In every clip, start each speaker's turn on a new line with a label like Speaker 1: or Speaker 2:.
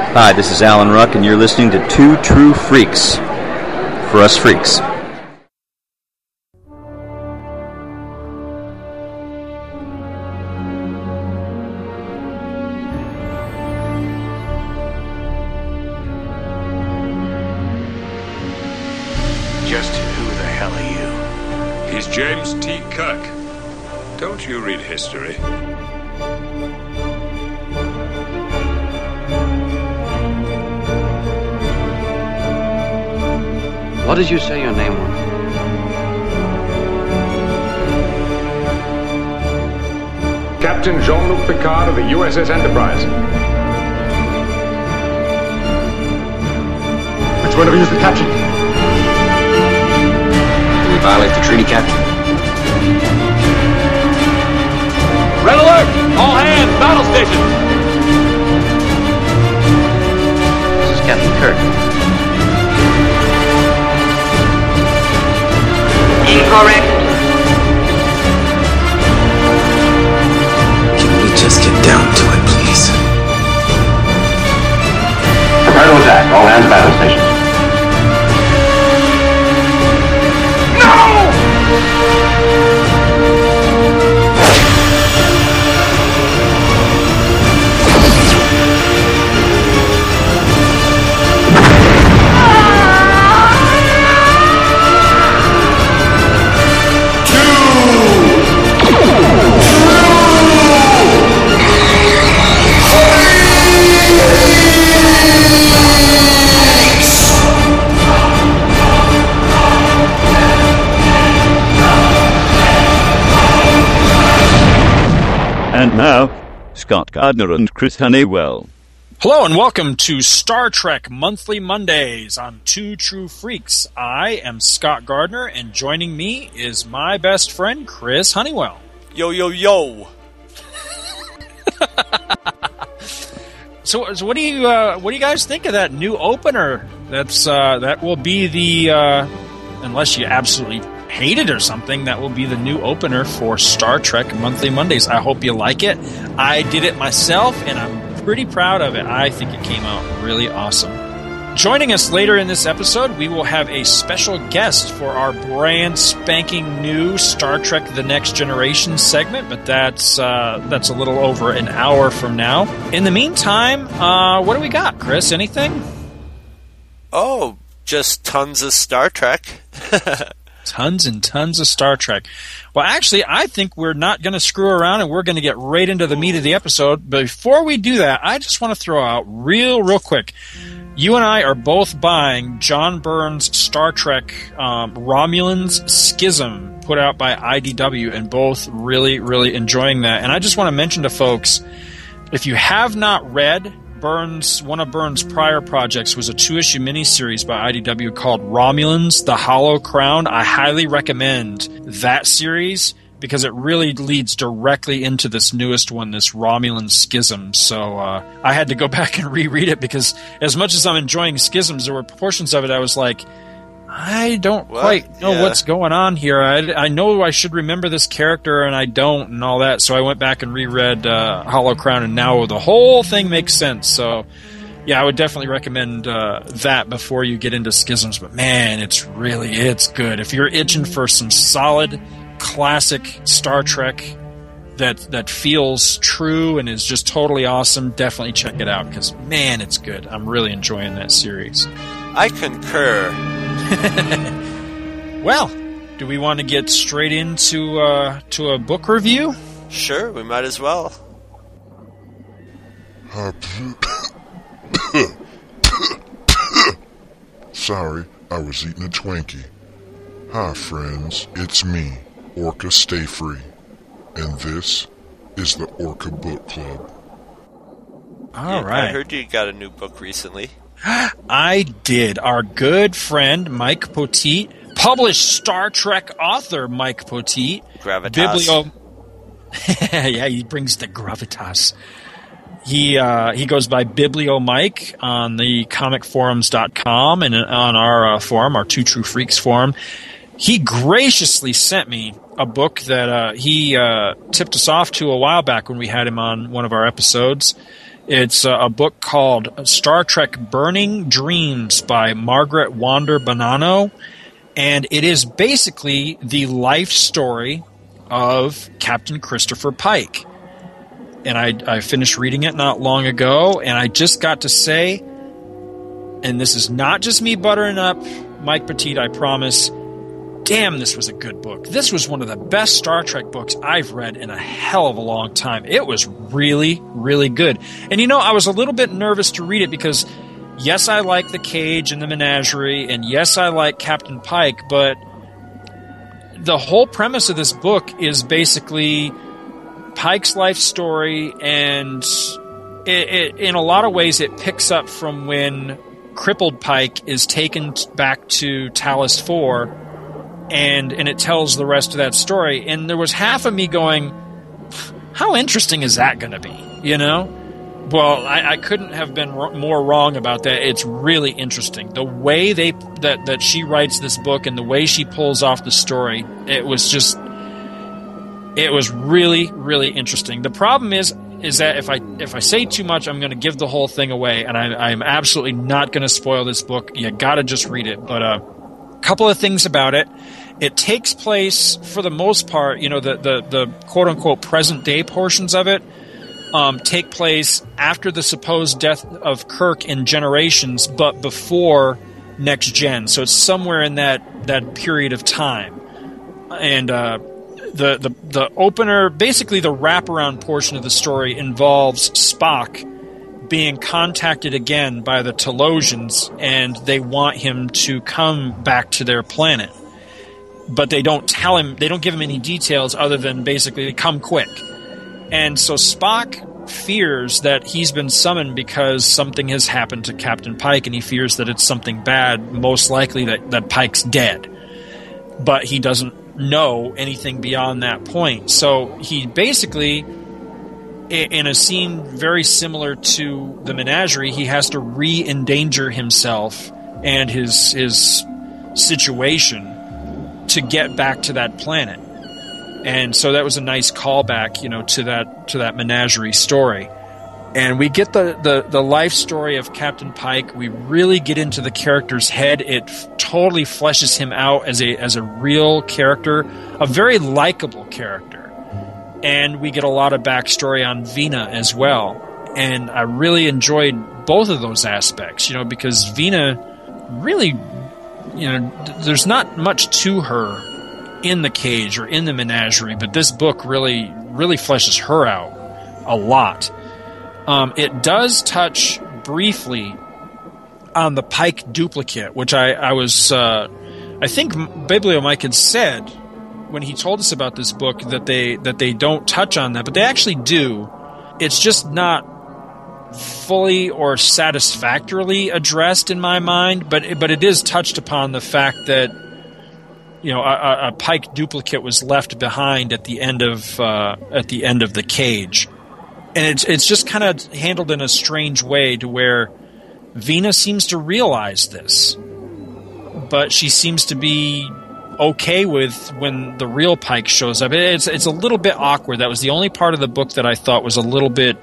Speaker 1: Hi, this is Alan Ruck, and you're listening to Two True Freaks. For us freaks. Scott Gardner and Chris Honeywell.
Speaker 2: Hello and welcome to Star Trek Monthly Mondays on Two True Freaks. I am Scott Gardner, and joining me is my best friend Chris Honeywell.
Speaker 3: Yo, yo, yo.
Speaker 2: So, so what do you uh, what do you guys think of that new opener? That's uh, that will be the uh, unless you absolutely hate it or something. That will be the new opener for Star Trek Monthly Mondays. I hope you like it. I did it myself, and I'm pretty proud of it. I think it came out really awesome. Joining us later in this episode, we will have a special guest for our brand spanking new Star Trek: The Next Generation segment, but that's uh, that's a little over an hour from now. In the meantime, uh, what do we got, Chris? Anything?
Speaker 3: Oh, just tons of Star Trek.
Speaker 2: Tons and tons of Star Trek. Well, actually, I think we're not going to screw around and we're going to get right into the meat of the episode. But before we do that, I just want to throw out real, real quick. You and I are both buying John Byrne's Star Trek um, Romulans Schism, put out by IDW, and both really, really enjoying that. And I just want to mention to folks if you have not read Byrne's, one of Byrne's prior projects was a two-issue miniseries by IDW called Romulans: The Hollow Crown. I highly recommend that series because it really leads directly into this newest one, this Romulan Schism. So uh, I had to go back and reread it because, as much as I'm enjoying Schisms, there were portions of it I was like, I don't
Speaker 3: What?
Speaker 2: quite know
Speaker 3: Yeah.
Speaker 2: what's going on here. I, I know I should remember this character and I don't, and all that. So I went back and reread uh, Hollow Crown, and now the whole thing makes sense. So yeah, I would definitely recommend uh, that before you get into Schisms. But man, it's really it's good. If you're itching for some solid classic Star Trek that that feels true and is just totally awesome, definitely check it out because man, it's good. I'm really enjoying that series.
Speaker 3: I concur.
Speaker 2: Well, do we want to get straight into uh, to a book review?
Speaker 3: Sure, we might as well.
Speaker 4: Sorry, I was eating a Twinkie. Hi, friends. It's me, Orca Stay Free. And this is the Orca Book Club.
Speaker 2: All
Speaker 3: I
Speaker 2: right,
Speaker 3: heard you got a new book recently.
Speaker 2: I did. Our good friend Mike Poteet, published Star Trek author Mike Poteet,
Speaker 3: Gravitas.
Speaker 2: Biblio. yeah, he brings the gravitas. He uh, he goes by Biblio Mike on the comicforums.com and on our uh, forum, our Two True Freaks forum. He graciously sent me a book that uh, he uh, tipped us off to a while back when we had him on one of our episodes. It's a book called Star Trek Burning Dreams by Margaret Wander Bonanno. And it is basically the life story of Captain Christopher Pike. And I, I finished reading it not long ago, and I just got to say, and this is not just me buttering up Mike Poteet, I promise damn, this was a good book. This was one of the best Star Trek books I've read in a hell of a long time. It was really, really good. And you know, I was a little bit nervous to read it because, yes, I like the cage and the menagerie, and yes, I like Captain Pike, but the whole premise of this book is basically Pike's life story, and it, it, in a lot of ways, it picks up from when crippled Pike is taken back to Talos 4 and and it tells the rest of that story. And there was half of me going, "How interesting is that going to be?" You know. Well, I, I couldn't have been more wrong about that. It's really interesting the way they that that she writes this book and the way she pulls off the story. It was just, it was really really interesting. The problem is is that if I if I say too much, I'm going to give the whole thing away, and I, I'm absolutely not going to spoil this book. You got to just read it. But uh, couple of things about it. It takes place for the most part, you know, the the, the quote unquote present day portions of it um, take place after the supposed death of Kirk in Generations, but before Next Gen. So it's somewhere in that that period of time, and. Uh, the, the the opener, basically the wraparound portion of the story, involves Spock being contacted again by the Talosians, and they want him to come back to their planet but they don't tell him, they don't give him any details other than basically come quick. And so Spock fears that he's been summoned because something has happened to Captain Pike, and he fears that it's something bad, most likely that, that Pike's dead. But he doesn't know anything beyond that point. So he basically, in a scene very similar to the menagerie, he has to re endanger himself and his, his situation to get back to that planet. And so that was a nice callback, you know, to that to that menagerie story. And we get the, the, the life story of Captain Pike. We really get into the character's head. It f- totally fleshes him out as a as a real character, a very likable character. And we get a lot of backstory on Vina as well. And I really enjoyed both of those aspects, you know, because Vina really you know, there's not much to her in the cage or in the menagerie, but this book really, really fleshes her out a lot. Um, it does touch briefly on the Pike duplicate, which I, I was, uh, I think Biblio Mike had said when he told us about this book that they that they don't touch on that, but they actually do. It's just not fully or satisfactorily addressed in my mind, but but it is touched upon the fact that you know a, a Pike duplicate was left behind at the end of uh, at the end of the cage, and it's it's just kind of handled in a strange way to where Vina seems to realize this, but she seems to be okay with when the real Pike shows up. It's it's a little bit awkward. That was the only part of the book that I thought was a little bit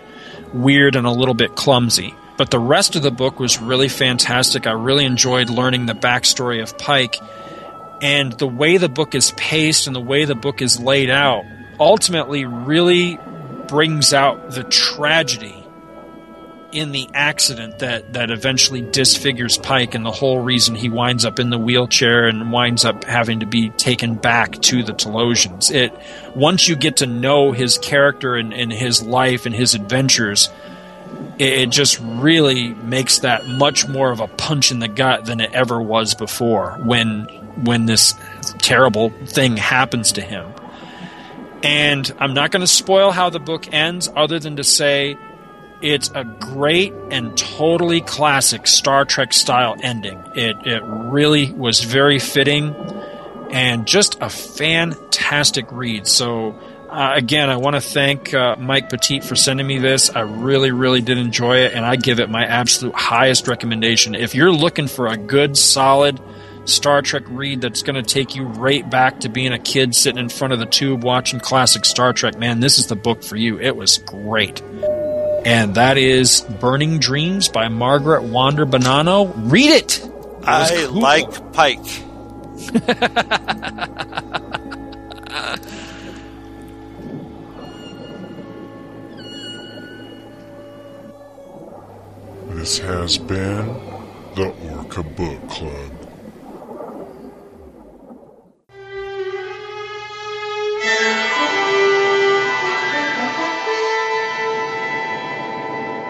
Speaker 2: weird and a little bit clumsy. But the rest of the book was really fantastic. I really enjoyed learning the backstory of Pike. And the way the book is paced and the way the book is laid out ultimately really brings out the tragedy in the accident that, that eventually disfigures Pike and the whole reason he winds up in the wheelchair and winds up having to be taken back to the Talosians. It once you get to know his character and, and his life and his adventures, it, it just really makes that much more of a punch in the gut than it ever was before when when this terrible thing happens to him. And I'm not going to spoil how the book ends, other than to say it's a great and totally classic Star Trek style ending. It, it really was very fitting and just a fantastic read. So, uh, again, I want to thank uh, Mike Poteet for sending me this. I really, really did enjoy it, and I give it my absolute highest recommendation. If you're looking for a good, solid Star Trek read that's going to take you right back to being a kid sitting in front of the tube watching classic Star Trek, man, this is the book for you. It was great. And that is Burning Dreams by Margaret Wander Bonanno. Read it! it
Speaker 3: I
Speaker 2: cool.
Speaker 3: like Pike.
Speaker 4: This has been the Orca Book Club.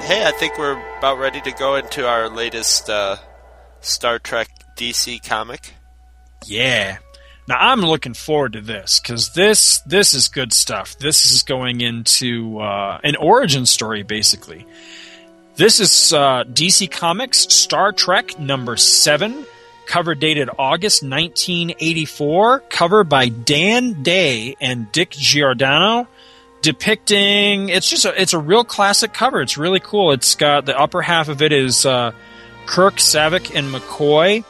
Speaker 3: Hey, I think we're about ready to go into our latest uh, Star Trek DC comic.
Speaker 2: Yeah. Now I'm looking forward to this because this this is good stuff. This is going into uh, an origin story, basically. This is uh, DC Comics Star Trek number seven, cover dated August 1984, cover by Dan Day and Dick Giordano, depicting. It's just a, it's a real classic cover. It's really cool. It's got the upper half of it is uh, Kirk, Saavik, and McCoy.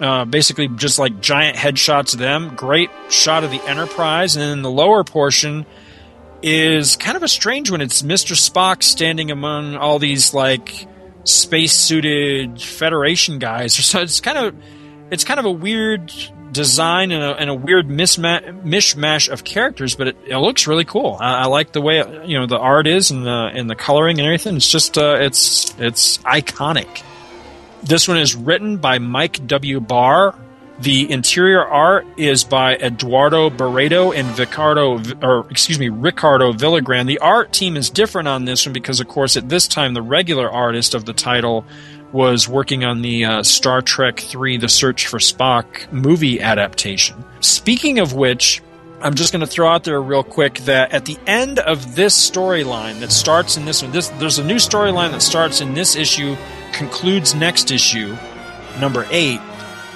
Speaker 2: Uh, basically, just like giant headshots of them. Great shot of the Enterprise, and then the lower portion is kind of a strange one. It's Mr. Spock standing among all these like space suited Federation guys. So it's kind of it's kind of a weird design and a, and a weird mishmash of characters, but it, it looks really cool. I, I, like the way you know the art is and the and the coloring and everything. It's just uh, it's it's iconic. This one is written by Mike W. Barr. The interior art is by Eduardo Barreto and Ricardo, or excuse me, Ricardo Villagrán. The art team is different on this one because, of course, at this time the regular artist of the title was working on the uh, Star Trek III: The Search for Spock movie adaptation. Speaking of which, I'm just going to throw out there real quick that at the end of this storyline that starts in this one, this, there's a new storyline that starts in this issue, concludes next issue, number eight,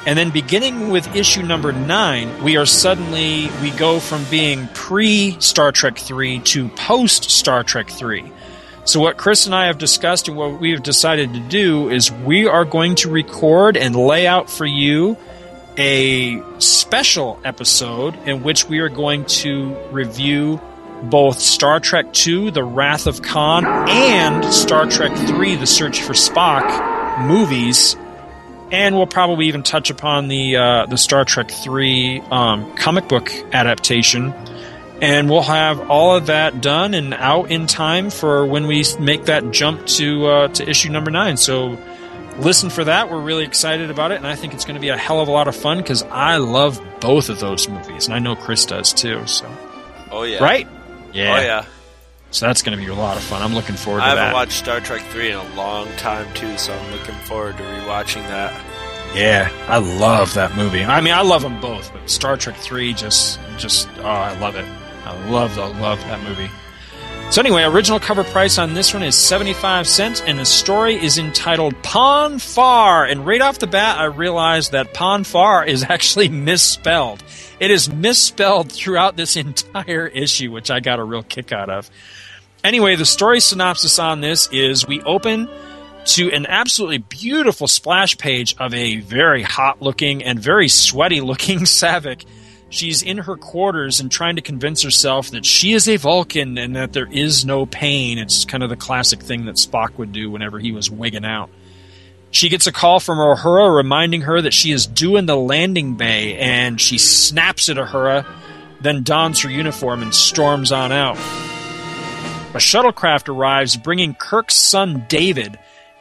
Speaker 2: and then beginning with issue number nine, we are suddenly we go from being pre Star Trek three to post Star Trek three. So what Chris and I have discussed and what we have decided to do is we are going to record and lay out for you a special episode in which we are going to review both Star Trek II, The Wrath of Khan, and Star Trek III, The Search for Spock movies. And we'll probably even touch upon the uh, the Star Trek III um, comic book adaptation. And we'll have all of that done and out in time for when we make that jump to uh, to issue number nine. So listen for that. We're really excited about it, and I think it's going to be a hell of a lot of fun because I love both of those movies, and I know Chris does too. So,
Speaker 3: oh yeah,
Speaker 2: right?
Speaker 3: Yeah, oh yeah.
Speaker 2: So that's going to be a lot of fun. I'm looking forward to
Speaker 3: I
Speaker 2: that.
Speaker 3: I haven't watched Star Trek three in a long time too, so I'm looking forward to rewatching that.
Speaker 2: Yeah, I love that movie. I mean, I love them both, but Star Trek three just, just, oh, I love it. I love, I love that movie. So anyway, original cover price on this one is 75 cents and the story is entitled Pon farr. And right off the bat, I realized that Pon farr is actually misspelled. It is misspelled throughout this entire issue, which I got a real kick out of. Anyway, the story synopsis on this is we open to an absolutely beautiful splash page of a very hot looking and very sweaty looking Saavik she's in her quarters and trying to convince herself that she is a Vulcan and that there is no pain. It's kind of the classic thing that Spock would do whenever he was wigging out. She gets a call from Uhura reminding her that she is due in the landing bay, and she snaps at Uhura, then dons her uniform and storms on out. A shuttlecraft arrives bringing Kirk's son David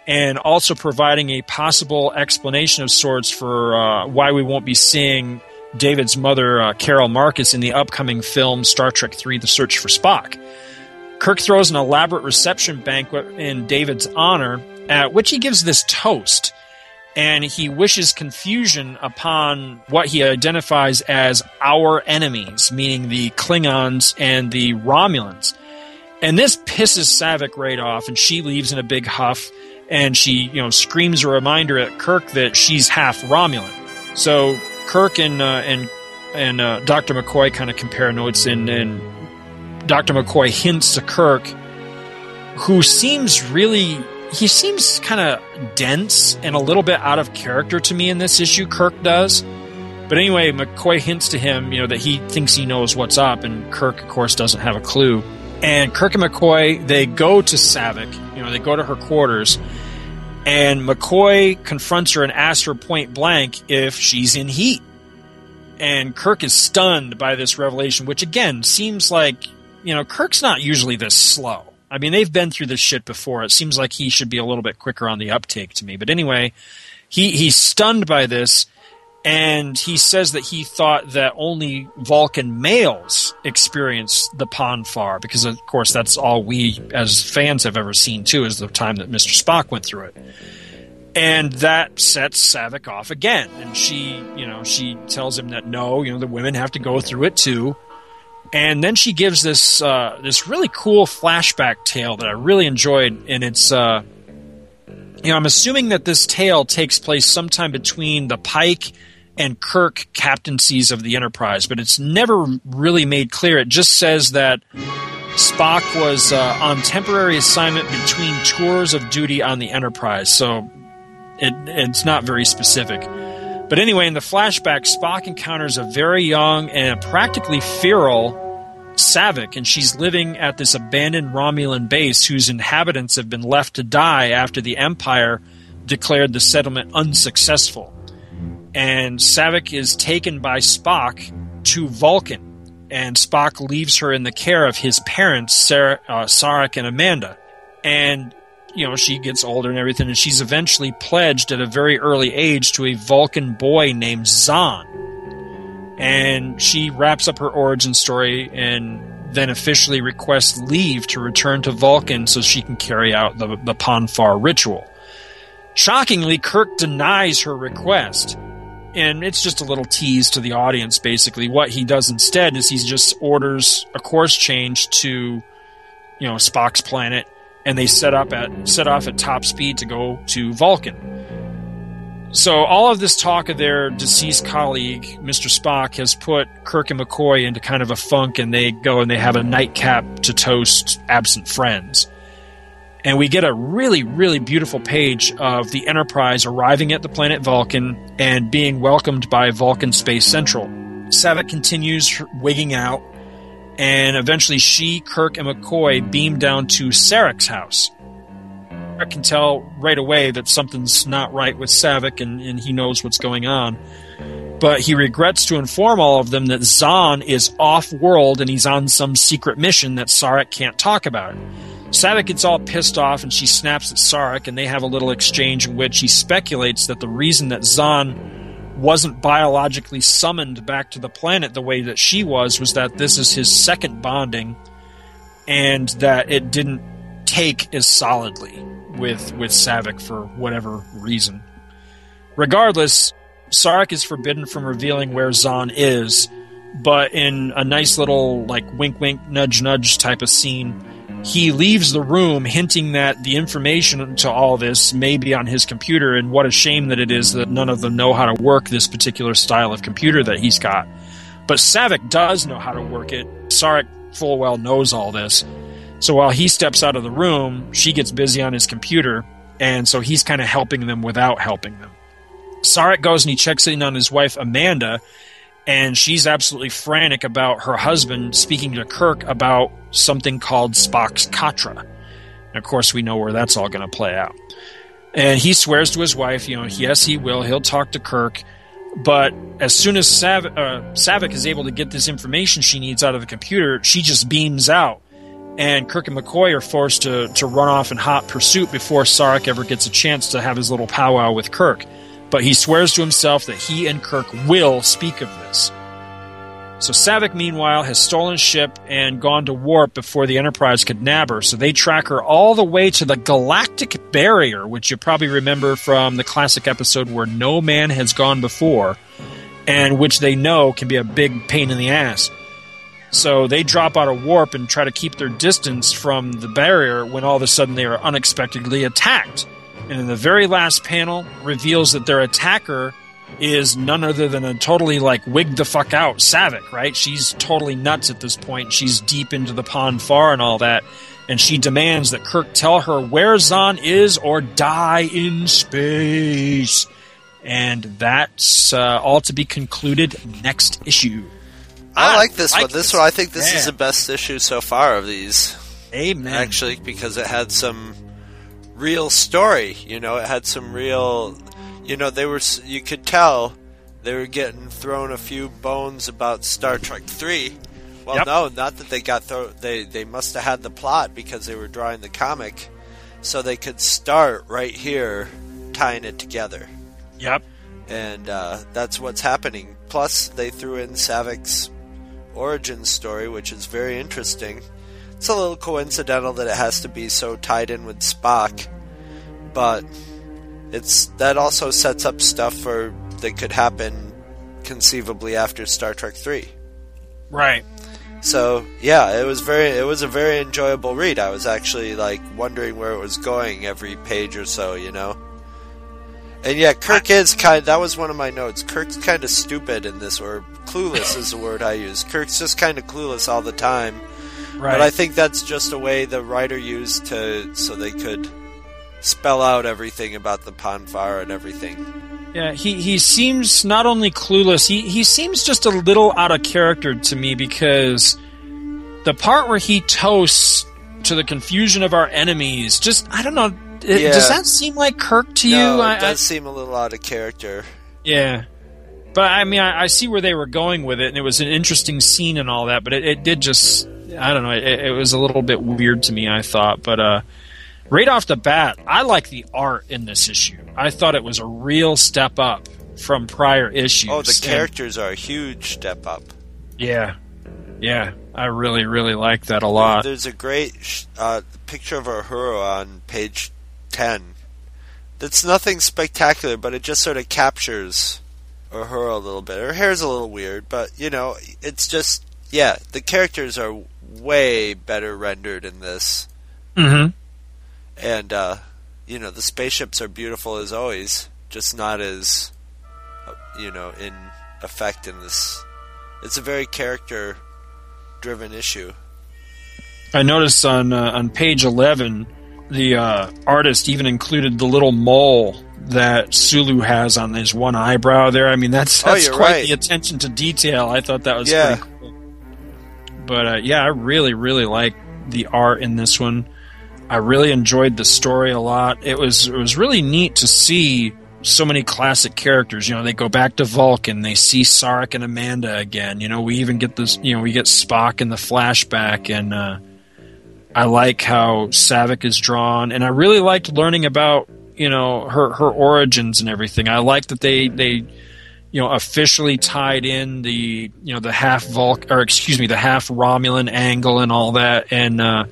Speaker 2: and also providing a possible explanation of sorts for uh, why we won't be seeing David's mother, uh, Carol Marcus, in the upcoming film Star Trek III The Search for Spock. Kirk throws an elaborate reception banquet in David's honor, at which he gives this toast, and he wishes confusion upon what he identifies as our enemies, meaning the Klingons and the Romulans. And this pisses Saavik right off, and she leaves in a big huff, and she, you know, screams a reminder at Kirk that she's half Romulan. So Kirk and uh, and and uh, Dr. McCoy kind of compare notes, and, and Dr. McCoy hints to Kirk, who seems really he seems kind of dense and a little bit out of character to me in this issue. Kirk does, but anyway, McCoy hints to him, you know, that he thinks he knows what's up, and Kirk, of course, doesn't have a clue. And Kirk and McCoy, they go to Saavik, you know, they go to her quarters, and McCoy confronts her and asks her point blank if she's in heat. And Kirk is stunned by this revelation, which again seems like, you know, Kirk's not usually this slow. I mean, they've been through this shit before. It seems like he should be a little bit quicker on the uptake to me. But anyway, he he's stunned by this, and he says that he thought that only Vulcan males experience the Pon farr because, of course, that's all we as fans have ever seen too. Is the time that Mister Spock went through it. And that sets Saavik off again, and she, you know, she tells him that no, you know, the women have to go through it too and then she gives this uh, this really cool flashback tale that I really enjoyed, and it's uh, you know I'm assuming that this tale takes place sometime between the Pike and Kirk captaincies of the Enterprise, but it's never really made clear. It just says that Spock was uh, on temporary assignment between tours of duty on the Enterprise, so it, it's not very specific. But anyway, in the flashback, Spock encounters a very young and practically feral Saavik, and she's living at this abandoned Romulan base whose inhabitants have been left to die after the Empire declared the settlement unsuccessful. And Saavik is taken by Spock to Vulcan, and Spock leaves her in the care of his parents, Sarah, uh, Sarek and Amanda. And you know, she gets older and everything, and she's eventually pledged at a very early age to a Vulcan boy named Xon and she wraps up her origin story and then officially requests leave to return to Vulcan so she can carry out the, the Pon farr ritual. Shockingly, Kirk denies her request. And it's just a little tease to the audience, basically. What he does instead is he just orders a course change to, you know, Spock's planet, and they set up at set off at top speed to go to Vulcan. So all of this talk of their deceased colleague, Mr. Spock, has put Kirk and McCoy into kind of a funk, and they go and they have a nightcap to toast absent friends. And we get a really, really beautiful page of the Enterprise arriving at the planet Vulcan and being welcomed by Vulcan Space Central. Saavik continues wigging out, and eventually she, Kirk, and McCoy beam down to Sarek's house. I can tell right away that something's not right with Saavik and, and he knows what's going on. But he regrets to inform all of them that Xon is off world and he's on some secret mission that Sarek can't talk about. Saavik gets all pissed off and she snaps at Sarek and they have a little exchange in which he speculates that the reason that Xon wasn't biologically summoned back to the planet the way that she was was that this is his second bonding and that it didn't take as solidly with with Saavik for whatever reason. Regardless, Sarek is forbidden from revealing where Xon is, but in a nice little like wink wink nudge nudge type of scene, he leaves the room hinting that the information to all this may be on his computer and what a shame that it is that none of them know how to work this particular style of computer that he's got. But Saavik does know how to work it. Sarek full well knows all this so while he steps out of the room, she gets busy on his computer, and so he's kind of helping them without helping them. Sarek goes and he checks in on his wife Amanda, and she's absolutely frantic about her husband speaking to Kirk about something called Spock's Katra. And of course, we know where that's all going to play out. And he swears to his wife, you know, yes, he will. He'll talk to Kirk. But as soon as Sav- uh, Saavik is able to get this information she needs out of the computer, she just beams out and Kirk and McCoy are forced to, to run off in hot pursuit before Sarek ever gets a chance to have his little powwow with Kirk. But he swears to himself that he and Kirk will speak of this. So Saavik, meanwhile, has stolen ship and gone to warp before the Enterprise could nab her. So they track her all the way to the galactic barrier, which you probably remember from the classic episode where no man has gone before, and which they know can be a big pain in the ass. So they drop out of warp and try to keep their distance from the barrier when all of a sudden they are unexpectedly attacked. And in the very last panel reveals that their attacker is none other than a totally like wig the fuck out Saavik, right? She's totally nuts at this point. She's deep into the Pon farr and all that. And she demands that Kirk tell her where Xon is or die in space. And that's uh, all to be concluded next issue.
Speaker 3: I, like this
Speaker 2: like
Speaker 3: one. This
Speaker 2: this.
Speaker 3: one, I think this is the best issue so far of these.
Speaker 2: Amen.
Speaker 3: Actually, because it had some real story. You know, it had some real. You know, they were. You could tell they were getting thrown a few bones about Star Trek Three. Well,
Speaker 2: Yep.
Speaker 3: no, not that they got thrown. They they must have had the plot because they were drawing the comic, so they could start right here, tying it together
Speaker 2: Yep.
Speaker 3: and uh, that's what's happening. Plus, they threw in Saavik's origin story, which is very interesting. It's a little coincidental that it has to be so tied in with Spock, but it's that also sets up stuff for that could happen conceivably after Star Trek Three.
Speaker 2: Right.
Speaker 3: So yeah, it was very it was a very enjoyable read. I was actually like wondering where it was going every page or so, you know. And yeah, Kirk is kind. That was one of my notes. Kirk's kind of stupid in this, or clueless is the word I use. Kirk's just kind of clueless all the time.
Speaker 2: Right.
Speaker 3: But I think that's just a way the writer used to so they could spell out everything about the Pon farr and everything.
Speaker 2: Yeah, he, he seems not only clueless, he, he seems just a little out of character to me because the part where he toasts to the confusion of our enemies, just, I don't know, it-
Speaker 3: Yeah.
Speaker 2: does that seem like Kirk to
Speaker 3: no,
Speaker 2: you?
Speaker 3: it
Speaker 2: I- I-
Speaker 3: does seem a little out of character.
Speaker 2: yeah. But I mean, I, I see where they were going with it, and it was an interesting scene and all that, but it, it did just, I don't know, it, it was a little bit weird to me, I thought. But uh, right off the bat, I like the art in this issue. I thought it was a real step up from prior issues.
Speaker 3: Oh, the
Speaker 2: And-
Speaker 3: characters are a huge step up.
Speaker 2: Yeah, yeah, I really, really like that a lot.
Speaker 3: There's a great uh, picture of Uhura on page 10. That's nothing spectacular, but it just sort of captures Uhura a little bit. Her hair's a little weird, but, you know, it's just, yeah, the characters are way better rendered in this.
Speaker 2: Mm-hmm.
Speaker 3: And, uh, you know, the spaceships are beautiful as always, just not as, you know, in effect in this. It's a very character driven issue.
Speaker 2: I noticed on uh, on page eleven, the uh, artist even included the little mole that Sulu has on his one eyebrow there. I mean, that's
Speaker 3: Oh,
Speaker 2: that's
Speaker 3: you're
Speaker 2: quite
Speaker 3: right.
Speaker 2: the attention to detail. I thought that was
Speaker 3: Yeah.
Speaker 2: pretty cool. But uh, yeah, I really, really like the art in this one. I really enjoyed the story a lot. It was it was really neat to see so many classic characters. You know, they go back to Vulcan. They see Sarek and Amanda again. You know, we even get this. You know, we get Spock in the flashback, and uh, I like how Saavik is drawn, and I really liked learning about you know her her origins and everything. I like that they they you know officially tied in the you know the half Vulc or excuse me the half Romulan angle and all that, and uh,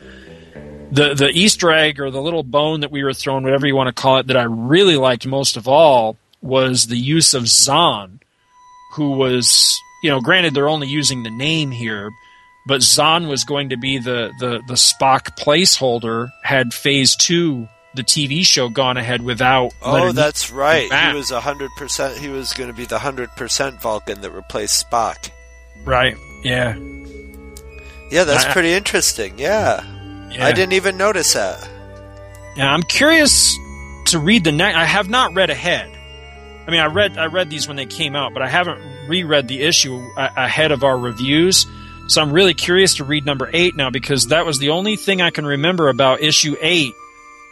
Speaker 2: the the Easter egg or the little bone that we were thrown, whatever you want to call it, that I really liked most of all was the use of Xon, who was you know granted they're only using the name here, but Xon was going to be the the the Spock placeholder had Phase Two. The TV show gone ahead without.
Speaker 3: Oh,
Speaker 2: Leonard
Speaker 3: that's right.
Speaker 2: back.
Speaker 3: He was a hundred percent. He was going to be the hundred percent Vulcan that replaced Spock.
Speaker 2: Right. Yeah.
Speaker 3: Yeah, that's
Speaker 2: I-
Speaker 3: pretty interesting. Yeah.
Speaker 2: Yeah.
Speaker 3: I didn't even notice that.
Speaker 2: Yeah, I'm curious to read the next. I have not read ahead. I mean, I read I read these when they came out, but I haven't reread the issue a- ahead of our reviews. So I'm really curious to read number eight now because that was the only thing I can remember about issue eight.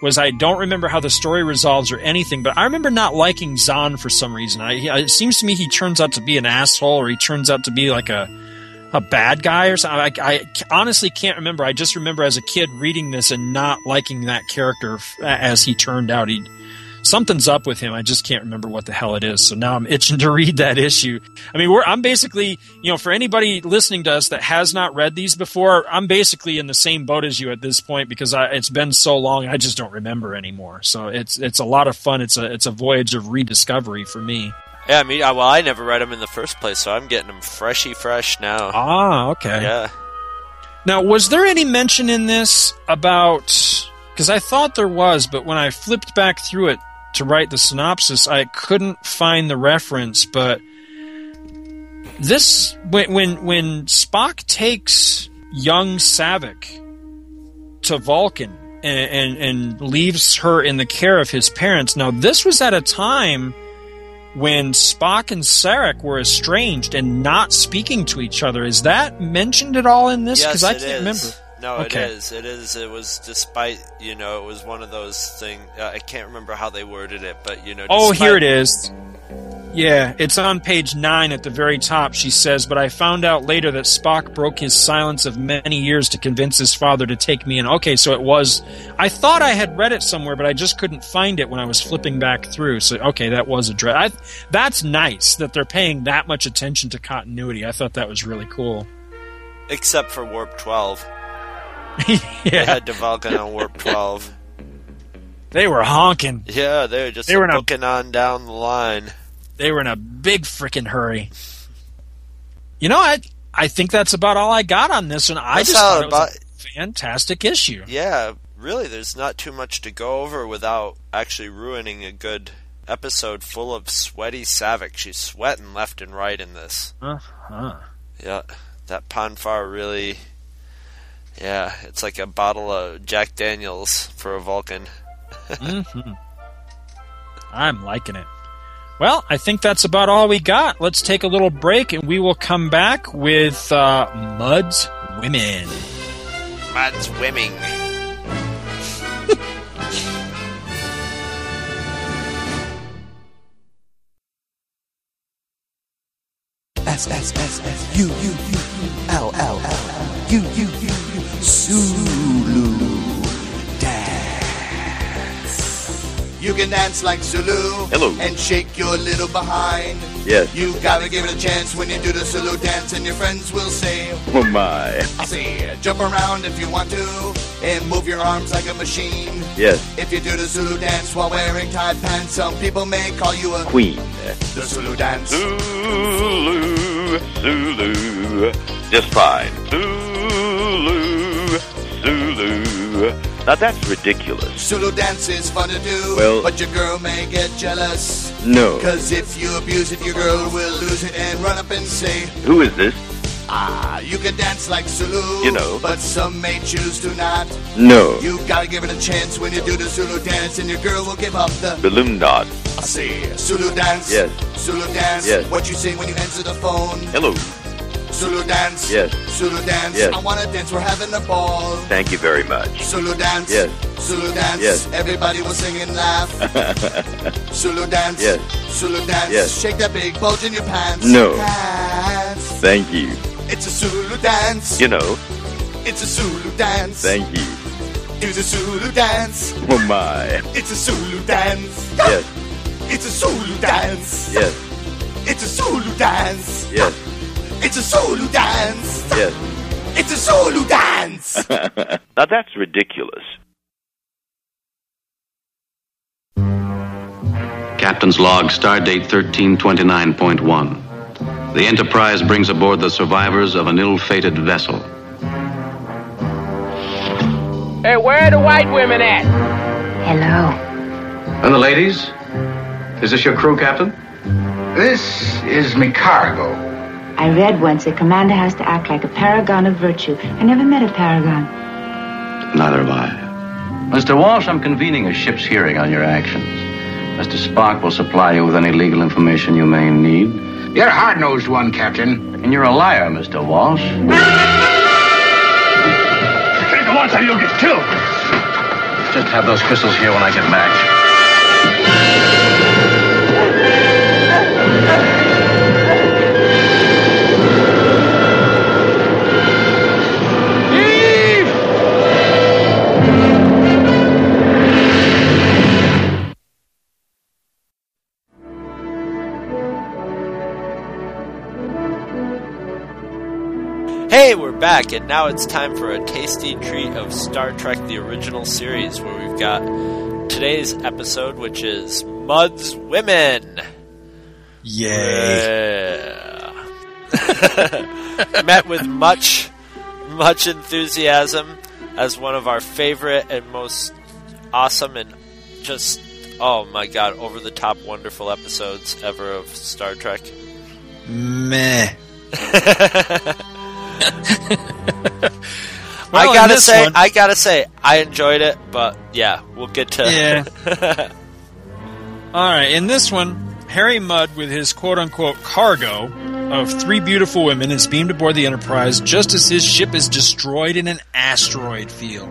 Speaker 2: Was I don't remember how the story resolves or anything, but I remember not liking Xon for some reason. I, it seems to me he turns out to be an asshole, or he turns out to be like a a bad guy or something. I, I honestly can't remember. I just remember as a kid reading this and not liking that character as he turned out. He something's up with him. I just can't remember what the hell it is. So now I'm itching to read that issue. I mean, we're I'm basically you know for anybody listening to us that has not read these before, I'm basically in the same boat as you at this point because I, it's been so long. I just don't remember anymore. So it's it's a lot of fun. It's a it's a voyage of rediscovery for me.
Speaker 3: Yeah, I mean, well, I never read them in the first place, so I'm getting them freshy fresh now.
Speaker 2: Ah, okay.
Speaker 3: Yeah.
Speaker 2: Now, was there any mention in this about? Because I thought there was, but when I flipped back through it to write the synopsis, I couldn't find the reference. But this, when when, when Spock takes young Saavik to Vulcan and, and and leaves her in the care of his parents. Now, this was at a time when Spock and Sarek were estranged and not speaking to each other. Is that mentioned at all in this?
Speaker 3: yes,
Speaker 2: I can't
Speaker 3: is.
Speaker 2: remember.
Speaker 3: No,
Speaker 2: Okay.
Speaker 3: it is. It is. It was despite you know it was one of those things. Uh, I can't remember how they worded it, but you know.
Speaker 2: Oh, here it is. Yeah, it's on page nine at the very top. She says, But I found out later that Spock broke his silence of many years to convince his father to take me in. Okay, so it was. I thought I had read it somewhere, but I just couldn't find it when I was flipping back through. So, okay, that was a addressed. That's nice that they're paying that much attention to continuity. I thought that was really cool.
Speaker 3: Except for Warp Twelve,
Speaker 2: yeah,
Speaker 3: had to Vulcan on Warp Twelve.
Speaker 2: they were honking.
Speaker 3: Yeah, they were just
Speaker 2: They were in a-
Speaker 3: on down the line.
Speaker 2: They were in a big freaking hurry. You know, I I think that's about all I got on this one. I
Speaker 3: That's
Speaker 2: just thought it was a fantastic issue.
Speaker 3: Yeah, really, there's not too much to go over without actually ruining a good episode full of sweaty Saavik. She's sweating left and right in this.
Speaker 2: Uh-huh.
Speaker 3: Yeah, that Pon farr really. Yeah, it's like a bottle of Jack Daniels for a Vulcan.
Speaker 2: hmm I'm liking it. Well, I think that's about all we got. Let's take a little break and we will come back with uh, Mudd's Women.
Speaker 3: Mudd's Women.
Speaker 5: S S S S U U U L L L U U U U Zulu dance. You can dance like Zulu.
Speaker 1: Hello.
Speaker 5: And shake your little behind.
Speaker 1: Yes.
Speaker 5: You gotta give it a chance when you do the Zulu dance, and your friends will say,
Speaker 1: Oh my.
Speaker 5: I say, jump around if you want to, and move your arms like a machine.
Speaker 1: Yes.
Speaker 5: If you do the Zulu dance while wearing tight pants, some people may call you a
Speaker 1: Queen.
Speaker 5: The Zulu dance.
Speaker 6: Zulu, Zulu, just fine. Zulu, Zulu. Now that's ridiculous.
Speaker 5: Zulu dance is fun to do,
Speaker 1: Well-
Speaker 5: but your girl may get jealous.
Speaker 1: No.
Speaker 5: Cause if you abuse it, your girl will lose it and run up and say,
Speaker 6: Who is this?
Speaker 5: Ah, you can dance like Zulu.
Speaker 6: You know.
Speaker 5: But some may choose to not.
Speaker 1: No.
Speaker 5: You gotta give it a chance when you do the Zulu dance, and your girl will give up the.
Speaker 6: Balloon knot.
Speaker 5: I say, Zulu dance.
Speaker 1: Yes.
Speaker 5: Zulu dance.
Speaker 1: Yes.
Speaker 5: What you say when you answer the phone.
Speaker 6: Hello.
Speaker 5: Zulu dance.
Speaker 1: Yes.
Speaker 5: Zulu dance.
Speaker 1: Yes.
Speaker 5: I wanna dance, we're having a ball.
Speaker 6: Thank you very much.
Speaker 5: Zulu dance.
Speaker 1: Yes.
Speaker 5: Zulu dance.
Speaker 1: Yes.
Speaker 5: Everybody will sing and laugh. Zulu dance.
Speaker 1: Yes.
Speaker 5: Zulu dance.
Speaker 1: Yes.
Speaker 5: Shake that big bulge in your pants.
Speaker 1: No.
Speaker 5: Pants.
Speaker 1: Thank you.
Speaker 5: It's a Zulu dance.
Speaker 6: You know,
Speaker 5: It's a Zulu dance.
Speaker 1: Thank you.
Speaker 5: It's a Zulu dance.
Speaker 1: Oh my.
Speaker 5: It's a Zulu dance.
Speaker 1: Yes.
Speaker 5: It's a Zulu dance.
Speaker 1: Yes.
Speaker 5: It's a Zulu dance.
Speaker 1: Yes.
Speaker 5: It's a Zulu dance.
Speaker 1: Yes.
Speaker 5: It's a Zulu dance.
Speaker 6: now that's ridiculous.
Speaker 7: Captain's log, stardate 1329.1. The Enterprise brings aboard the survivors of an ill fated vessel.
Speaker 8: Hey, where are the white women at?
Speaker 9: Hello.
Speaker 7: And the ladies? Is this your crew, Captain?
Speaker 10: This is me cargo.
Speaker 9: I read once a commander has to act like a paragon of virtue. I never met a paragon.
Speaker 7: Neither have I. Mr. Walsh, I'm convening a ship's hearing on your actions. Mr. Spock will supply you with any legal information you may need.
Speaker 10: You're a hard-nosed one, Captain.
Speaker 7: And you're a liar, Mr. Walsh.
Speaker 10: Take the once or you'll get killed.
Speaker 7: Just have those crystals here when I get back.
Speaker 3: We're back, and now it's time for a tasty treat of Star Trek the Original Series, where we've got today's episode, which is Mudd's Women.
Speaker 2: Yay.
Speaker 3: Yeah. Met with much, much enthusiasm as one of our favorite and most awesome and just, oh my god, over the top wonderful episodes ever of Star Trek.
Speaker 2: Meh.
Speaker 3: I
Speaker 2: Well, in
Speaker 3: gotta say,
Speaker 2: one-
Speaker 3: I gotta say, I enjoyed it, but yeah, we'll get to.
Speaker 2: Yeah. All right, in this one, Harry Mudd, with his quote unquote cargo of three beautiful women, is beamed aboard the Enterprise just as his ship is destroyed in an asteroid field.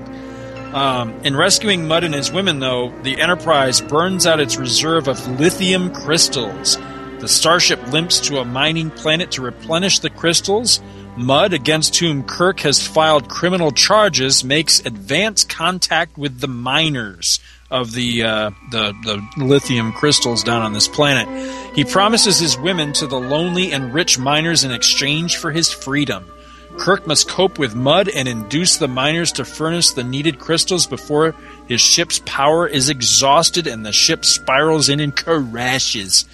Speaker 2: Um, in rescuing Mudd and his women, though, the Enterprise burns out its reserve of lithium crystals. The starship limps to a mining planet to replenish the crystals. Mudd, against whom Kirk has filed criminal charges, makes advance contact with the miners of the, uh, the the lithium crystals down on this planet. He promises his women to the lonely and rich miners in exchange for his freedom. Kirk must cope with Mudd and induce the miners to furnish the needed crystals before his ship's power is exhausted and the ship spirals in and crashes.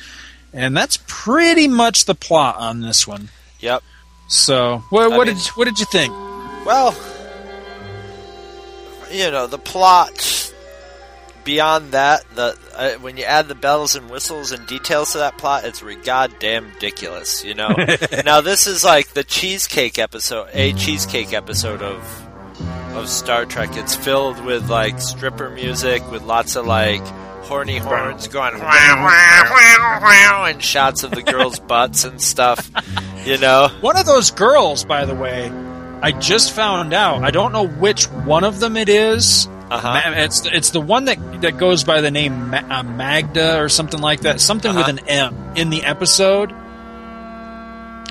Speaker 2: And that's pretty much the plot on this one.
Speaker 3: Yep.
Speaker 2: So, what, what
Speaker 3: mean-
Speaker 2: did what did you think?
Speaker 3: Well, you know the plot. Beyond that, the uh, when you add the bells and whistles and details to that plot, it's re- goddamn ridiculous. You know. now this is like the cheesecake episode, a cheesecake episode of of Star Trek. It's filled with like stripper music with lots of like horny horns going wow, wow, wow, wow, and shots of the girls' butts and stuff. You know.
Speaker 2: One of those girls, by the way, I just found out. I don't know which one of them it is.
Speaker 3: Uh-huh.
Speaker 2: It's it's the one that that goes by the name Ma- uh, Magda or something like that. Something with
Speaker 3: Uh-huh.
Speaker 2: an M in the episode.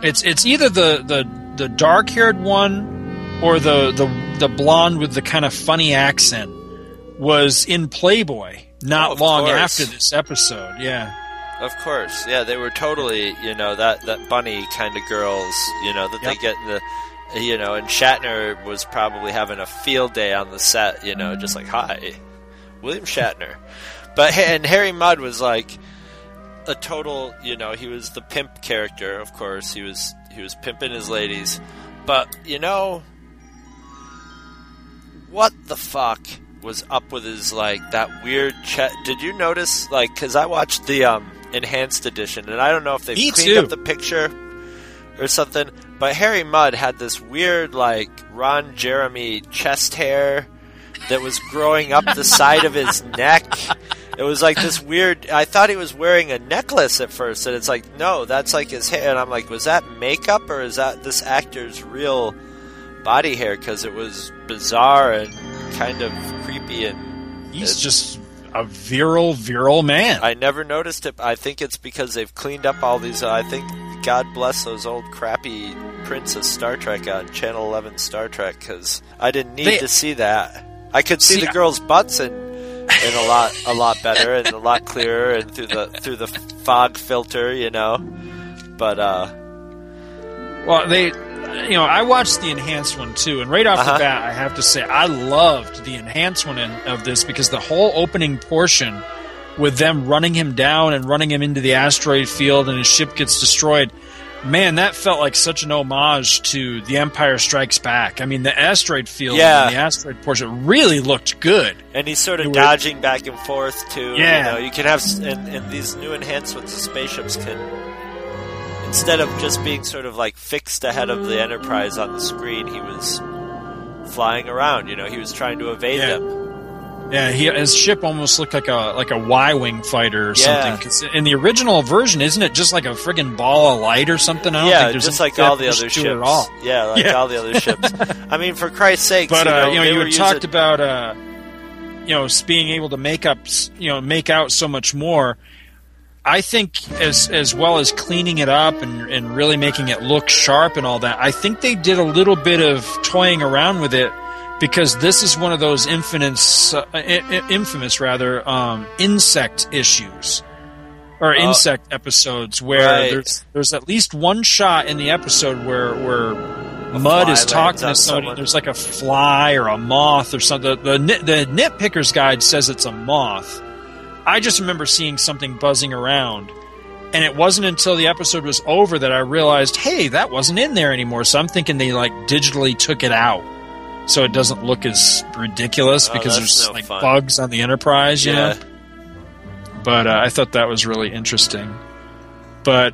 Speaker 2: It's it's either the the the dark haired one or the the the blonde with the kind of funny accent was in Playboy not
Speaker 3: Oh,
Speaker 2: long
Speaker 3: course.
Speaker 2: after this episode. Yeah.
Speaker 3: Of course, yeah, they were totally, you know, that that bunny kind of girls, you know, that
Speaker 2: Yep.
Speaker 3: they get in the, you know, and Shatner was probably having a field day on the set, you know, just like, hi, William Shatner, but and Harry Mudd was like a total, you know, he was the pimp character, of course, he was he was pimping his ladies, but you know, what the fuck was up with his like that weird chest. did you notice like because i watched the um enhanced edition and i don't know if they cleaned
Speaker 2: too.
Speaker 3: up the picture or something but harry mudd had this weird like ron jeremy chest hair that was growing up the side of his neck it was like this weird i thought he was wearing a necklace at first and it's like no that's like his hair and i'm like was that makeup or is that this actor's real body hair because it was bizarre and kind of creepy and
Speaker 2: He's just a virile, virile man.
Speaker 3: I never noticed it. I think it's because they've cleaned up all these. I think God bless those old crappy prints of Star Trek on Channel 11 Star Trek because I didn't need
Speaker 2: They-
Speaker 3: to see that. I could see,
Speaker 2: See,
Speaker 3: the girls' butts and and a lot a lot better and a lot clearer and through the through the fog filter, you know. But uh,
Speaker 2: Well, they, you know, I watched the enhanced one too, and right off
Speaker 3: Uh-huh.
Speaker 2: the bat, I have to say I loved the enhanced one in, of this because the whole opening portion with them running him down and running him into the asteroid field, and his ship gets destroyed. Man, that felt like such an homage to The Empire Strikes Back. I mean, the asteroid field
Speaker 3: Yeah.
Speaker 2: and the asteroid portion really looked good.
Speaker 3: and he's sort of
Speaker 2: were-
Speaker 3: dodging back and forth too.
Speaker 2: Yeah.
Speaker 3: You know, you can have and, and these new enhancements, the spaceships can instead of just being sort of like fixed ahead of the Enterprise on the screen, he was flying around. You know, he was trying to evade
Speaker 2: Yeah.
Speaker 3: them.
Speaker 2: Yeah, he, his ship almost looked like a like a Y wing fighter or
Speaker 3: Yeah.
Speaker 2: something. 'Cause in the original version, isn't it just like a friggin' ball of light or something? I don't
Speaker 3: Yeah,
Speaker 2: think
Speaker 3: just like all the other ships.
Speaker 2: all.
Speaker 3: Yeah, like
Speaker 2: Yeah.
Speaker 3: all the other ships. I mean, for Christ's sake,
Speaker 2: But
Speaker 3: you
Speaker 2: uh,
Speaker 3: know,
Speaker 2: you know, you
Speaker 3: were
Speaker 2: had talked about uh, you know, being able to make up, you know, make out so much more. I think as as well as cleaning it up and and really making it look sharp and all that. I think they did a little bit of toying around with it because this is one of those infamous, uh, infamous rather, um, insect issues or
Speaker 3: Oh.
Speaker 2: insect episodes where
Speaker 3: Right.
Speaker 2: there's there's at least one shot in the episode where where
Speaker 3: Mudd
Speaker 2: is talking to somebody.
Speaker 3: someone.
Speaker 2: There's like a fly or a moth or something. The, the the nitpicker's guide says it's a moth. I just remember seeing something buzzing around, and it wasn't until the episode was over that I realized, hey, that wasn't in there anymore. So I'm thinking they like digitally took it out, so it doesn't look as ridiculous
Speaker 3: Oh,
Speaker 2: because there's
Speaker 3: no
Speaker 2: like
Speaker 3: fun.
Speaker 2: bugs on the Enterprise, you
Speaker 3: Yeah.
Speaker 2: know. But uh, I thought that was really interesting. But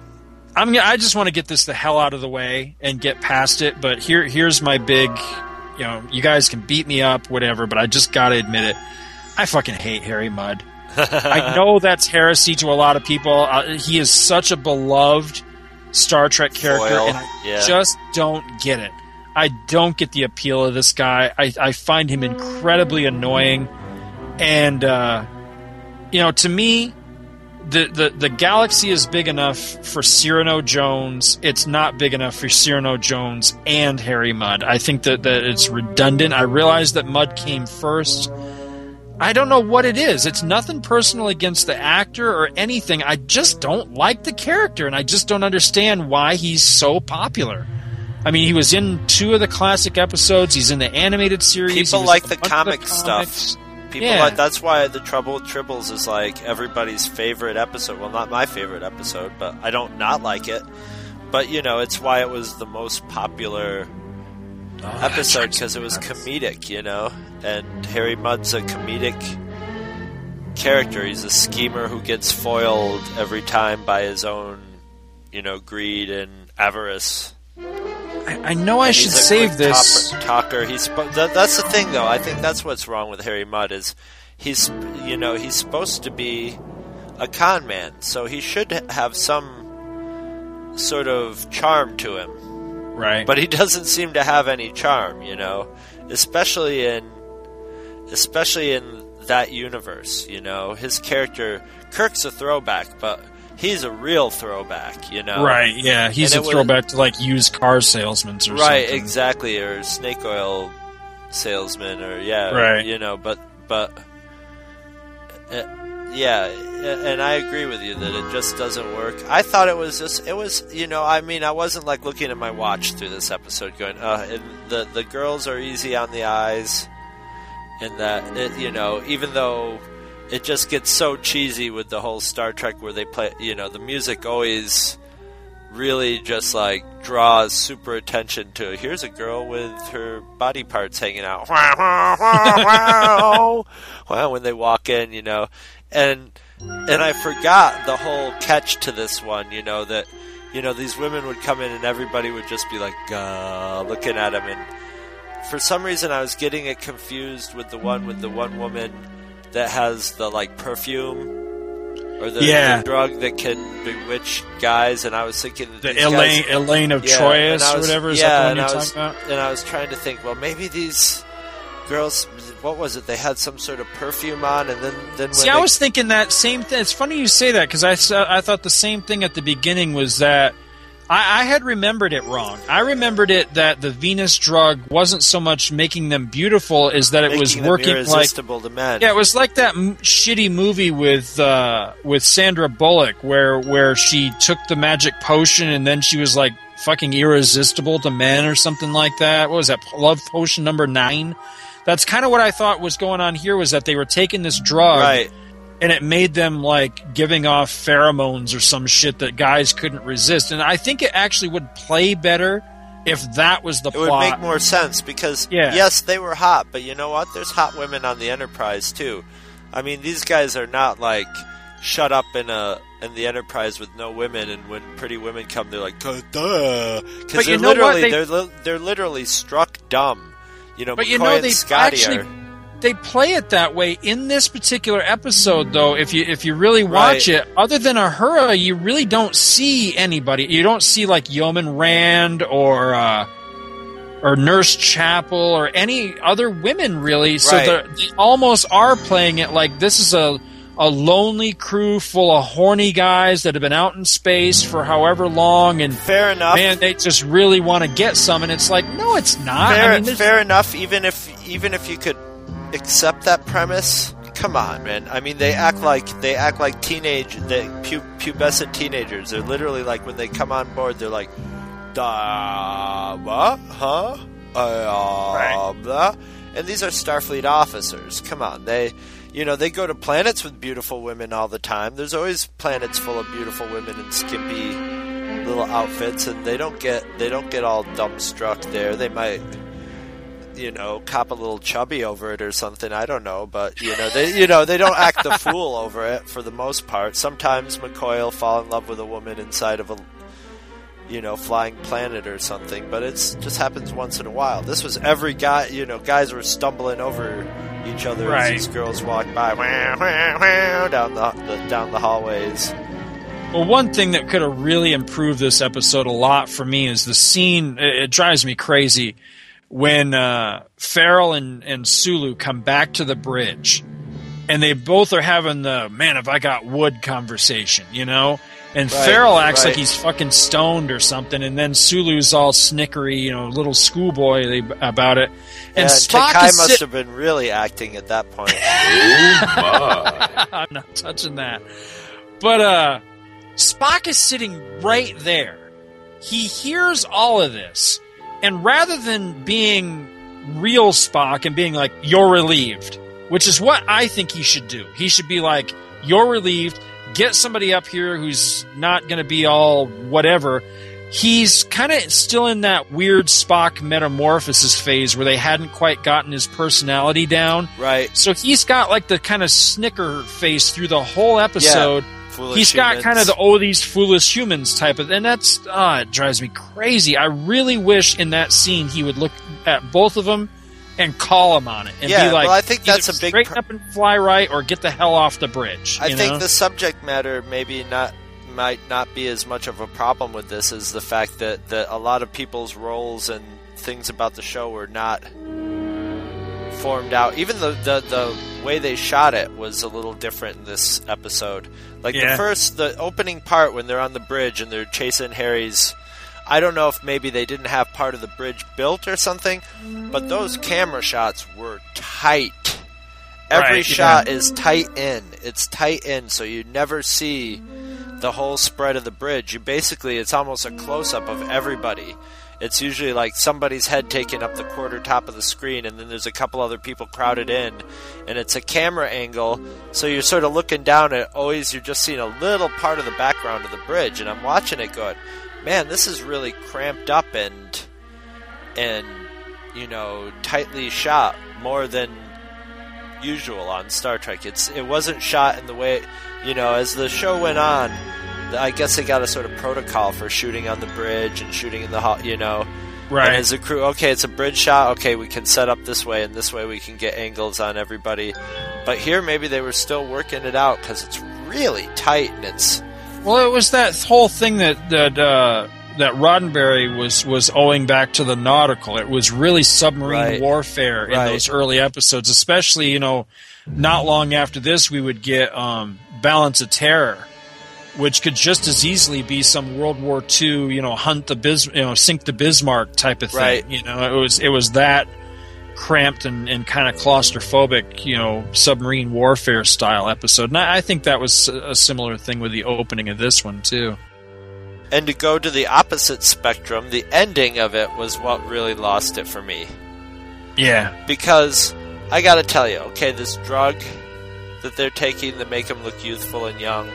Speaker 2: I'm I just want to get this the hell out of the way and get past it. But here here's my big, you know, you guys can beat me up, whatever. But I just got to admit it. I fucking hate Harry Mudd. I know that's heresy to a lot of people. Uh, he is such a beloved Star Trek character,
Speaker 3: Foil,
Speaker 2: and I
Speaker 3: yeah.
Speaker 2: just don't get it. I don't get the appeal of this guy. I, I find him incredibly annoying, and uh, you know, to me, the, the the galaxy is big enough for Cyrano Jones. It's not big enough for Cyrano Jones and Harry Mudd. I think that, that it's redundant. I realize that Mudd came first. I don't know what it is. It's nothing personal against the actor or anything. I just don't like the character, and I just don't understand why he's so popular. I mean, he was in two of the classic episodes. He's in the animated series.
Speaker 3: People like the comic
Speaker 2: comics.
Speaker 3: stuff. People
Speaker 2: Yeah.
Speaker 3: like that's why the Trouble with Tribbles is like everybody's favorite episode. Well, not my favorite episode, but I don't not like it. But you know, it's why it was the most popular
Speaker 2: Oh,
Speaker 3: episode because it was comedic. You know, and Harry Mudd's a comedic character. He's a schemer who gets foiled every time by his own, you know, greed and avarice.
Speaker 2: I, I know I
Speaker 3: And
Speaker 2: should save this.
Speaker 3: topper- talker. He's that, that's the thing, though. I think that's what's wrong with Harry Mudd is he's you know he's supposed to be a con man, so he should have some sort of charm to him.
Speaker 2: Right.
Speaker 3: But he doesn't seem to have any charm, you know, especially in especially in that universe. You know, his character Kirk's a throwback, but he's a real throwback. You know,
Speaker 2: Right, yeah. He's
Speaker 3: And
Speaker 2: a
Speaker 3: it was-
Speaker 2: throwback to like used car salesmen or
Speaker 3: right
Speaker 2: something.
Speaker 3: exactly or snake oil salesman or yeah
Speaker 2: Right.
Speaker 3: you know but but uh, yeah and i agree with you that it just doesn't work. I thought it was just it was you know i mean i wasn't like looking at my watch through this episode going uh and the the girls are easy on the eyes and that it, you know even though it just gets so cheesy with the whole star trek where they play you know the music always really just like draws super attention to here's a girl with her body parts hanging out. Wow when they walk in you know and and i forgot the whole catch to this one you know that you know these women would come in and everybody would just be like uh, looking at them and for some reason i was getting it confused with the one with the one woman that has the like perfume or the,
Speaker 2: Yeah.
Speaker 3: the drug that can bewitch guys, and I was thinking that
Speaker 2: The Elaine-
Speaker 3: guys-
Speaker 2: Elaine of
Speaker 3: Yeah, Troyius I
Speaker 2: or whatever, is
Speaker 3: yeah,
Speaker 2: that the one you're
Speaker 3: I was,
Speaker 2: talking about?
Speaker 3: And I was trying to think, well, maybe these girls, what was it? They had some sort of perfume on, and then then when
Speaker 2: See,
Speaker 3: they,
Speaker 2: I was thinking that same thing. It's funny you say that because I, saw- I thought the same thing at the beginning was that I, I had remembered it wrong. I remembered it that the Venus drug wasn't so much making them beautiful as that it was
Speaker 3: making
Speaker 2: working like
Speaker 3: irresistible to men.
Speaker 2: yeah, it was like that m- shitty movie with uh, with Sandra Bullock where where she took the magic potion and then she was like fucking irresistible to men or something like that. What was that? Love potion number nine. That's kind of what I thought was going on here. Was that they were taking this drug,
Speaker 3: Right.
Speaker 2: And it made them like giving off pheromones or some shit that guys couldn't resist. And I think it actually would play better if that was the plot.
Speaker 3: It would make more sense because
Speaker 2: Yeah.
Speaker 3: yes, they were hot, but you know what? There's hot women on the Enterprise too. I mean, these guys are not like shut up in a in the Enterprise with no women, and when pretty women come, they're like, "Duh," because they're literally
Speaker 2: They-
Speaker 3: they're li- they're literally struck dumb. You know,
Speaker 2: But you know they
Speaker 3: Scotty
Speaker 2: actually
Speaker 3: are
Speaker 2: they play it that way in this particular episode though if you if you really watch
Speaker 3: Right.
Speaker 2: it other than Uhura you really don't see anybody you don't see like Yeoman Rand or uh or Nurse Chapel or any other women really so
Speaker 3: Right.
Speaker 2: they almost are playing it like this is a a lonely crew full of horny guys that have been out in space for however long and
Speaker 3: fair enough.
Speaker 2: man they just really want to get some and it's like no it's not
Speaker 3: fair,
Speaker 2: I mean,
Speaker 3: fair enough. Even if even if you could accept that premise, come on, man. I mean, they act like they act like teenage, they pu- pubescent teenagers. They're literally like when they come on board, they're like, "Da what? Huh? Uh, blah." And these are Starfleet officers. Come on, they. You know, they go to planets with beautiful women all the time. There's always planets full of beautiful women in skimpy little outfits, and they don't get they don't get all dumbstruck there. They might, you know, cop a little chubby over it or something. I don't know, but you know, they you know they don't act the fool over it for the most part. Sometimes McCoy will fall in love with a woman inside of a you know flying planet or something, but it's just happens once in a while. This was every guy. You know, guys were stumbling over each other
Speaker 2: Right.
Speaker 3: as these girls walk by wah, wah, wah, down the, the down the hallways.
Speaker 2: Well, one thing that could have really improved this episode a lot for me is the scene. It, it drives me crazy when uh, Farrell and, and Sulu come back to the bridge, and they both are having the "man, have I got wood" conversation, you know. And
Speaker 3: Right,
Speaker 2: Farrell acts
Speaker 3: right.
Speaker 2: like he's fucking stoned or something, and then Sulu's all snickery, you know, little schoolboy about it. And
Speaker 3: And
Speaker 2: Spock Takei
Speaker 3: must
Speaker 2: sit-
Speaker 3: have been really acting at that point.
Speaker 2: I'm not touching that. But uh Spock is sitting right there. He hears all of this, and rather than being real Spock and being like, "You're relieved," which is what I think he should do. He should be like, "You're relieved." Get somebody up here who's not going to be all whatever. He's kind of still in that weird Spock metamorphosis phase where they hadn't quite gotten his personality down.
Speaker 3: Right.
Speaker 2: So he's got like the kind of snicker face through the whole episode.
Speaker 3: foolish
Speaker 2: he's got
Speaker 3: humans.
Speaker 2: kind of the oh these foolish humans type of, and that's ah, it drives me crazy. I really wish in that scene he would look at both of them and call them on it and
Speaker 3: Yeah,
Speaker 2: be like,
Speaker 3: well, I think that's a big
Speaker 2: straighten
Speaker 3: pro-
Speaker 2: up and fly right or get the hell off the bridge.
Speaker 3: I think
Speaker 2: know?
Speaker 3: the subject matter maybe not might not be as much of a problem with this as the fact that, that a lot of people's roles and things about the show were not formed out. Even the, the, the way they shot it was a little different in this episode. Like
Speaker 2: Yeah.
Speaker 3: the first, the opening part when they're on the bridge and they're chasing Harry's. I don't know if maybe they didn't have part of the bridge built or something, but those camera shots were tight. Every
Speaker 2: Right,
Speaker 3: shot
Speaker 2: yeah.
Speaker 3: is tight in. It's tight in, so you never see the whole spread of the bridge. You basically, it's almost a close up of everybody. It's usually like somebody's head taking up the quarter top of the screen, and then there's a couple other people crowded in, and it's a camera angle, so you're sort of looking down at always, you're just seeing a little part of the background of the bridge, and I'm watching it going, man, this is really cramped up and, and, you know, tightly shot more than usual on Star Trek. It's it wasn't shot in the way you know as the show went on. I guess they got a sort of protocol for shooting on the bridge and shooting in the hall. You know,
Speaker 2: Right.
Speaker 3: And as a crew, okay, it's a bridge shot. Okay, we can set up this way, and this way we can get angles on everybody. But here, maybe they were still working it out because it's really tight and it's
Speaker 2: Well, it was that whole thing that that uh, that Roddenberry was was owing back to the nautical. It was really submarine
Speaker 3: Right.
Speaker 2: warfare in
Speaker 3: Right.
Speaker 2: those early episodes, especially you know, not long after this, we would get um, Balance of Terror, which could just as easily be some World War II, you know, hunt the Bis, you know, sink the Bismarck type of thing.
Speaker 3: Right.
Speaker 2: You know, it was it was that cramped and, and kind of claustrophobic, you know, submarine warfare style episode. And I, I think that was a similar thing with the opening of this one too.
Speaker 3: and to go to the opposite spectrum, the ending of it was what really lost it for me.
Speaker 2: Yeah.
Speaker 3: because I gotta tell you, okay, this drug that they're taking to make them look youthful and young,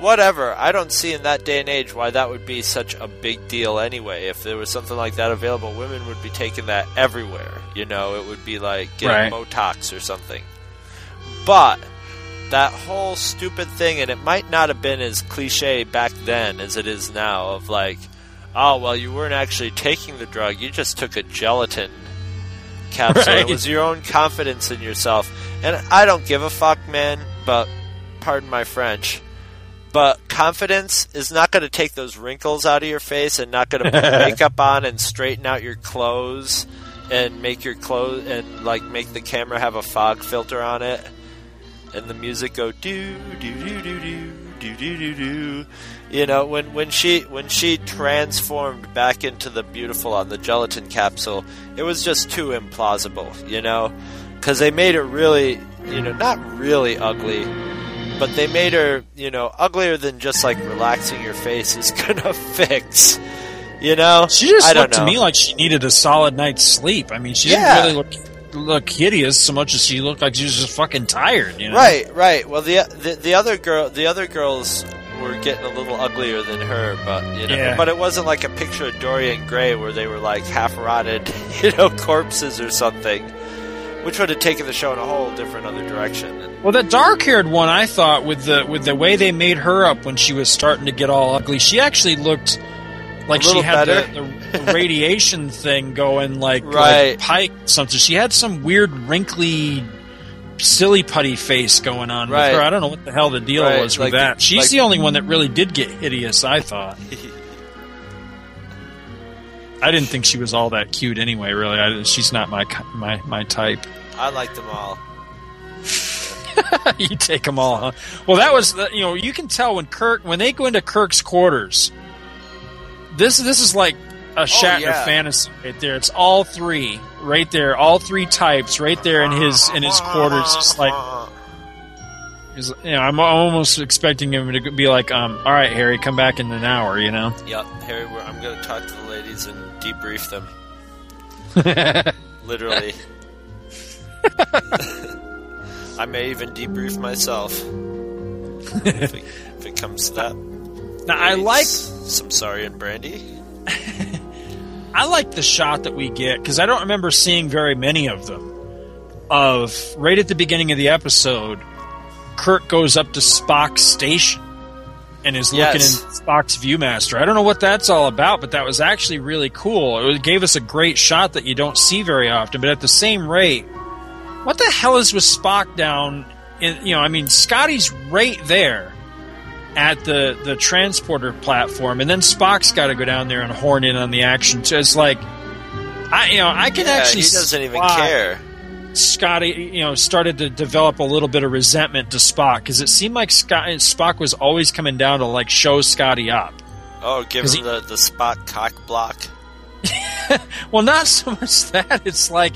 Speaker 3: whatever. I don't see in that day and age why that would be such a big deal anyway. If there was something like that available, women would be taking that everywhere. You know, it would be like getting
Speaker 2: Right.
Speaker 3: Botox or something. But that whole stupid thing, and it might not have been as cliche back then as it is now, of like, oh, well, you weren't actually taking the drug, you just took a gelatin capsule. It was your own confidence in yourself. And I don't give a fuck, man, but pardon my French. But confidence is not going to take those wrinkles out of your face and not going to put makeup on and straighten out your clothes and make your clothes and like make the camera have a fog filter on it and the music go do do do do do do do do do. You know, when when she when she transformed back into the beautiful on the gelatin capsule, it was just too implausible. You know, because they made her really, you know, not really ugly, but they made her, you know, uglier than just like relaxing your face is gonna fix. You know,
Speaker 2: She just
Speaker 3: I don't
Speaker 2: looked to me like she needed a solid night's sleep. I mean, she
Speaker 3: Yeah.
Speaker 2: didn't really look look hideous so much as she looked like she was just fucking tired. You know?
Speaker 3: Right, right. Well, the, the the other girl, the other girls were getting a little uglier than her, but you know,
Speaker 2: Yeah.
Speaker 3: but it wasn't like a picture of Dorian Gray where they were like half rotted, you know, corpses or something, which would have taken the show in a whole different other direction. And,
Speaker 2: Well, that dark-haired one, I thought with the with the way they made her up when she was starting to get all ugly, she actually looked Like she had the, the right thing going like,
Speaker 3: Right.
Speaker 2: like Pike something. She had some weird wrinkly silly putty face going on
Speaker 3: Right.
Speaker 2: with her. I don't know what the hell the deal
Speaker 3: Right,
Speaker 2: was with
Speaker 3: like-
Speaker 2: that. She's
Speaker 3: like-
Speaker 2: the only one that really did get hideous, I thought. I didn't think she was all that cute anyway, really. I, she's not my my my type.
Speaker 3: I like them all.
Speaker 2: you take them all, huh? Well, that was the- you know you can tell when Kirk when they go into Kirk's quarters. This this is like a Shatner
Speaker 3: Oh, yeah.
Speaker 2: fantasy right there. It's all three right there, all three types right there in his in his quarters. Just like he's- you know, I'm almost expecting him to be like, um, all right, Harry, come back in an hour. You know.
Speaker 3: Yep, Harry, we're, I'm going to talk to the ladies and debrief them. Literally. I may even debrief myself. if, it, if it comes to that.
Speaker 2: Now I like
Speaker 3: some Saurian brandy.
Speaker 2: I like the shot that we get because I don't remember seeing very many of them. Of right at the beginning of the episode, Kirk goes up to Spock's station and is looking
Speaker 3: Yes.
Speaker 2: in Spock's ViewMaster. I don't know what that's all about, but that was actually really cool. It gave us a great shot that you don't see very often. But at the same rate, what the hell is with Spock down? In, you know, I mean, Scotty's right there at the the transporter platform, and then Spock's got to go down there and horn in on the action. So it's like, I you know, I can
Speaker 3: Yeah,
Speaker 2: actually
Speaker 3: he doesn't even care.
Speaker 2: Scotty, you know, started to develop a little bit of resentment to Spock because it seemed like Scott, Spock was always coming down to like show Scotty up.
Speaker 3: Oh, give him the, the Spock cock block.
Speaker 2: Well, not so much that. It's like,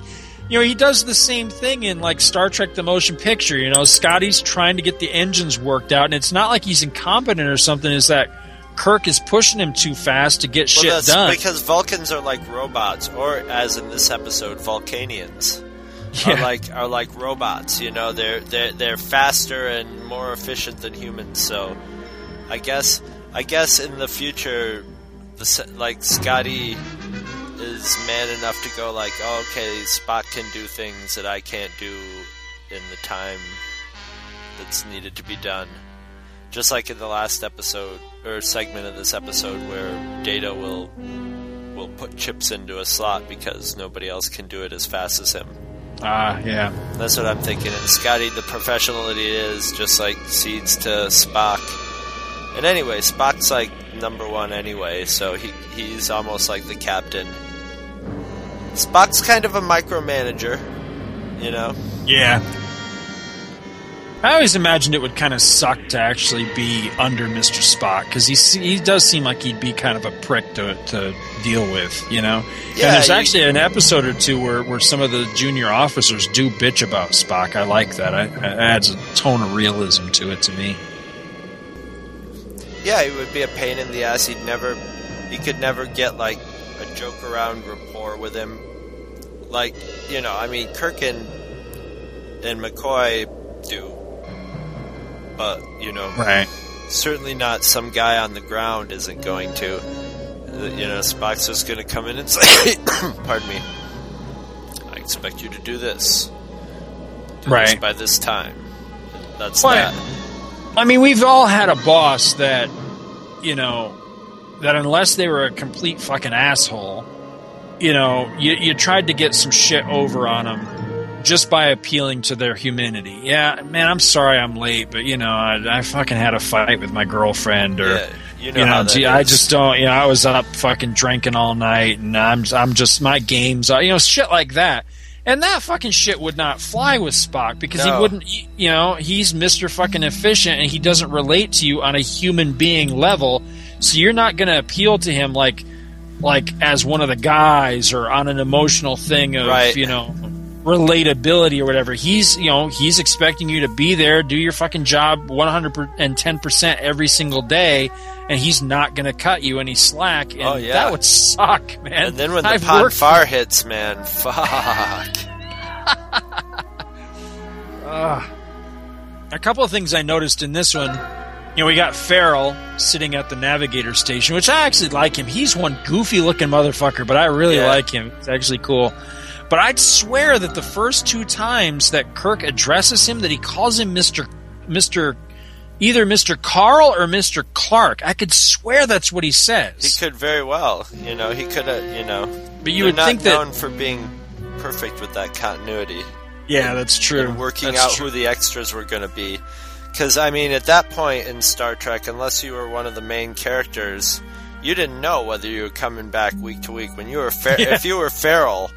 Speaker 2: you know, he does the same thing in like Star Trek the Motion Picture. You know, Scotty's trying to get the engines worked out, and it's not like he's incompetent or something. Is that Kirk is pushing him too fast to get
Speaker 3: Well,
Speaker 2: shit done?
Speaker 3: because Vulcans are like robots, or as in this episode, Vulcanians
Speaker 2: Yeah.
Speaker 3: are like are like robots. You know, they're they're they're faster and more efficient than humans. So, I guess I guess in the future, the like Scotty is man enough to go like, oh, okay, Spock can do things that I can't do in the time that's needed to be done. Just like in the last episode or segment of this episode where Data will will put chips into a slot because nobody else can do it as fast as him.
Speaker 2: Ah, yeah.
Speaker 3: That's what I'm thinking. And Scotty, the professional that he is, just like cedes to Spock. And anyway, Spock's like number one anyway, so he he's almost like the captain. Spock's kind of a micromanager, you know.
Speaker 2: Yeah. I always imagined it would kind of suck to actually be under Mr. Spock because he he does seem like he'd be kind of a prick to to deal with, you know.
Speaker 3: Yeah,
Speaker 2: and there's
Speaker 3: you-
Speaker 2: actually an episode or two where, where some of the junior officers do bitch about Spock. I like that. I, it adds a tone of realism to it to me.
Speaker 3: Yeah, he would be a pain in the ass. He'd never, he could never get like joke around rapport with him. Like, you know, I mean, Kirk and, and McCoy do, but you know,
Speaker 2: Right.
Speaker 3: certainly not some guy on the ground isn't going to. You know, Spock's just going to come in and say, "Pardon me, I expect you to do this, do this
Speaker 2: Right.
Speaker 3: by this time." That's
Speaker 2: Well,
Speaker 3: that.
Speaker 2: I mean, we've all had a boss that, you know, that unless they were a complete fucking asshole, you know, you, you tried to get some shit over on them just by appealing to their humanity. Yeah, man, I'm sorry I'm late, but you know, I, I fucking had a fight with my girlfriend, or
Speaker 3: Yeah, you know how that
Speaker 2: gee, I just don't. You know, I was up fucking drinking all night, and I'm I'm just my games, are, you know, shit like that. And that fucking shit would not fly with Spock because he wouldn't, you know, he's Mr. fucking efficient and he doesn't relate to you on a human being level. So you're not going to appeal to him like, like as one of the guys or on an emotional thing of,
Speaker 3: Right.
Speaker 2: you know, relatability or whatever. He's, you know, he's expecting you to be there, do your fucking job 110% every single day, and he's not going to cut you any slack. And
Speaker 3: Oh, yeah.
Speaker 2: that would suck, man.
Speaker 3: And then when the
Speaker 2: I've worked-
Speaker 3: farr hits, man, fuck.
Speaker 2: Ugh. Ah. a couple of things I noticed in this one. You know, we got Farrell sitting at the navigator station, which I actually like him. He's one goofy looking motherfucker, but I really
Speaker 3: Yeah.
Speaker 2: like him. It's actually cool. But I'd swear that the first two times that Kirk addresses him, that he calls him Mister Mister either Mr. Carl or Mr. Clark. I could swear that's what he says.
Speaker 3: He could very well. You know, he could have. You know,
Speaker 2: But you would
Speaker 3: not
Speaker 2: think that-
Speaker 3: known for being perfect with that continuity.
Speaker 2: Yeah, that's true.
Speaker 3: And working
Speaker 2: That's
Speaker 3: out
Speaker 2: true.
Speaker 3: who the extras were going to be. Because I mean, at that point in Star Trek, unless you were one of the main characters, you didn't know whether you were coming back week to week. When you were Fer-
Speaker 2: Yeah.
Speaker 3: if you were Farrell,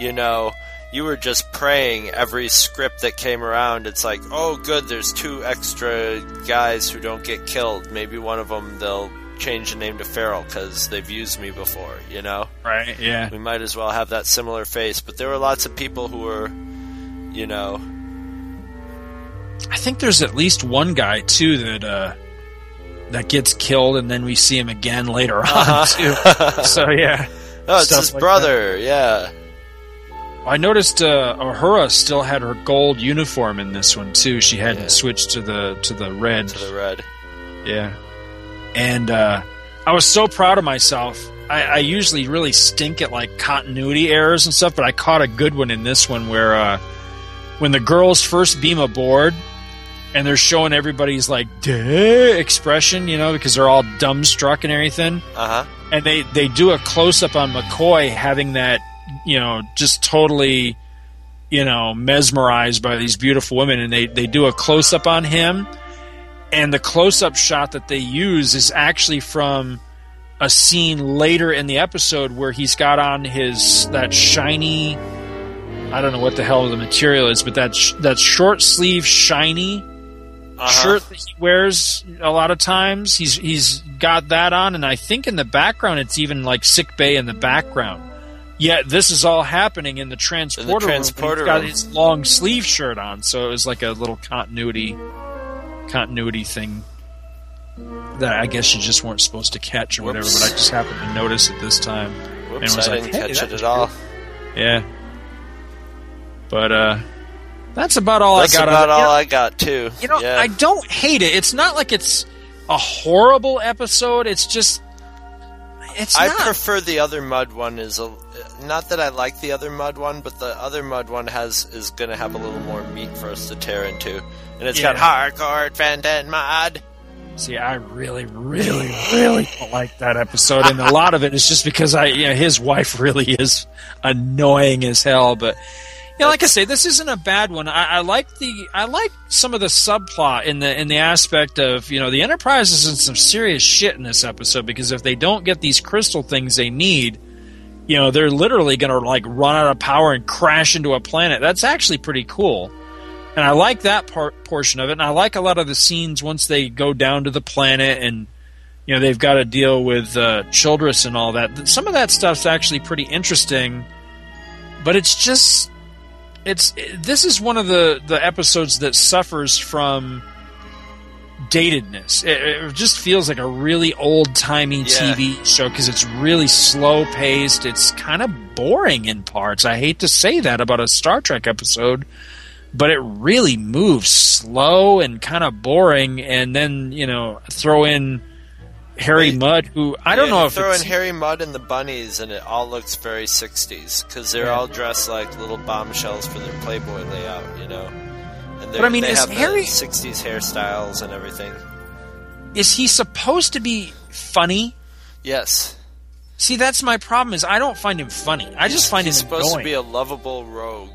Speaker 3: you know, you were just praying every script that came around. It's like, oh, good, there's two extra guys who don't get killed. Maybe one of them they'll change the name to Farrell because they've used me before. You know,
Speaker 2: Right, yeah.
Speaker 3: we might as well have that similar face. But there were lots of people who were, you know,
Speaker 2: I think there's at least one guy too that uh, that gets killed, and then we see him again later on
Speaker 3: Uh-huh.
Speaker 2: too. so yeah,
Speaker 3: oh, it's his
Speaker 2: like
Speaker 3: brother. Yeah.
Speaker 2: I noticed uh, Uhura still had her gold uniform in this one too. She hadn't
Speaker 3: Yeah.
Speaker 2: switched to the to the red.
Speaker 3: To the red.
Speaker 2: Yeah, and uh, I was so proud of myself. I, I usually really stink at like continuity errors and stuff, but I caught a good one in this one where uh, when the girls first beam aboard and they're showing everybody's like "Duh" expression, you know, because they're all dumbstruck and everything,
Speaker 3: Uh huh.
Speaker 2: and they they do a close up on McCoy having that, you know, just totally, you know, mesmerized by these beautiful women, and they they do a close up on him, and the close up shot that they use is actually from a scene later in the episode where he's got on his that shiny I don't know what the hell the material is, but that sh- that short sleeve shiny
Speaker 3: Uh-huh.
Speaker 2: shirt that he wears a lot of times. He's he's got that on, and I think in the background it's even like sick bay in the background. Yet this is all happening in the transporter. room when
Speaker 3: transporter
Speaker 2: he's got
Speaker 3: room.
Speaker 2: his long sleeve shirt on, so it was like a little continuity continuity thing that I guess you just weren't supposed to catch or whatever. But I just happened to notice it this time. and
Speaker 3: Whoops,
Speaker 2: was
Speaker 3: I
Speaker 2: like,
Speaker 3: didn't
Speaker 2: "Hey,
Speaker 3: catch it at all.
Speaker 2: Yeah. But uh that's about all
Speaker 3: That's
Speaker 2: I got.
Speaker 3: about.
Speaker 2: You
Speaker 3: all
Speaker 2: know-
Speaker 3: I got too.
Speaker 2: you know,
Speaker 3: yeah.
Speaker 2: I don't hate it. It's not like it's a horrible episode. It's just it's
Speaker 3: I
Speaker 2: not.
Speaker 3: prefer the other Mudd one. Is a not that I like the other Mudd one, but the other Mudd one has is going to have a little more meat for us to tear into, and it's got
Speaker 2: Yeah.
Speaker 3: hardcore Fandom mod.
Speaker 2: See, I really, really, really don't like that episode, and a lot of it is just because I, you know, his wife really is annoying as hell. But know, like I say, this isn't a bad one. I, I like the, I like some of the subplot in the in the aspect of you know the Enterprise is in some serious shit in this episode because if they don't get these crystal things they need, you know, they're literally going to like run out of power and crash into a planet. That's actually pretty cool. And I like that part portion of it, and I like a lot of the scenes once they go down to the planet and you know they've got to deal with uh, Childress and all that. Some of that stuff's actually pretty interesting, but it's just it's this is one of the the episodes that suffers from datedness. It, it just feels like a really old timey
Speaker 3: Yeah.
Speaker 2: TV show because it's really slow paced. It's kind of boring in parts. I hate to say that about a Star Trek episode, but it really moves slow and kind of boring. And then you know throw in Harry Mudd, who I don't
Speaker 3: Yeah,
Speaker 2: know if
Speaker 3: throw
Speaker 2: it's,
Speaker 3: in Harry Mudd and the bunnies, and it all looks very '60s because they're
Speaker 2: Yeah.
Speaker 3: all dressed like little bombshells for their Playboy layout, you know. And
Speaker 2: But I mean,
Speaker 3: they
Speaker 2: is
Speaker 3: have
Speaker 2: Harry-
Speaker 3: '60s hairstyles and everything.
Speaker 2: is he supposed to be funny?
Speaker 3: Yes,
Speaker 2: See, that's my problem. Is I don't find him funny. I just find
Speaker 3: he's
Speaker 2: him
Speaker 3: supposed
Speaker 2: annoying.
Speaker 3: to be a lovable rogue.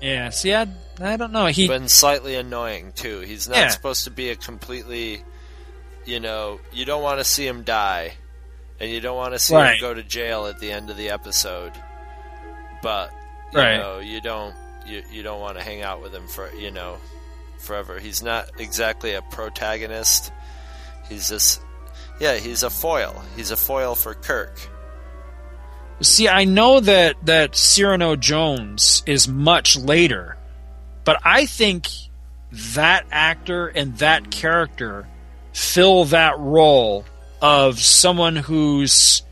Speaker 2: yeah. See, I, I don't know. He
Speaker 3: but slightly annoying too. He's not
Speaker 2: Yeah.
Speaker 3: supposed to be a completely, you know, you don't want to see him die, and you don't want to see
Speaker 2: Right.
Speaker 3: him go to jail at the end of the episode. But you
Speaker 2: Right.
Speaker 3: know, you don't you you don't want to hang out with him for you know forever. He's not exactly a protagonist. He's just yeah, he's a foil. He's a foil for Kirk.
Speaker 2: See, I know that that Cyrano Jones is much later, but I think that actor and that character fill that role of someone who's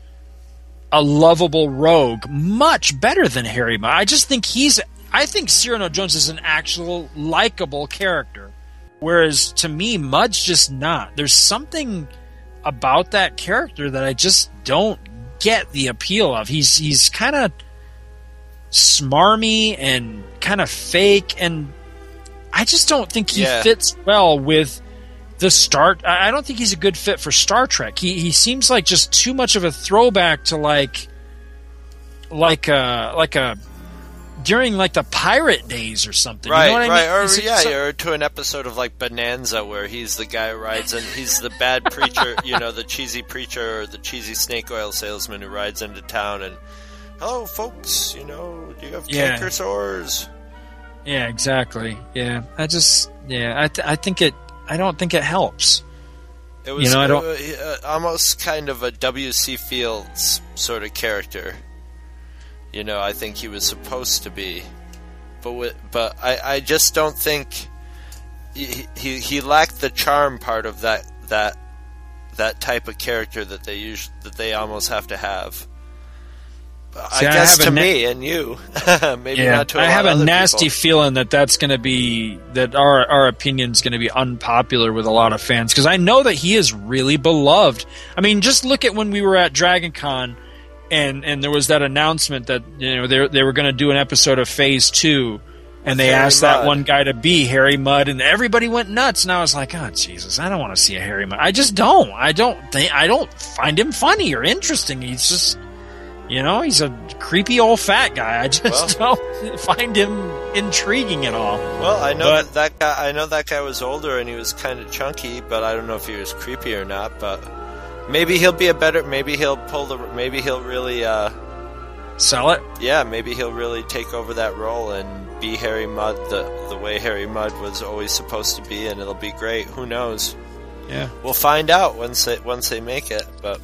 Speaker 2: a lovable rogue much better than Harry. Mudd. I just think he's. I think Cyrano Jones is an actual likable character, whereas to me, Mudd's just not. There's something about that character that I just don't get the appeal of. He's he's kind of smarmy and kind of fake, and I just don't think he
Speaker 3: Yeah.
Speaker 2: fits well with the start. I don't think he's a good fit for Star Trek. He he seems like just too much of a throwback to like like a like a during like the pirate days or something.
Speaker 3: Right,
Speaker 2: you know what I
Speaker 3: right,
Speaker 2: mean?
Speaker 3: or
Speaker 2: it
Speaker 3: yeah,
Speaker 2: so-
Speaker 3: or to an episode of like Bonanza where he's the guy who rides and he's the bad preacher, you know, the cheesy preacher or the cheesy snake oil salesman who rides into town and, hello, folks, you know, do you have
Speaker 2: Yeah.
Speaker 3: canker sores?
Speaker 2: Yeah, exactly. Yeah, I just yeah, I th- I think it. I don't think it helps.
Speaker 3: It was
Speaker 2: You know, I don't-
Speaker 3: uh, almost kind of a W.C. Fields sort of character. You know, I think he was supposed to be, but with, but I, I just don't think he, he he lacked the charm part of that that that type of character that they use that they almost have to have.
Speaker 2: See,
Speaker 3: I
Speaker 2: I
Speaker 3: guess
Speaker 2: a
Speaker 3: to
Speaker 2: na-
Speaker 3: me and you, maybe
Speaker 2: yeah,
Speaker 3: not to
Speaker 2: I have a nasty
Speaker 3: people.
Speaker 2: feeling that that's going to be that our our opinion is going to be unpopular with a lot of fans because I know that he is really beloved. I mean, just look at when we were at Dragon Con and and there was that announcement that you know they they were going to do an episode of Phase Two. And they
Speaker 3: Harry
Speaker 2: asked that one guy to be Harry Mudd, and everybody went nuts. And I was like, "Oh Jesus, I don't want to see a Harry Mudd. I just don't. I don't think. I don't find him funny or interesting. He's just, you know, he's a creepy old fat guy. I just don't find him intriguing at all.
Speaker 3: Well, I know
Speaker 2: But-
Speaker 3: that, that guy. I know that guy was older and he was kind of chunky, but I don't know if he was creepy or not. But maybe he'll be a better. Maybe he'll pull the. Maybe he'll really. uh
Speaker 2: Sell it.
Speaker 3: Yeah, maybe he'll really take over that role and be Harry Mudd the the way Harry Mudd was always supposed to be, and it'll be great. Who knows?
Speaker 2: Yeah.
Speaker 3: We'll find out once they once they make it. But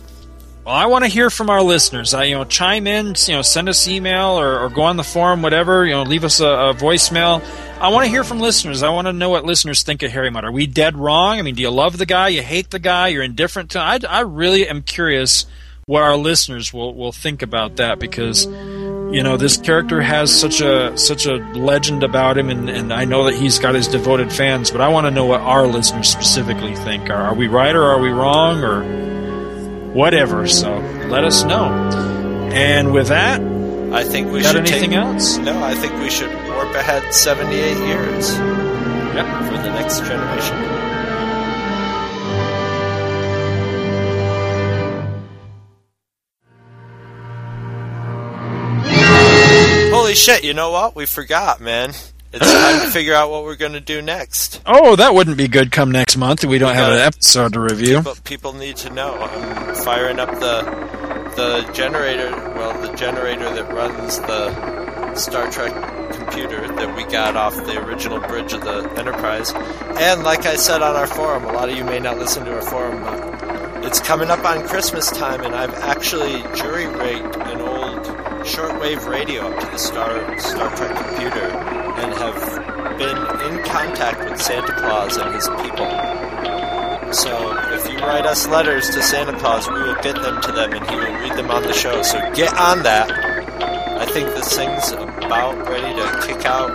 Speaker 2: Well, I want to hear from our listeners. I, you know, chime in. You know, send us email or, or go on the forum, whatever. You know, leave us a, a voicemail. I want to hear from listeners. I want to know what listeners think of Harry Mudd. Are we dead wrong? I mean, do you love the guy? You hate the guy? You're indifferent to? I, I really am curious what our listeners will, will think about that because you know this character has such a such a legend about him, and, and I know that he's got his devoted fans. But I want to know what our listeners specifically think. Are, are we right or are we wrong or whatever? So let us know. And with that,
Speaker 3: I think we
Speaker 2: got
Speaker 3: should
Speaker 2: anything
Speaker 3: take,
Speaker 2: else?
Speaker 3: No, I think we should warp ahead seventy eight years.
Speaker 2: Yep.
Speaker 3: For the next generation. Holy shit, you know what? We forgot, man. It's time to figure out what we're going to do next.
Speaker 2: Oh, that wouldn't be good come next month. We don't have an episode to review.
Speaker 3: But people need to know. I'm firing up the the generator, well, the generator that runs the Star Trek computer that we got off the original bridge of the Enterprise. And like I said on our forum, a lot of you may not listen to our forum, but it's coming up on Christmas time, and I've actually jury rigged an old shortwave radio up to the Star Star Trek computer and have been in contact with Santa Claus and his people. So if you write us letters to Santa Claus, we will get them to them and he will read them on the show. So get on that. I think this thing's about ready to kick out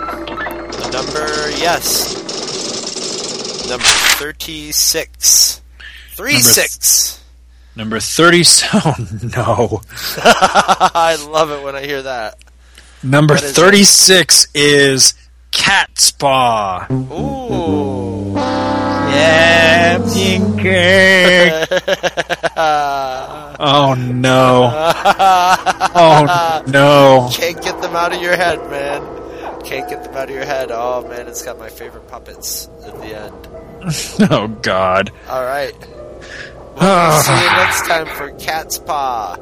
Speaker 3: the number, yes. Number 36. 3
Speaker 2: Number
Speaker 3: 6.
Speaker 2: Number 30. Oh, no.
Speaker 3: I love it when I hear that.
Speaker 2: Number
Speaker 3: What is
Speaker 2: 36 is Catspaw.
Speaker 3: Ooh.
Speaker 2: Captain Kirk. oh, no. Oh, no.
Speaker 3: Can't get them out of your head, man. Can't get them out of your head. Oh, man, it's got my favorite puppets at the end.
Speaker 2: Oh, God.
Speaker 3: All right. We'll see you next time for Cat's Paw.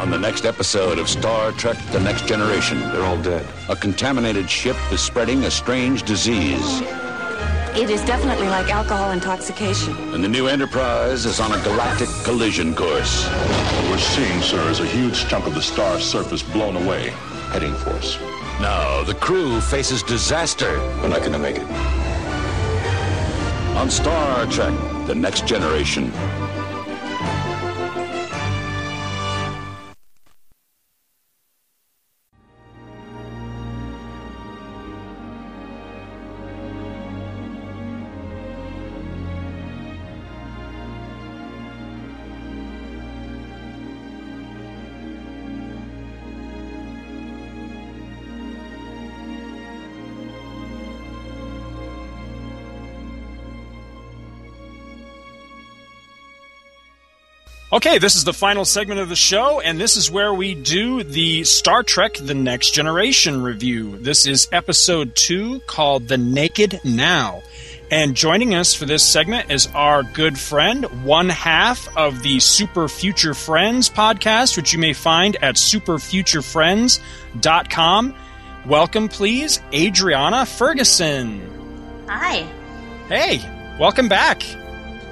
Speaker 11: On the next episode of Star Trek The Next Generation, they're all dead. A contaminated ship is spreading a strange disease,
Speaker 12: It is definitely like alcohol intoxication.
Speaker 11: and the new Enterprise is on a galactic collision course.
Speaker 13: What we're seeing, sir, is a huge chunk of the star's surface blown away, heading for us.
Speaker 11: Now, the crew faces disaster.
Speaker 13: We're not going to make it.
Speaker 11: On Star Trek The Next Generation.
Speaker 2: Okay, this is the final segment of the show, and this is where we do the Star Trek The Next Generation review. This is episode two called The Naked Now. And joining us for this segment is our good friend, one half of the Super Future Friends podcast, which you may find at superfuturefriends.com. Welcome, please, Adriana Ferguson.
Speaker 14: Hi.
Speaker 2: Hey, welcome back.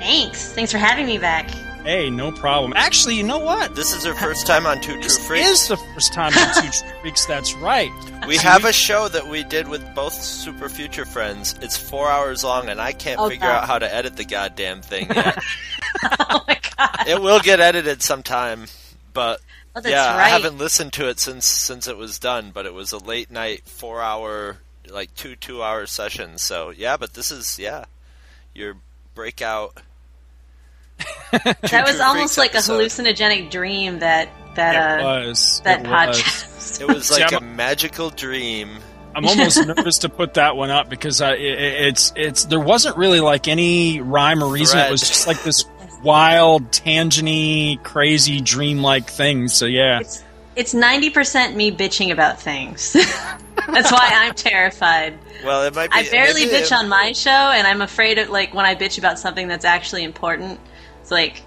Speaker 14: Thanks. Thanks for having me back.
Speaker 2: Hey, no problem. Actually, you know what?
Speaker 3: This is her first time on Two True
Speaker 2: This
Speaker 3: Freaks.
Speaker 2: is the first time on Two True Freaks. That's right.
Speaker 3: We have a show that we did with both Super Future Friends. It's four hours long, and I can't
Speaker 14: Oh,
Speaker 3: figure
Speaker 14: God.
Speaker 3: out how to edit the goddamn thing yet. oh my god! It will get edited sometime, but
Speaker 14: Oh, that's
Speaker 3: yeah, I haven't listened to it since since it was done. But it was a late night, four hour, like two two hour session. So yeah, but this is yeah, your breakout.
Speaker 14: That was almost
Speaker 3: Freaks
Speaker 14: like a hallucinogenic dream that that
Speaker 2: It
Speaker 14: uh,
Speaker 2: was.
Speaker 14: that
Speaker 2: It
Speaker 14: podcast.
Speaker 3: It was like
Speaker 2: See,
Speaker 3: a
Speaker 2: I'm-
Speaker 3: magical dream.
Speaker 2: I'm almost nervous to put that one up because uh, it, it's it's there wasn't really like any rhyme or reason. It was just like this wild, tangenty, crazy, dreamlike thing. So yeah,
Speaker 14: It's ninety percent me bitching about things. That's why I'm terrified.
Speaker 3: Well, it might be.
Speaker 14: I barely
Speaker 3: maybe
Speaker 14: bitch
Speaker 3: it-
Speaker 14: on my show, and I'm afraid of like when I bitch about something that's actually important. It's like,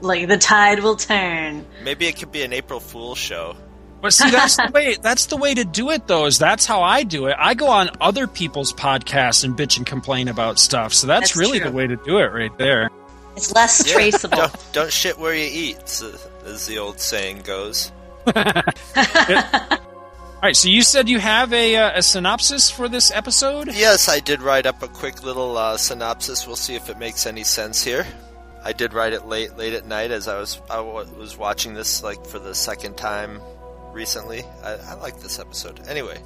Speaker 14: like the tide will turn.
Speaker 3: Maybe it could be an April Fool's show.
Speaker 2: But see, that's the way. That's the way to do it, though. Is that's how I do it. I go on other people's podcasts and bitch and complain about stuff. So that's,
Speaker 14: That's
Speaker 2: really
Speaker 14: true.
Speaker 2: the way to do it, right there.
Speaker 14: It's less
Speaker 3: Yeah,
Speaker 14: traceable.
Speaker 3: Don't, don't shit where you eat, as the old saying goes.
Speaker 2: All right. So you said you have a uh, a synopsis for this episode.
Speaker 3: Yes, I did write up a quick little uh, synopsis. We'll see if it makes any sense here. I did write it late, late at night as I was I was watching this like for the second time recently. I, I like this episode. Anyway,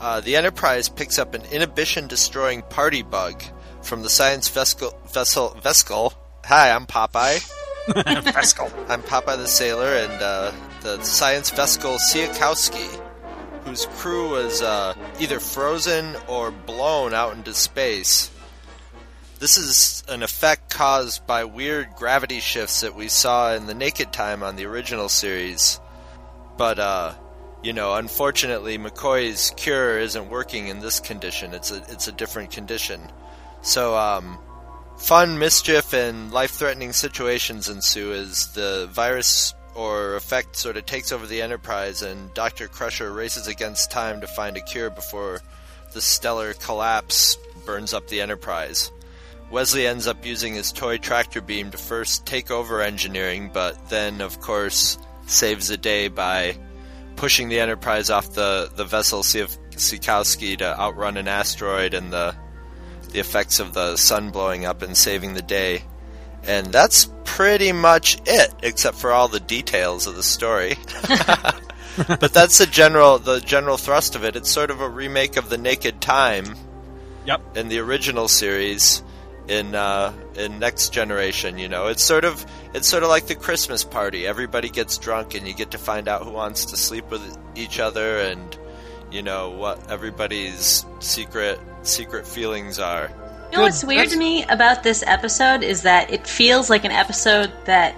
Speaker 3: uh, the Enterprise picks up an inhibition-destroying party bug from the science vessel vessel Vescal. Hi, I'm Popeye.
Speaker 2: Vescal.
Speaker 3: I'm Popeye the Sailor, and uh, the science vessel Tsiolkovsky, whose crew was uh, either frozen or blown out into space. This is an effect caused by weird gravity shifts that we saw in the Naked Time on the original series. But, uh, you know, unfortunately, McCoy's cure isn't working in this condition. It's a it's a different condition. So, um, fun mischief and life-threatening situations ensue as the virus or effect sort of takes over the Enterprise, and Doctor Crusher races against time to find a cure before the stellar collapse burns up the Enterprise. Wesley ends up using his toy tractor beam to first take over engineering, but then, of course, saves the day by pushing the Enterprise off the, the vessel Tsiolkovsky to outrun an asteroid and the the effects of the sun blowing up and saving the day. And that's pretty much it, except for all the details of the story. but that's the general the general thrust of it. It's sort of a remake of the Naked Time.
Speaker 2: Yep.
Speaker 3: In the original series, in uh, in Next Generation, you know, it's sort of it's sort of like the Christmas party. Everybody gets drunk, and you get to find out who wants to sleep with each other, and you know what everybody's secret secret feelings are.
Speaker 14: You know what's weird to me about this episode is that it feels like an episode that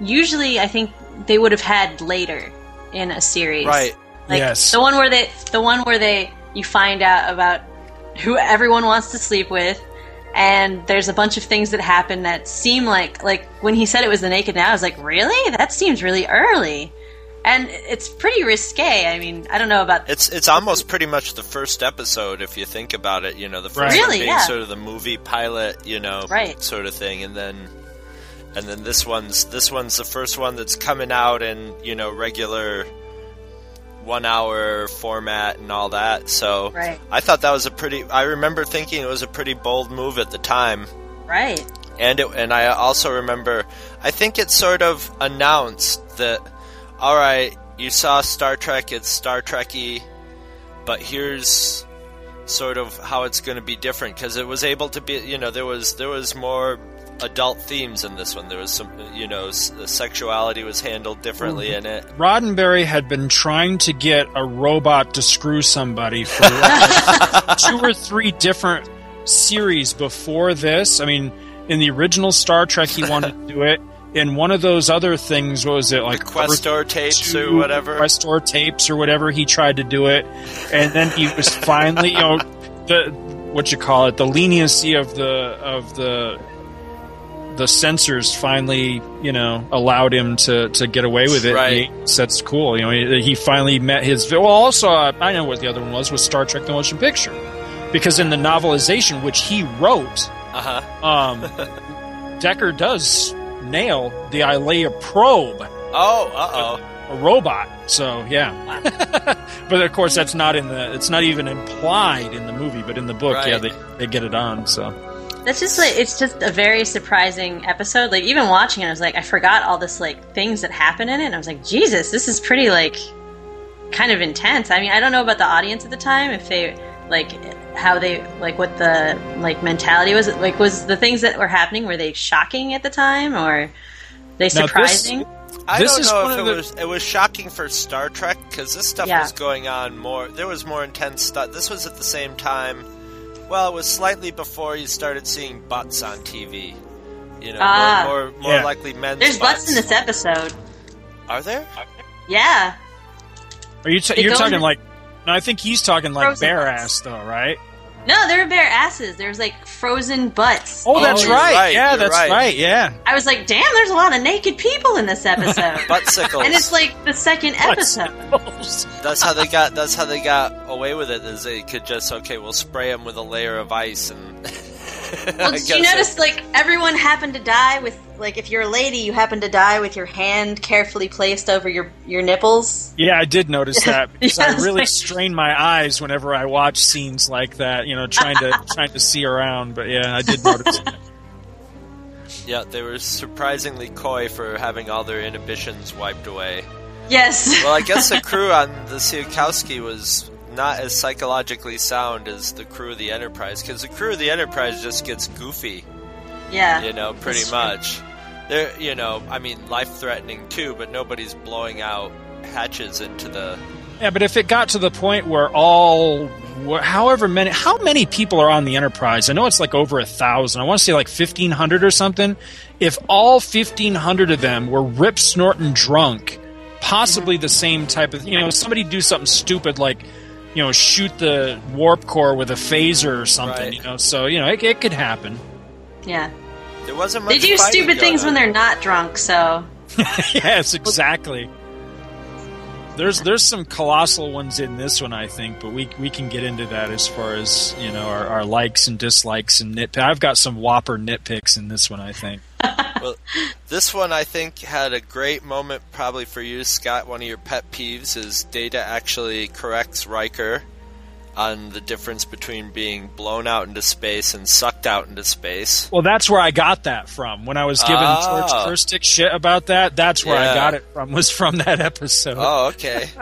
Speaker 14: usually I think they would have had later in a series.
Speaker 3: Right.
Speaker 14: Like
Speaker 2: Yes.
Speaker 14: the one where they the one where they you find out about who everyone wants to sleep with and there's a bunch of things that happen that seem like like when he said it was the naked now I was like, "Really? That seems really early." And it's pretty risque. I mean, I don't know about
Speaker 3: It's it's almost pretty much the first episode if you think about it. You know, the first.
Speaker 14: Really,
Speaker 3: being
Speaker 14: yeah.
Speaker 3: sort of the movie pilot, you know,
Speaker 14: Right.
Speaker 3: sort of thing, and then and then this one's this one's the first one that's coming out in you know regular one hour format and all that. So
Speaker 14: Right.
Speaker 3: I thought that was a pretty. I remember thinking it was a pretty bold move at the time.
Speaker 14: right.
Speaker 3: And it, and I also remember, I think it sort of announced that, all right, you saw Star Trek, it's Star Trekky, but here's sort of how it's going to be different because it was able to be, you know, there was there was more adult themes in this one. There was some, you know, sexuality was handled differently in it.
Speaker 2: Roddenberry had been trying to get a robot to screw somebody for like two or three different series before this. I mean, in the original Star Trek, he wanted to do it. in one of those other things. What was it like?
Speaker 3: Questor tapes or whatever.
Speaker 2: Questor tapes or whatever. He tried to do it, and then he was finally, you know, the what you call it, the leniency of the of the the censors finally, you know, allowed him to, to get away with it.
Speaker 3: Right.
Speaker 2: He, that's cool. You know, he, he finally met his. Well, also, uh, I know what the other one was was Star Trek: The Motion Picture, because in the novelization, which he wrote,
Speaker 3: Uh huh.
Speaker 2: um, Decker does nail the Ilia probe,
Speaker 3: Oh, uh oh.
Speaker 2: a robot. So yeah, but of course that's not in the. It's not even implied in the movie, but in the book, yeah, they they get it on. So
Speaker 14: That's just like it's just a very surprising episode. Like even watching it, I was like, I forgot all this like things that happen in it. And I was like, Jesus, this is pretty like kind of intense. I mean, I don't know about the audience at the time if they like how they like what the like mentality was. Like was the things that were happening were they shocking at the time or they
Speaker 2: Now, this-
Speaker 14: surprising?
Speaker 3: I
Speaker 2: This
Speaker 3: don't
Speaker 2: is
Speaker 3: know if it
Speaker 2: the-
Speaker 3: was it was shocking for Star Trek because this stuff
Speaker 14: Yeah.
Speaker 3: was going on more. There was more intense stuff. This was at the same time. Well, it was slightly before you started seeing butts on TV. You know,
Speaker 14: Ah.
Speaker 3: more more, more
Speaker 2: Yeah.
Speaker 3: likely men's.
Speaker 14: There's butts in this episode.
Speaker 3: Are there?
Speaker 14: Yeah.
Speaker 2: are you t- you're talking
Speaker 14: into-
Speaker 2: like? No, I think he's talking like
Speaker 14: Frozen
Speaker 2: bare
Speaker 14: butts.
Speaker 2: ass though, right?
Speaker 14: No, there were bare asses. There's like frozen butts.
Speaker 2: Oh, oh, that's
Speaker 3: you're
Speaker 2: right.
Speaker 3: right,
Speaker 2: Yeah,
Speaker 3: you're
Speaker 2: that's
Speaker 3: right.
Speaker 2: right. Yeah.
Speaker 14: I was like, damn, there's a lot of naked people in this episode.
Speaker 3: Buttsicles.
Speaker 14: and it's like the second episode.
Speaker 3: that's how they got. That's how they got away with it. Is they could just okay, we'll spray them with a layer of ice and.
Speaker 14: Well, did you notice
Speaker 3: it-
Speaker 14: like everyone happened to die with like if you're a lady, you happen to die with your hand carefully placed over your your nipples?
Speaker 2: Yeah, I did notice that because
Speaker 14: Yeah,
Speaker 2: I really
Speaker 14: like-
Speaker 2: strain my eyes whenever I watch scenes like that. You know, trying to trying to see around. But yeah, I did notice. that.
Speaker 3: Yeah, they were surprisingly coy for having all their inhibitions wiped away.
Speaker 14: Yes.
Speaker 3: Well, I guess the crew on the Tsiolkovsky was not as psychologically sound as the crew of the Enterprise, because the crew of the Enterprise just gets goofy,
Speaker 14: yeah.
Speaker 3: you know, pretty much. They're, you know, I mean, life-threatening too, but nobody's blowing out hatches into the.
Speaker 2: Yeah, but if it got to the point where all, however many, how many people are on the Enterprise? I know it's like over a thousand. I want to say like fifteen hundred or something. If all fifteen hundred of them were rip snorting drunk, possibly mm-hmm. the same type of, you know, somebody do something stupid like, you know, shoot the warp core with a phaser or something.
Speaker 3: Right.
Speaker 2: You know, so you know it, it could happen.
Speaker 14: Yeah.
Speaker 3: There wasn't much.
Speaker 14: They do stupid things
Speaker 3: on.
Speaker 14: when they're not drunk, so
Speaker 2: yes, exactly. There's there's some colossal ones in this one, I think, but we we can get into that as far as you know our, our likes and dislikes and nitpick. I've got some whopper nitpicks in this one, I think.
Speaker 3: Well, this one I think had a great moment, probably for you, Scott. One of your pet peeves is Data actually corrects Riker on the difference between being blown out into space and sucked out into space.
Speaker 2: Well, that's where I got that from. When I was giving
Speaker 3: Ah.
Speaker 2: George Kirstick shit about that, that's where
Speaker 3: Yeah.
Speaker 2: I got it from. Was from that episode.
Speaker 3: Oh, okay.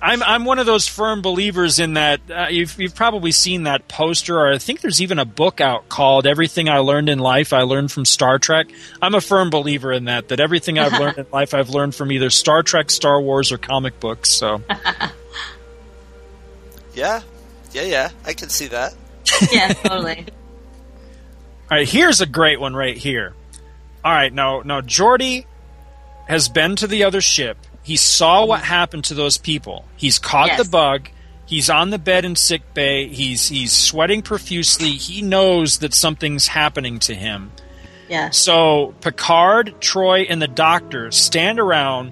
Speaker 2: I'm I'm one of those firm believers in that. Uh, you've you've probably seen that poster, or I think there's even a book out called "Everything I Learned in Life I Learned from Star Trek." I'm a firm believer in that. That everything I've learned in life I've learned from either Star Trek, Star Wars, or comic books. So
Speaker 3: yeah, yeah, yeah. I can see that.
Speaker 14: yeah, totally.
Speaker 2: All right, here's a great one right here. All right, now now Geordi has been to the other ship. He saw what mm-hmm. happened to those people. He's caught
Speaker 14: Yes.
Speaker 2: the bug. He's on the bed in sick bay. He's he's sweating profusely. He knows that something's happening to him.
Speaker 14: Yeah.
Speaker 2: So Picard, Troi, and the Doctor stand around,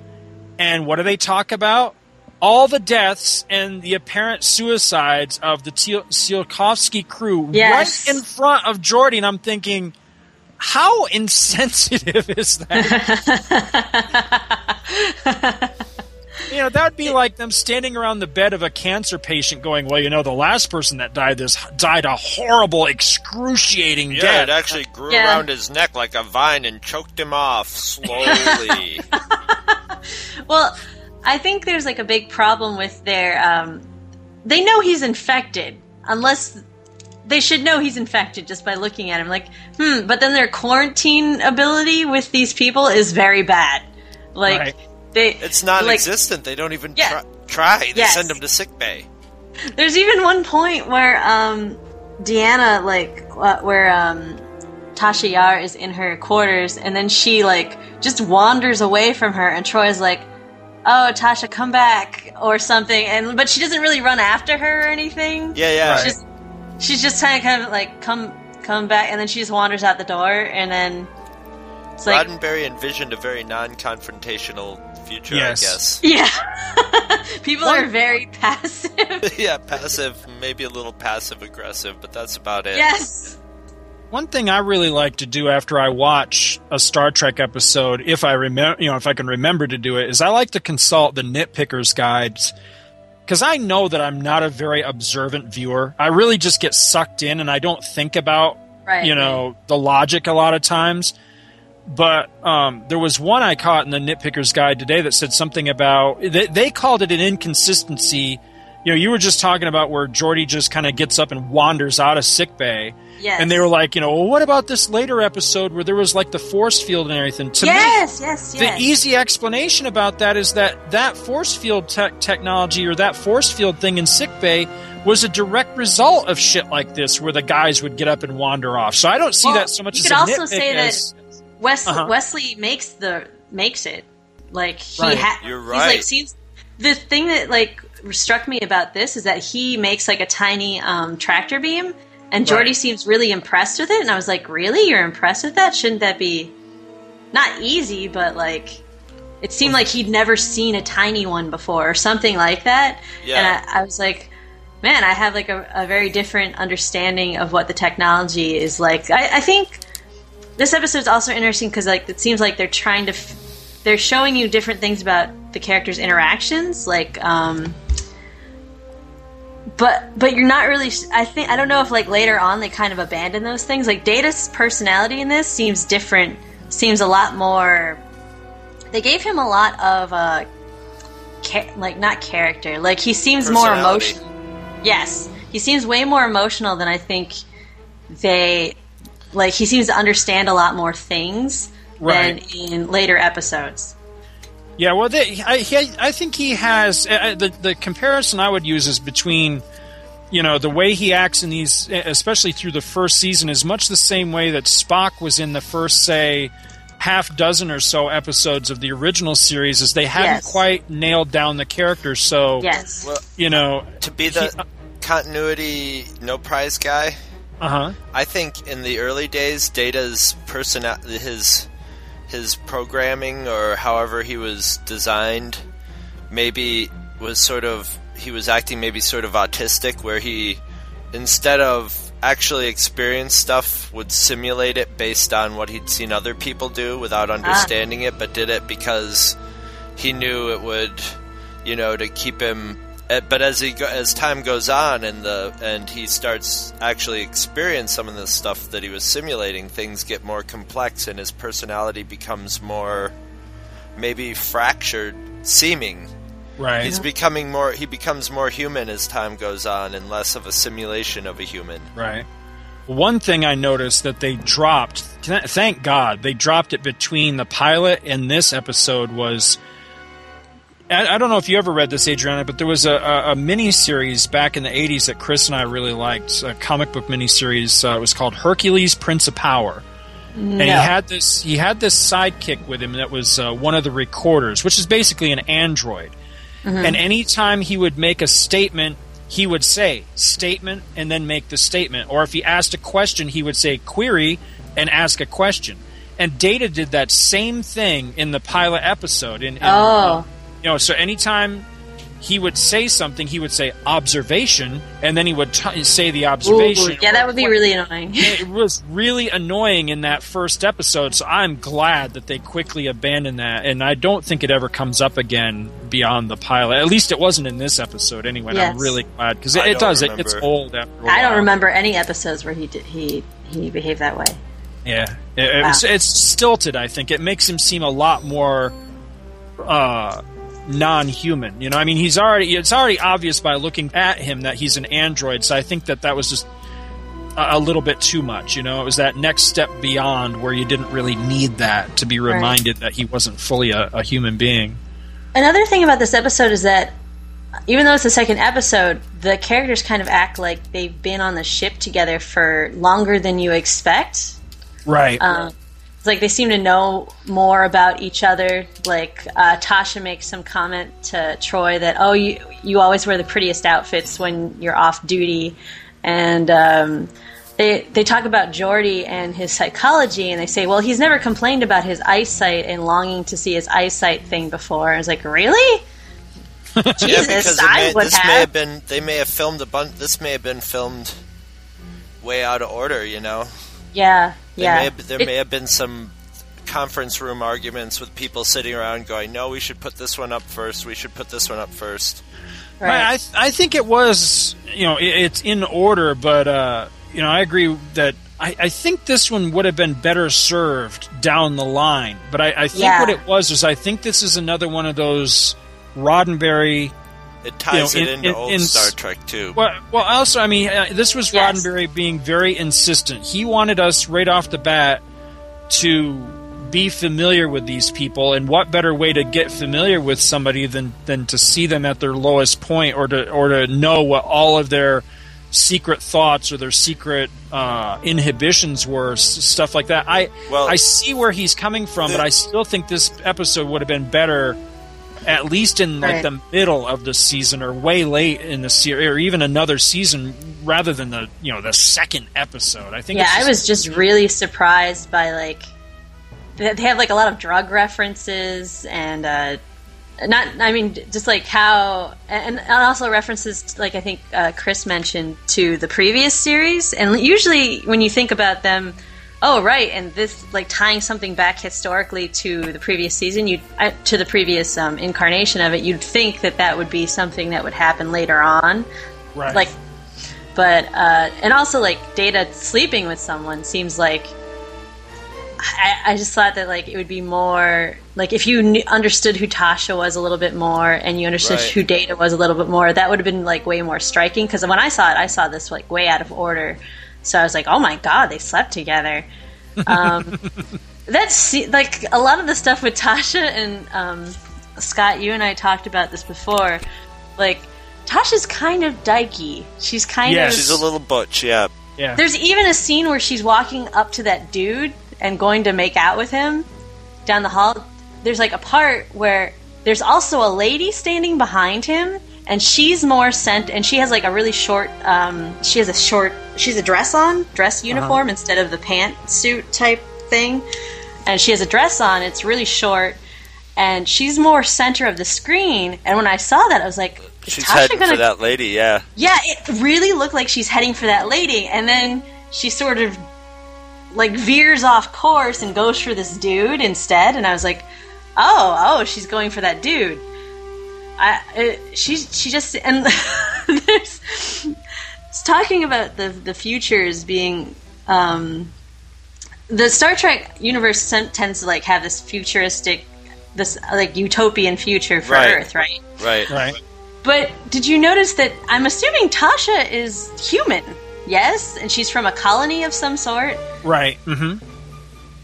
Speaker 2: and what do they talk about? All the deaths and the apparent suicides of the Tsiolkovsky crew
Speaker 14: Yes.
Speaker 2: right in front of Geordi, and I'm thinking, how insensitive is that? you know, that would be like them standing around the bed of a cancer patient, going, "Well, you know, the last person that died this died a horrible, excruciating
Speaker 3: Yeah,
Speaker 2: death."
Speaker 3: it actually grew
Speaker 14: Yeah.
Speaker 3: around his neck like a vine and choked him off slowly.
Speaker 14: Well, I think there's like a big problem with their. Um, they know he's infected, unless they should know he's infected just by looking at him. Like, hmm. But then their quarantine ability with these people is very bad. Like
Speaker 2: Right.
Speaker 14: they,
Speaker 3: it's non-existent. they don't even
Speaker 14: Yeah.
Speaker 3: try. try. They
Speaker 14: Yes.
Speaker 3: send them to sick bay.
Speaker 14: There's even one point where um, Deanna, like, uh, where um, Tasha Yar is in her quarters, and then she like just wanders away from her, and Troi's like, "Oh, Tasha, come back," or something, and but she doesn't really run after her or anything.
Speaker 3: Yeah, yeah.
Speaker 14: She's, she's just trying to kind of like come come back, and then she just wanders out the door, and then it's like
Speaker 3: Roddenberry envisioned a very non-confrontational future,
Speaker 2: Yes.
Speaker 3: I guess.
Speaker 14: yeah, people are very passive.
Speaker 3: yeah, passive, maybe a little passive aggressive, but that's about it.
Speaker 14: yes.
Speaker 2: One thing I really like to do after I watch a Star Trek episode, if I remember, you know, if I can remember to do it, is I like to consult the nitpickers guides because I know that I'm not a very observant viewer. I really just get sucked in and I don't think about,
Speaker 14: Right.
Speaker 2: you know, the logic a lot of times. But um, there was one I caught in the nitpickers guide today that said something about they, they called it an inconsistency. You know, you were just talking about where Geordi just kind of gets up and wanders out of sick bay.
Speaker 14: Yes.
Speaker 2: And they were like, you know, well, what about this later episode where there was like the force field and everything? To
Speaker 14: yes,
Speaker 2: me,
Speaker 14: yes,
Speaker 2: the easy explanation about that is that that force field tech technology or that force field thing in sickbay was a direct result of shit like this, where the guys would get up and wander off. So I don't see
Speaker 14: Well,
Speaker 2: that so much
Speaker 14: you
Speaker 2: as
Speaker 14: could
Speaker 2: a
Speaker 14: also
Speaker 2: nitpick
Speaker 14: say
Speaker 2: as-
Speaker 14: that Wes-
Speaker 2: Uh-huh.
Speaker 14: Wesley makes the makes it like he
Speaker 2: Right.
Speaker 14: ha-
Speaker 3: You're right.
Speaker 14: He's
Speaker 3: right.
Speaker 14: like seems the thing that like struck me about this is that he makes like a tiny um, tractor beam, and Geordi
Speaker 2: Right.
Speaker 14: seems really impressed with it. And I was like, really, you're impressed with that? Shouldn't that be not easy, but like it seemed like he'd never seen a tiny one before or something like that.
Speaker 3: Yeah.
Speaker 14: And I, I was like. Man, I have like a, a very different understanding of what the technology is like. I, I think this episode is also interesting because like it seems like they're trying to f- they're showing you different things about the characters interactions like um but but you're not really i think i don't know if like later on they kind of abandon those things. Like data's personality in this seems different seems a lot more they gave him a lot of uh ca- like not character. Like he seems more emotional yes. He seems way more emotional than i think they like he seems to understand a lot more things
Speaker 2: Right.
Speaker 14: than in later episodes
Speaker 2: Yeah, well, they, I, he, I think he has uh, the the comparison I would use is between, you know, the way he acts in these, especially through the first season, is much the same way that Spock was in the first, say, half dozen or so episodes of the original series, is they hadn't
Speaker 14: Yes.
Speaker 2: quite nailed down the character. So,
Speaker 14: yes.
Speaker 3: Well,
Speaker 2: you know,
Speaker 3: to be the continuity no prize guy,
Speaker 2: uh huh,
Speaker 3: I think in the early days, Data's person his his programming or however he was designed maybe was sort of he was acting maybe sort of autistic where he instead of actually experience stuff would simulate it based on what he'd seen other people do without ah. understanding it but did it because he knew it would you know to keep him Uh, but as he as time goes on and the and he starts actually experience some of the stuff that he was simulating things get more complex and his personality becomes more maybe fractured seeming
Speaker 2: right.
Speaker 3: he's becoming more he becomes more human as time goes on and less of a simulation of a human
Speaker 2: Right. One thing I noticed that they dropped, thank God, they dropped it between the pilot and this episode was. I, I don't know if you ever read this, Adriana, but there was a, a, a mini series back in the 80s that Chris and I really liked, a comic book mini series. Uh, it was called Hercules, Prince of Power. And he had this he had this sidekick with him that was uh, one of the recorders, which is basically an android. And anytime he would make a statement, he would say statement and then make the statement. Or if he asked a question, he would say query and ask a question. And Data did that same thing in the pilot episode. In, in
Speaker 14: Oh.
Speaker 2: You know, so anytime he would say something, he would say observation, and then he would t- say the observation.
Speaker 14: Ooh, yeah that would be really annoying
Speaker 2: it was really annoying in that first episode, so I'm glad that they quickly abandoned that, and I don't think it ever comes up again beyond the pilot. At least it wasn't in this episode anyway. and I'm really glad because it, it
Speaker 3: don't
Speaker 2: does. It gets old after. a
Speaker 14: i don't remember any episodes where he did he he behaved that way
Speaker 2: Yeah, it, it's, it's stilted. I think it makes him seem a lot more uh, non-human. You know, I mean, he's already it's already obvious by looking at him that he's an android. So I think that that was just a, a little bit too much. You know, it was that next step beyond where you didn't really need that to be
Speaker 14: Right.
Speaker 2: reminded that he wasn't fully a, a human being.
Speaker 14: Another thing about this episode is that even though it's the second episode, the characters kind of act like they've been on the ship together for longer than you expect.
Speaker 2: Right.
Speaker 14: Um, it's like they seem to know more about each other. Like uh, Tasha makes some comment to Troi that, "Oh, you you always wear the prettiest outfits when you're off duty," and um, they they talk about Geordi and his psychology, and they say, "Well, he's never complained about his eyesight and longing to see his eyesight thing before." And was like, really? Jesus,
Speaker 3: yeah, because
Speaker 14: I
Speaker 3: may,
Speaker 14: would
Speaker 3: this may
Speaker 14: have.
Speaker 3: have been they may have filmed a bunch. This may have been filmed way out of order. You know,
Speaker 14: Yeah,
Speaker 3: There
Speaker 14: yeah.
Speaker 3: may have, there
Speaker 14: It-
Speaker 3: may have been some conference room arguments with people sitting around going, "No, we should put this one up first. We should put this one up first.
Speaker 2: Right. I, I think it was, you know, it, it's in order, but, uh, you know, I agree that I, I think this one would have been better served down the line. But I, I think
Speaker 3: Yeah.
Speaker 2: what it was is I think this is another one of those Roddenberry.
Speaker 3: It ties
Speaker 2: you know,
Speaker 3: it
Speaker 2: in-
Speaker 3: into
Speaker 2: in-
Speaker 3: old
Speaker 2: in-
Speaker 3: Star Trek too.
Speaker 2: Well, well, also, I mean, uh, this was Roddenberry being very insistent. He wanted us right off the bat to be familiar with these people, and what better way to get familiar with somebody than than to see them at their lowest point, or to or to know what all of their secret thoughts or their secret uh, inhibitions were, s- stuff like that. I I see where he's coming from, but I still think this episode would have been better at least in like
Speaker 14: Right.
Speaker 2: the middle of the season or way late in the series or even another season rather than the you know the second episode i think
Speaker 14: yeah,
Speaker 2: it's
Speaker 14: I was just really surprised by like they they have like a lot of drug references and uh, not I mean just like how and, and also references like I think uh, Chris mentioned to the previous series and usually when you think about them oh right and this like tying something back historically to the previous season you uh, to the previous um, incarnation of it you'd think that that would be something that would happen later on
Speaker 2: Right.
Speaker 14: like but uh, and also like data sleeping with someone seems like I, I just thought that like it would be more like if you knew, understood who Tasha was a little bit more and you understood
Speaker 3: Right.
Speaker 14: who Data was a little bit more, that would have been like way more striking. Because when I saw it, I saw this like way out of order. So I was like, oh my god, they slept together. Um, that's like a lot of the stuff with Tasha and um, Scott. You and I talked about this before. Like Tasha's kind of dykey. She's kind of Yeah,
Speaker 3: she's a little butch. Yeah,
Speaker 2: yeah.
Speaker 14: there's even a scene where she's walking up to that dude and going to make out with him down the hall. There's like a part where there's also a lady standing behind him, and she's more sent, and she has like a really short. Um, she has a short. She's a dress on, dress uniform instead of the pantsuit type thing, and she has a dress on. It's really short, and she's more center of the screen. And when I saw that, I was like, is
Speaker 3: she's
Speaker 14: Tasha
Speaker 3: heading
Speaker 14: gonna
Speaker 3: for that lady. Yeah,
Speaker 14: yeah, it really looked like she's heading for that lady, and then she sort of like veers off course and goes for this dude instead. And I was like, oh, oh, she's going for that dude. I, uh, she's she just and there's it's talking about the the futures being. Um, the Star Trek universe ten- tends to like have this futuristic, this like utopian future for
Speaker 3: Right.
Speaker 14: Earth, right?
Speaker 3: right.
Speaker 2: Right.
Speaker 14: But did you notice that I'm assuming Tasha is human? Yes, and she's from a colony of some sort.
Speaker 2: right mm-hmm.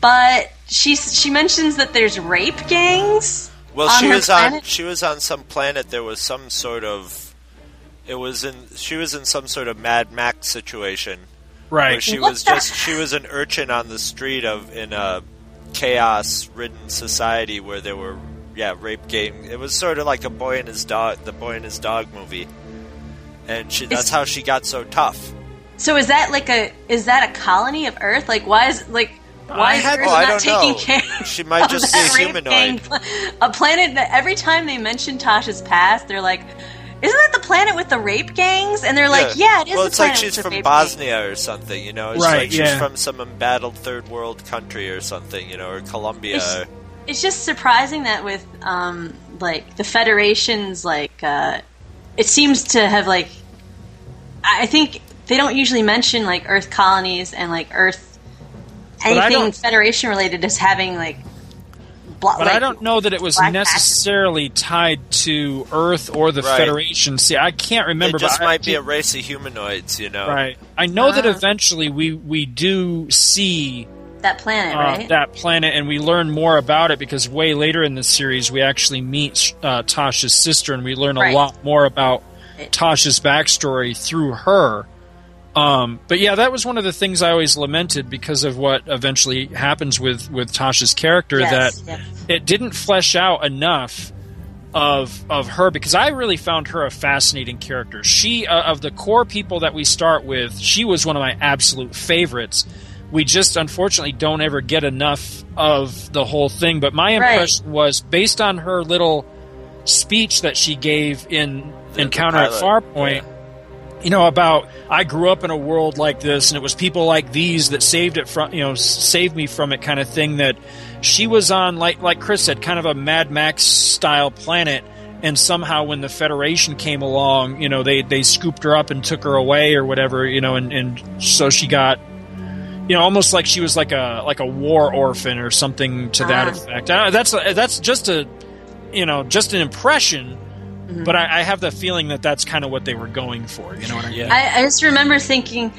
Speaker 14: But she she mentions that there's rape gangs.
Speaker 3: Well,
Speaker 14: on
Speaker 3: she
Speaker 14: her
Speaker 3: was on she was on some planet. There was some sort of it was in she was in some sort of Mad Max situation.
Speaker 2: Right.
Speaker 3: Where she
Speaker 14: What
Speaker 3: was
Speaker 14: the-
Speaker 3: just she was an urchin on the street of in a chaos-ridden society where there were yeah rape game. It was sort of like a boy and his dog, the boy and his dog movie, and she, that's
Speaker 14: Is-
Speaker 3: how she got so tough.
Speaker 14: So is that like a is that a colony of Earth? Like why is like why
Speaker 3: I
Speaker 14: is
Speaker 3: had-
Speaker 14: Earth
Speaker 3: oh, I
Speaker 14: not
Speaker 3: don't
Speaker 14: taking
Speaker 3: know.
Speaker 14: care?
Speaker 3: She might
Speaker 14: of
Speaker 3: just be
Speaker 14: that
Speaker 3: a
Speaker 14: rape
Speaker 3: humanoid.
Speaker 14: gang A planet that every time they mention Tasha's past, they're like, "Isn't that the planet with the rape gangs?" And they're like, "Yeah, it is
Speaker 3: Well,
Speaker 14: the
Speaker 3: it's like she's from
Speaker 14: rape
Speaker 3: Bosnia or something, you know. It's
Speaker 2: Right,
Speaker 3: like she's
Speaker 2: yeah.
Speaker 3: from some embattled third world country or something, you know, or Colombia.
Speaker 14: It's- it's just surprising that with um, like the federation's like uh, it seems to have like I I think they don't usually mention like Earth colonies and like Earth
Speaker 2: But I
Speaker 14: anything Federation related is having like. Blo-
Speaker 2: But
Speaker 14: like,
Speaker 2: I don't know that it was
Speaker 14: black
Speaker 2: necessarily tied to Earth or the
Speaker 3: Right.
Speaker 2: Federation. See, I can't remember.
Speaker 3: It just
Speaker 2: but I-
Speaker 3: might be a race of humanoids, you know.
Speaker 2: right. I know that
Speaker 14: Ah.
Speaker 2: eventually we we do see
Speaker 14: that planet,
Speaker 2: uh,
Speaker 14: right?
Speaker 2: that planet, and we learn more about it because way later in the series we actually meet uh, Tasha's sister, and we learn a lot more about Tasha's backstory through her. Um, but yeah, that was one of the things I always lamented because of what eventually happens with with Tasha's character
Speaker 14: Yes,
Speaker 2: that
Speaker 14: yes.
Speaker 2: it didn't flesh out enough of of her because I really found her a fascinating character. She uh, of the core people that we start with, she was one of my absolute favorites. We just unfortunately don't ever get enough of the whole thing. But my
Speaker 14: Right.
Speaker 2: impression was based on her little speech that she gave in
Speaker 3: The-
Speaker 2: Encounter
Speaker 3: the
Speaker 2: at
Speaker 3: pilot,
Speaker 2: Farpoint you know about I grew up in a world like this and it was people like these that saved it from you know saved me from it kind of thing that she was on like like Chris said kind of a Mad Max style planet and somehow when the Federation came along you know they they scooped her up and took her away or whatever you know and and so she got you know almost like she was like a like a war orphan or something to that
Speaker 14: Ah.
Speaker 2: effect I, that's that's just a you know just an impression Mm-hmm. but I, I have the feeling that that's kind of what they were going for. You know what I mean?
Speaker 14: I, I just remember thinking,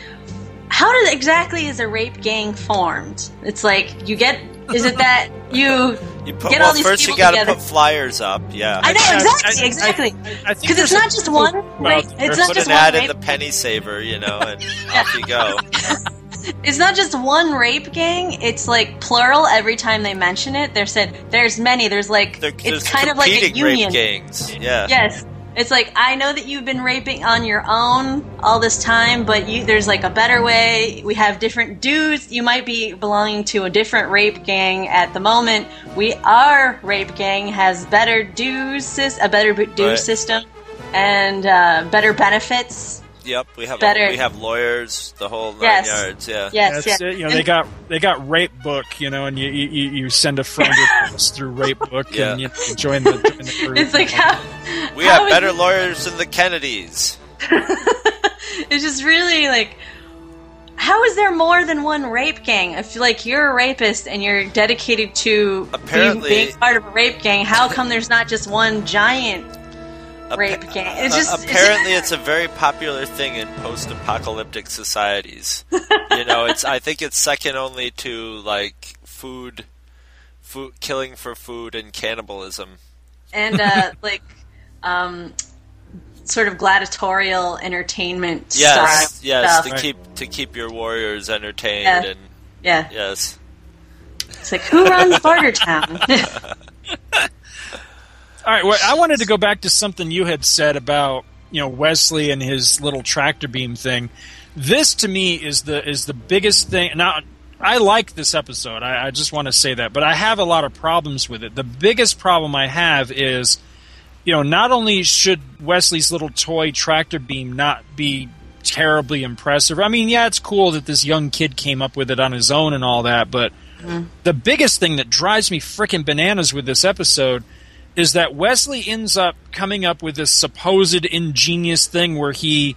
Speaker 14: how did exactly is a rape gang formed? It's like you get. Is it that you,
Speaker 3: You put,
Speaker 14: get
Speaker 3: well,
Speaker 14: all these
Speaker 3: first you
Speaker 14: people
Speaker 3: got to
Speaker 14: together?
Speaker 3: put flyers up. Yeah.
Speaker 14: I know exactly,
Speaker 2: I-
Speaker 14: exactly.
Speaker 2: I think
Speaker 14: Because it's not just one.
Speaker 2: Well,
Speaker 14: Rape, it's not
Speaker 3: put
Speaker 14: just
Speaker 3: an
Speaker 14: one
Speaker 3: ad in the penny saver, you know, and off you go.
Speaker 14: It's not just one rape gang. It's like plural every time they mention it. They're said there's many. There's like
Speaker 3: There-
Speaker 14: it's
Speaker 3: there's
Speaker 14: kind of like a union.
Speaker 3: gangs. Yeah.
Speaker 14: Yes. It's like I know that you've been raping on your own all this time, but you there's like a better way. We have different dudes. You might be belonging to a different rape gang at the moment. We our rape gang has better dues, a better dues
Speaker 3: Right.
Speaker 14: system, and uh, better benefits.
Speaker 3: Yep. We have
Speaker 14: Better.
Speaker 3: we have lawyers, the whole nine
Speaker 14: Yes.
Speaker 3: yards. Yeah.
Speaker 14: Yes,
Speaker 2: That's
Speaker 14: yes.
Speaker 2: it. You know, they got they got rape book. You know, and you you, you send a friend through rape book,
Speaker 3: Yeah.
Speaker 2: and you know, join the, join the group.
Speaker 14: It's like how
Speaker 3: We
Speaker 14: how
Speaker 3: have better
Speaker 14: it-
Speaker 3: lawyers than the Kennedys.
Speaker 14: It's just really like, how is there more than one rape gang? If feel like you're a rapist and you're dedicated to being,
Speaker 3: Apparently-
Speaker 14: being part of a rape gang. How come there's not just one giant rape gang? It's
Speaker 3: Uh,
Speaker 14: just
Speaker 3: apparently it's a very popular thing in post-apocalyptic societies. you know, it's I think it's second only to like food, food killing for food and cannibalism.
Speaker 14: and uh, like um, sort of gladiatorial entertainment
Speaker 3: Yes,
Speaker 14: style
Speaker 3: yes,
Speaker 14: stuff.
Speaker 3: to keep to keep your warriors entertained
Speaker 14: Yeah.
Speaker 3: and
Speaker 14: Yeah,
Speaker 3: yes.
Speaker 14: it's like who runs Bartertown?
Speaker 2: All right, well, I wanted to go back to something you had said about you know Wesley and his little tractor beam thing. This to me is the is the biggest thing. Now, I like this episode. I, I just want to say that, but I have a lot of problems with it. The biggest problem I have is, you know, not only should Wesley's little toy tractor beam not be terribly impressive. I mean, yeah, it's cool that this young kid came up with it on his own and all that, but mm-hmm. the biggest thing that drives me freaking bananas with this episode is that Wesley ends up coming up with this supposed ingenious thing where he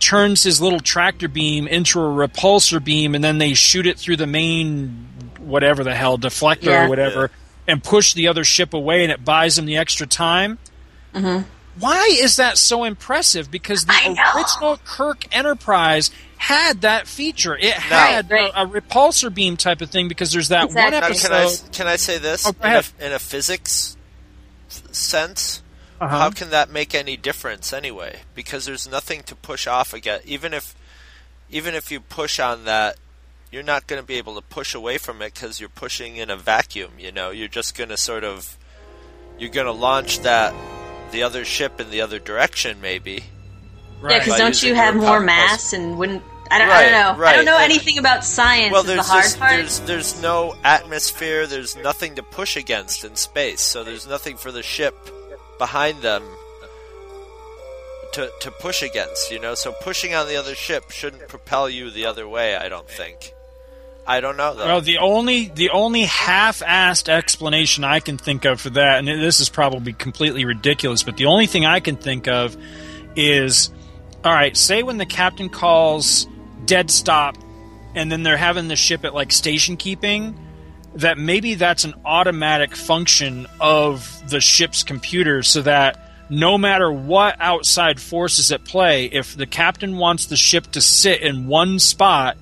Speaker 2: turns his little tractor beam into a repulsor beam and then they shoot it through the main whatever the hell deflector
Speaker 14: Yeah.
Speaker 2: or whatever and push the other ship away and it buys him the extra time.
Speaker 14: Mhm.
Speaker 2: Why is that so impressive? Because the original Kirk Enterprise had that feature. It had a, a repulsor beam type of thing because there's that one
Speaker 3: Now,
Speaker 2: episode.
Speaker 3: can I can I say this
Speaker 2: Oh, go
Speaker 3: in, a, in a physics f- sense?
Speaker 2: Uh-huh.
Speaker 3: How can that make any difference anyway? Because there's nothing to push off again. Even if even if you push on that, you're not going to be able to push away from it because you're pushing in a vacuum. You know, you're just going to sort of you're going to launch that the other ship in the other direction, maybe.
Speaker 14: Yeah, because don't you have more
Speaker 3: power
Speaker 14: mass and wouldn't? I don't, I don't know. I don't know anything about science.
Speaker 3: Well,
Speaker 14: is the
Speaker 3: there's
Speaker 14: hard
Speaker 3: just,
Speaker 14: part.
Speaker 3: there's there's no atmosphere. There's nothing to push against in space. So there's nothing for the ship behind them to to push against. You know, so pushing on the other ship shouldn't propel you the other way. I don't think. I don't know though.
Speaker 2: Well, the only the only half-assed explanation I can think of for that, and this is probably completely ridiculous, but the only thing I can think of is, all right, say when the captain calls dead stop, and then they're having the ship at like station keeping, that maybe that's an automatic function of the ship's computer, so that no matter what outside force is at play, if the captain wants the ship to sit in one spot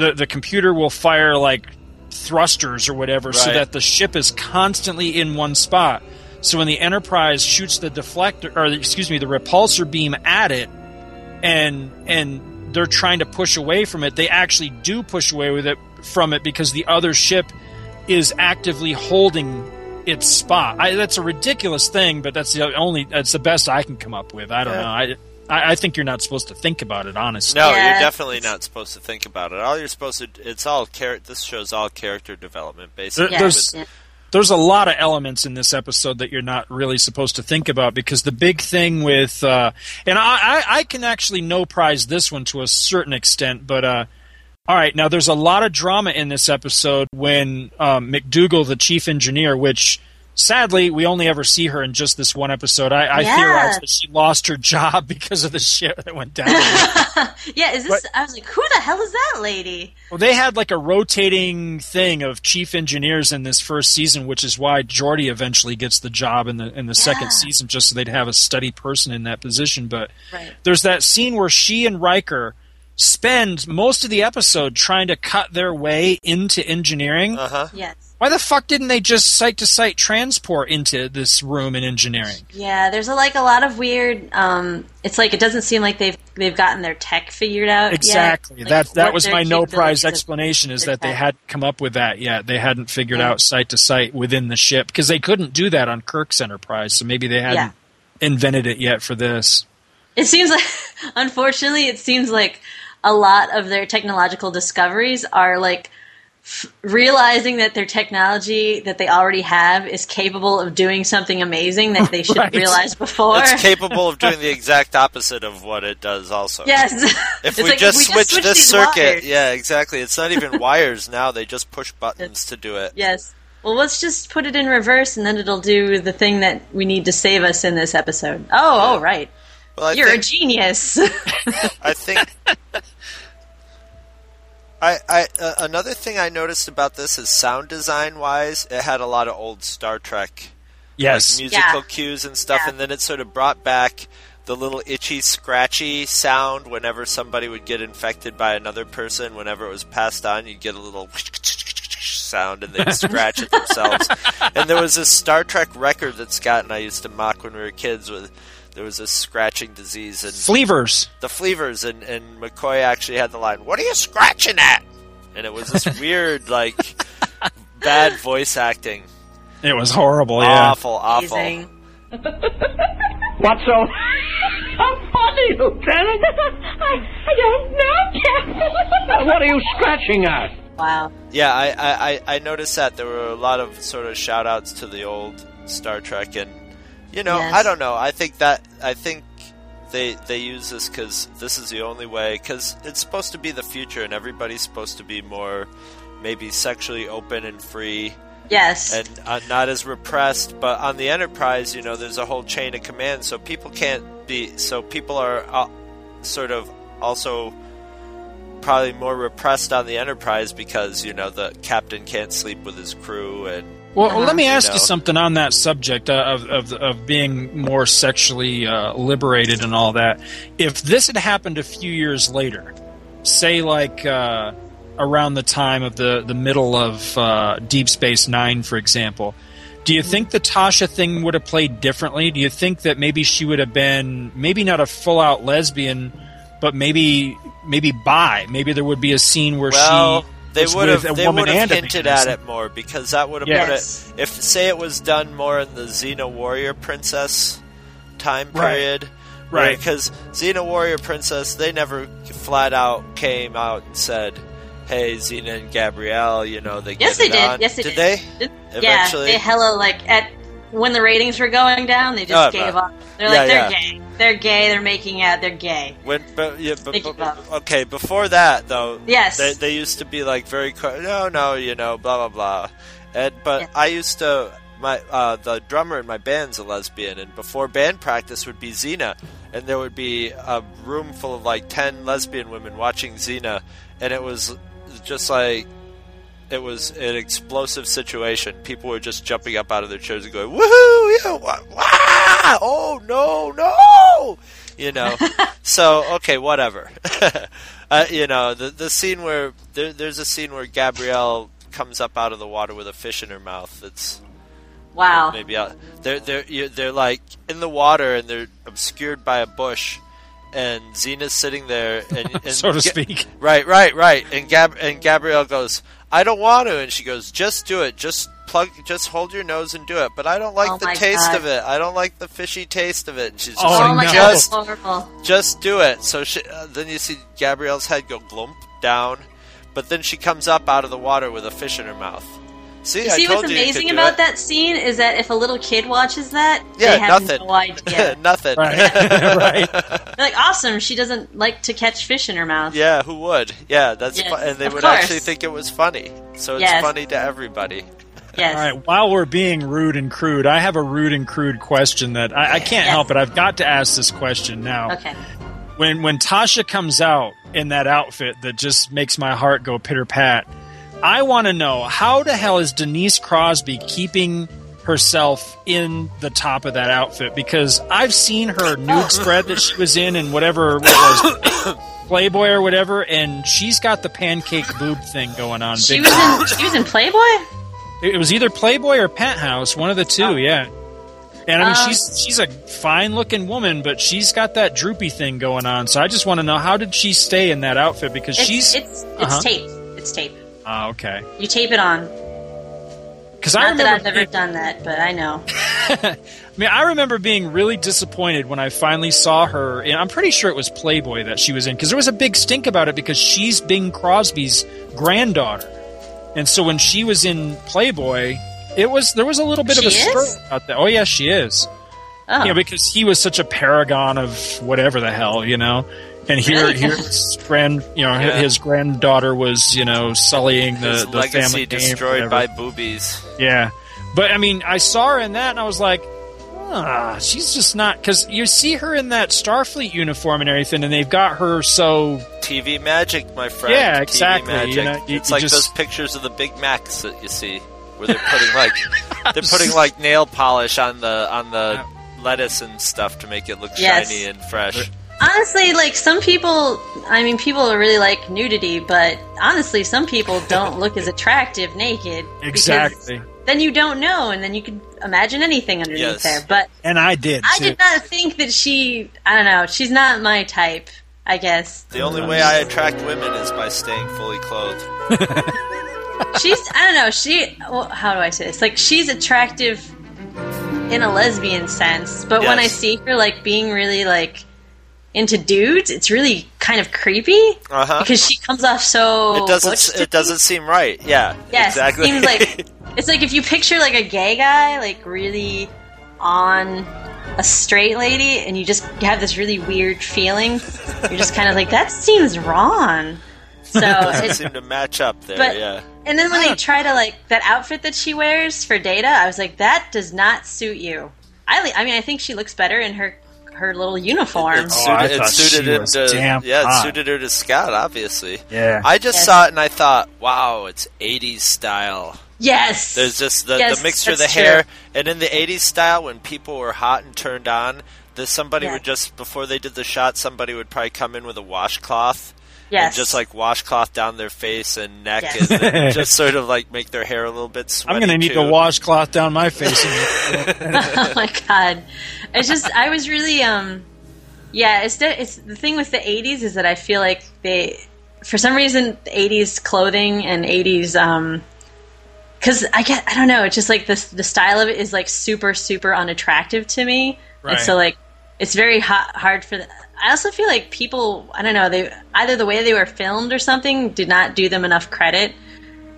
Speaker 2: the the computer will fire like thrusters or whatever so that the ship is constantly in one spot. So when the Enterprise shoots the deflector or excuse me the repulsor beam at it and and they're trying to push away from it, they actually do push away with it from it because the other ship is actively holding its spot. I, that's a ridiculous thing, but that's the only that's the best I can come up with. I don't
Speaker 3: Yeah.
Speaker 2: know. I, I I think you're not supposed to think about it, honestly.
Speaker 3: No,
Speaker 14: Yeah,
Speaker 3: you're definitely not supposed to think about it. All you're supposed to it's all char- this shows all character development
Speaker 2: There-
Speaker 3: basically.
Speaker 2: there's
Speaker 3: with-
Speaker 2: there's a lot of elements in this episode that you're not really supposed to think about because the big thing with uh, and I, I can actually no prize this one to a certain extent, but uh, all right, now there's a lot of drama in this episode when um, MacDougal, the chief engineer, which sadly we only ever see her in just this one episode. I, I
Speaker 14: Yeah.
Speaker 2: theorize that she lost her job because of the shit that went down.
Speaker 14: Yeah, is this? I was like, who the hell is that lady?
Speaker 2: Well, they had like a rotating thing of chief engineers in this first season, which is why Geordi eventually gets the job in the in the second season, just so they'd have a steady person in that position. But
Speaker 14: Right.
Speaker 2: there's that scene where she and Riker spend most of the episode trying to cut their way into engineering.
Speaker 3: Uh-huh.
Speaker 14: Yes.
Speaker 2: Why the fuck didn't they just site to site transport into this room in engineering?
Speaker 14: Yeah, there's a, like a lot of weird. Um, it's like it doesn't seem like they've they've gotten their tech figured out. yet.
Speaker 2: Exactly.
Speaker 14: Like,
Speaker 2: that that was my no prize explanation is
Speaker 14: their
Speaker 2: that they hadn't come up with that yet. They hadn't figured
Speaker 14: Yeah.
Speaker 2: out site to site within the ship because they couldn't do that on Kirk's Enterprise. So maybe they hadn't
Speaker 14: Yeah.
Speaker 2: invented it yet for this.
Speaker 14: It seems like, unfortunately, it seems like a lot of their technological discoveries are like f- realizing that their technology that they already have is capable of doing something amazing that they should
Speaker 3: Right.
Speaker 14: realize before.
Speaker 3: It's capable of doing the exact opposite of what it does. Also,
Speaker 14: Yes.
Speaker 3: If we,
Speaker 14: like,
Speaker 3: just
Speaker 14: if we just
Speaker 3: switch
Speaker 14: switch
Speaker 3: this circuit,
Speaker 14: wires.
Speaker 3: yeah, exactly. It's not even wires now; they just push buttons to do it.
Speaker 14: yes. Well, let's just put it in reverse, and then it'll do the thing that we need to save us in this episode. Oh, oh, right.
Speaker 3: Well, I
Speaker 14: You're
Speaker 3: think-
Speaker 14: a genius.
Speaker 3: I think. I, I uh, another thing I noticed about this is sound design wise, it had a lot of old Star Trek,
Speaker 2: Yes.
Speaker 3: like musical
Speaker 14: Yeah.
Speaker 3: cues and stuff, and then it sort of brought back the little itchy, scratchy sound whenever somebody would get infected by another person. Whenever it was passed on, you'd get a little sound, and they'd scratch at themselves. and there was this Star Trek record that Scott and I used to mock when we were kids with. There was a scratching disease and
Speaker 2: Fleavers.
Speaker 3: the Fleavers, and, and McCoy actually had the line, "What are you scratching at?" And it was this weird, like, bad voice acting.
Speaker 2: It was horrible. Yeah.
Speaker 3: Awful, awful.
Speaker 8: What's so so funny, Lieutenant? I, I don't know, Captain. what are you scratching at?
Speaker 14: wow.
Speaker 3: Yeah, I, I, I- I noticed that there were a lot of sort of shout outs to the old Star Trek, and you know,
Speaker 14: Yes.
Speaker 3: I don't know. I think that I think they they use this because this is the only way. Because it's supposed to be the future, and everybody's supposed to be more maybe sexually open and free.
Speaker 14: Yes.
Speaker 3: and uh, not as repressed. But on the Enterprise, you know, there's a whole chain of command, so people can't be. So people are uh, sort of also probably more repressed on the Enterprise because you know the captain can't sleep with his crew and.
Speaker 2: Well, let me ask
Speaker 3: know.
Speaker 2: you something on that subject uh, of, of of being more sexually uh, liberated and all that. If this had happened a few years later, say like uh, around the time of the the middle of uh, Deep Space Nine, for example, do you think the Tasha thing would have played differently? Do you think that maybe she would have been maybe not a full out lesbian, but maybe maybe bi? Maybe there would be a scene where
Speaker 3: Well,
Speaker 2: she
Speaker 3: they would have they would have hinted at it more because that would have
Speaker 2: Yes.
Speaker 3: put it. If say it was done more in the Xena Warrior Princess time period,
Speaker 2: Right.
Speaker 3: Because Xena Warrior Princess, they never flat out came out and said, "Hey, Xena and Gabrielle, you know they
Speaker 14: Yes,
Speaker 3: get
Speaker 14: they
Speaker 3: it
Speaker 14: did.
Speaker 3: on."
Speaker 14: Yes, they
Speaker 3: did.
Speaker 14: did.
Speaker 3: they?
Speaker 14: Yeah,
Speaker 3: Eventually?
Speaker 14: they hella like at when the ratings were going down, they just
Speaker 3: Oh,
Speaker 14: gave up. They're
Speaker 3: Yeah,
Speaker 14: like, they're
Speaker 3: yeah.
Speaker 14: gay, they're gay, they're making out, they're gay.
Speaker 3: When, but, yeah, but, but- okay, before that though,
Speaker 14: Yes.
Speaker 3: they, they used to be like very no, no, you know, blah blah blah. And but I used to my uh, the drummer in my band's a lesbian, and before band practice would be Xena, and there would be a room full of like ten lesbian women watching Xena, and it was just like it was an explosive situation. People were just jumping up out of their chairs and going, "Woohoo! Yeah, wah, wah! Oh no, no!" You know. so okay, whatever. uh, you know, the the scene where there, there's a scene where Gabrielle comes up out of the water with a fish in her mouth. That's
Speaker 14: Wow.
Speaker 3: maybe out, they're they're they're like in the water and they're obscured by a bush, and Xena's sitting there, and, and
Speaker 2: So to speak.
Speaker 3: Right, right, right. And Gab and Gabrielle goes, "I don't want to," and she goes, "Just do it. Just plug. Just hold your nose and do it." But I don't like
Speaker 14: Oh
Speaker 3: the taste
Speaker 14: God.
Speaker 3: of it. I don't like the fishy taste of it. And she's just
Speaker 2: Oh,
Speaker 3: like,
Speaker 14: Oh
Speaker 2: no.
Speaker 3: just
Speaker 14: horrible.
Speaker 3: just do it. So she, uh, then you see Gabrielle's head go glump down, but then she comes up out of the water with a fish in her mouth. See,
Speaker 14: You
Speaker 3: I
Speaker 14: see
Speaker 3: told
Speaker 14: what's
Speaker 3: you you
Speaker 14: amazing about
Speaker 3: it.
Speaker 14: that scene is that if a little kid watches that,
Speaker 3: Yeah,
Speaker 14: they have
Speaker 3: nothing.
Speaker 14: no idea.
Speaker 3: Nothing.
Speaker 2: Right. right.
Speaker 14: They're like, awesome, she doesn't like to catch fish in her mouth.
Speaker 3: Yeah, who would? Yeah, that's
Speaker 14: Yes,
Speaker 3: fu- and they would
Speaker 14: course.
Speaker 3: actually think it was funny. So it's
Speaker 14: Yes.
Speaker 3: funny to everybody.
Speaker 14: Yes.
Speaker 2: All right. While we're being rude and crude, I have a rude and crude question that I, I can't
Speaker 14: Yes.
Speaker 2: help it. I've got to ask this question now.
Speaker 14: Okay.
Speaker 2: When when Tasha comes out in that outfit that just makes my heart go pitter pat, I want to know how the hell is Denise Crosby keeping herself in the top of that outfit? Because I've seen her nude spread that she was in and whatever what was Playboy or whatever, and she's got the pancake boob thing going on.
Speaker 14: She was
Speaker 2: time.
Speaker 14: in she was in Playboy?
Speaker 2: It was either Playboy or Penthouse, one of the two. Yeah. And I mean,
Speaker 14: Um,
Speaker 2: she's she's a fine looking woman, but she's got that droopy thing going on. So I just want to know how did she stay in that outfit because
Speaker 14: It's
Speaker 2: she's
Speaker 14: it's it's
Speaker 2: Uh-huh.
Speaker 14: tape. It's tape.
Speaker 2: Oh, okay.
Speaker 14: You tape it on.
Speaker 2: Because I remember
Speaker 14: that I've never
Speaker 2: being-
Speaker 14: done that, but I know.
Speaker 2: I mean, I remember being really disappointed when I finally saw her. And I'm pretty sure it was Playboy that she was in because there was a big stink about it because she's Bing Crosby's granddaughter, and so when she was in Playboy, it was there was a little bit of a
Speaker 14: is?
Speaker 2: stir about that. Oh yes, she is.
Speaker 14: Oh.
Speaker 2: Yeah, because he was such a paragon of whatever the hell, you know. And here,
Speaker 14: Really?
Speaker 2: here, his grand, you know,
Speaker 3: Yeah.
Speaker 2: his granddaughter was, you know, sullying the,
Speaker 3: His
Speaker 2: the
Speaker 3: legacy
Speaker 2: family
Speaker 3: destroyed by boobies.
Speaker 2: Yeah, but I mean, I saw her in that, and I was like, ah, she's just not because you see her in that Starfleet uniform and everything, and they've got her so
Speaker 3: TV magic, my friend.
Speaker 2: Yeah,
Speaker 3: TV
Speaker 2: exactly.
Speaker 3: magic.
Speaker 2: You know, you-
Speaker 3: it's
Speaker 2: you
Speaker 3: like
Speaker 2: just-
Speaker 3: those pictures of the Big Macs that you see, where they're putting like they're putting like nail polish on the on the lettuce and stuff to make it look
Speaker 14: Yes.
Speaker 3: shiny and fresh.
Speaker 14: Honestly, like some people, I mean, people really like nudity, but honestly, some people don't look as attractive naked.
Speaker 2: exactly.
Speaker 14: Then you don't know, and then you can imagine anything underneath
Speaker 3: Yes.
Speaker 14: there. But
Speaker 2: And I did.
Speaker 14: I
Speaker 2: too.
Speaker 14: did not think that she. I don't know. She's not my type. I guess
Speaker 3: The only way I attract women is by staying fully clothed.
Speaker 14: she's. I don't know. She. Well, how do I say this? Like she's attractive in a lesbian sense, but when I see her like being really like into dudes, it's really kind of creepy
Speaker 3: Uh huh.
Speaker 14: because she comes off so.
Speaker 3: It doesn't. It doesn't seem right. Yeah.
Speaker 14: Yes,
Speaker 3: Exactly.
Speaker 14: it seems like it's like if you picture like a gay guy, like really on a straight lady, and you just have this really weird feeling. You're just kind of like that seems wrong. So,
Speaker 3: it doesn't seem to match up there.
Speaker 14: but-
Speaker 3: yeah.
Speaker 14: and then when they try to like that outfit that she wears for Data, I was like, that does not suit you. I, I mean, I think she looks better in her her little uniform.
Speaker 3: It
Speaker 2: Oh, I
Speaker 3: suited, it
Speaker 2: thought
Speaker 3: suited
Speaker 2: she was
Speaker 3: to
Speaker 2: damn
Speaker 3: yeah, it
Speaker 2: hot.
Speaker 3: suited her to Scott, obviously.
Speaker 2: Yeah.
Speaker 3: I just
Speaker 14: Yes.
Speaker 3: saw it and I thought, wow, it's '80s style.
Speaker 14: yes,
Speaker 3: There's just the,
Speaker 14: Yes,
Speaker 3: the mixture of the hair,
Speaker 14: true.
Speaker 3: and in the '80s style, when people were hot and turned on, the somebody
Speaker 14: Yeah.
Speaker 3: would just before they did the shot, somebody would probably come in with a washcloth.
Speaker 14: Yes.
Speaker 3: And just like washcloth down their face and neck,
Speaker 14: Yes.
Speaker 3: and just sort of like make their hair a little bit sweaty.
Speaker 2: I'm going to need
Speaker 3: too.
Speaker 2: the washcloth down my face. and-
Speaker 14: oh my god it's just i was really um yeah it's, de- it's the thing with the 80s is that i feel like they for some reason 80s clothing and 80s um because i get i don't know it's just like this the style of it is like super super unattractive to me
Speaker 2: Right.
Speaker 14: and so like it's very hot, hard for the, i also feel like people i don't know they either the way they were filmed or something did not do them enough credit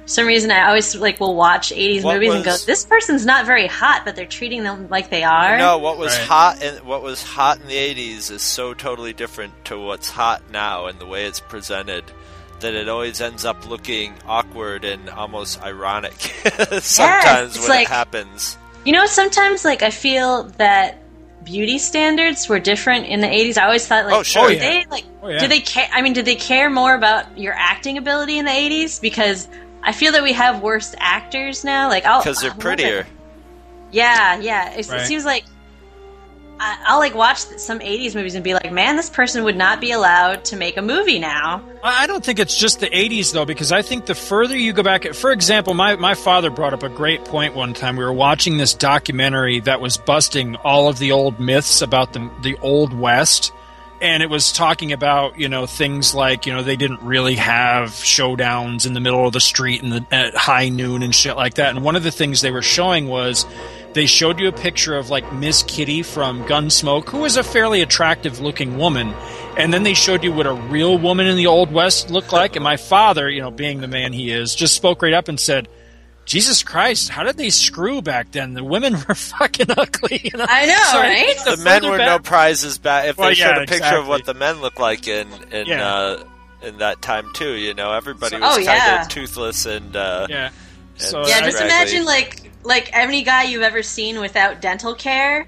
Speaker 14: for some reason I always like will watch 80s
Speaker 3: What
Speaker 14: movies and go this person's not very hot but they're treating them like they are
Speaker 3: No, what was
Speaker 2: Right.
Speaker 3: hot and what was hot in the '80s is so totally different to what's hot now, and the way it's presented that it always ends up looking awkward and almost ironic. Sometimes
Speaker 14: it's
Speaker 3: when
Speaker 14: like-
Speaker 3: it happens.
Speaker 14: You know, sometimes like I feel that beauty standards were different in the 80s. I always thought like
Speaker 3: Oh, sure.
Speaker 14: did
Speaker 2: Oh, yeah.
Speaker 14: they like
Speaker 2: Oh, yeah.
Speaker 14: did they care I mean did they care more about your acting ability in the 80s because I feel that we have worse actors now like I'll
Speaker 3: Because they're
Speaker 14: what was it?
Speaker 3: prettier.
Speaker 14: Yeah, yeah. It's,
Speaker 2: Right.
Speaker 14: It seems like I, I'll like watch some 80s movies and be like, "Man, this person would not be allowed to make a movie now."
Speaker 2: I don't think it's just the 80s, though, because I think the further you go back, for example, my, my father brought up a great point one time. We were watching this documentary that was busting all of the old myths about the, the Old West. and it was talking about you know things like you know they didn't really have showdowns in the middle of the street in the at high noon and shit like that. And one of the things they were showing was they showed you a picture of like Miss Kitty from Gunsmoke, who was a fairly attractive looking woman, and then they showed you what a real woman in the Old West looked like. And my father, you know, being the man he is, just spoke right up and said. Jesus Christ, how did they screw back then? The women were fucking ugly. You know?
Speaker 14: I know,
Speaker 2: So
Speaker 14: right?
Speaker 2: think
Speaker 3: The men were
Speaker 2: back-
Speaker 3: no prizes back. If
Speaker 2: Well,
Speaker 3: they showed
Speaker 2: yeah,
Speaker 3: a picture
Speaker 2: exactly.
Speaker 3: of what the men looked like in in
Speaker 2: Yeah.
Speaker 3: uh, in that time too, you know, everybody
Speaker 14: So-
Speaker 3: was
Speaker 14: Oh,
Speaker 3: kind
Speaker 14: yeah.
Speaker 3: of toothless and uh,
Speaker 2: Yeah.
Speaker 3: and
Speaker 2: So
Speaker 14: yeah, just imagine like like any guy you've ever seen without dental care,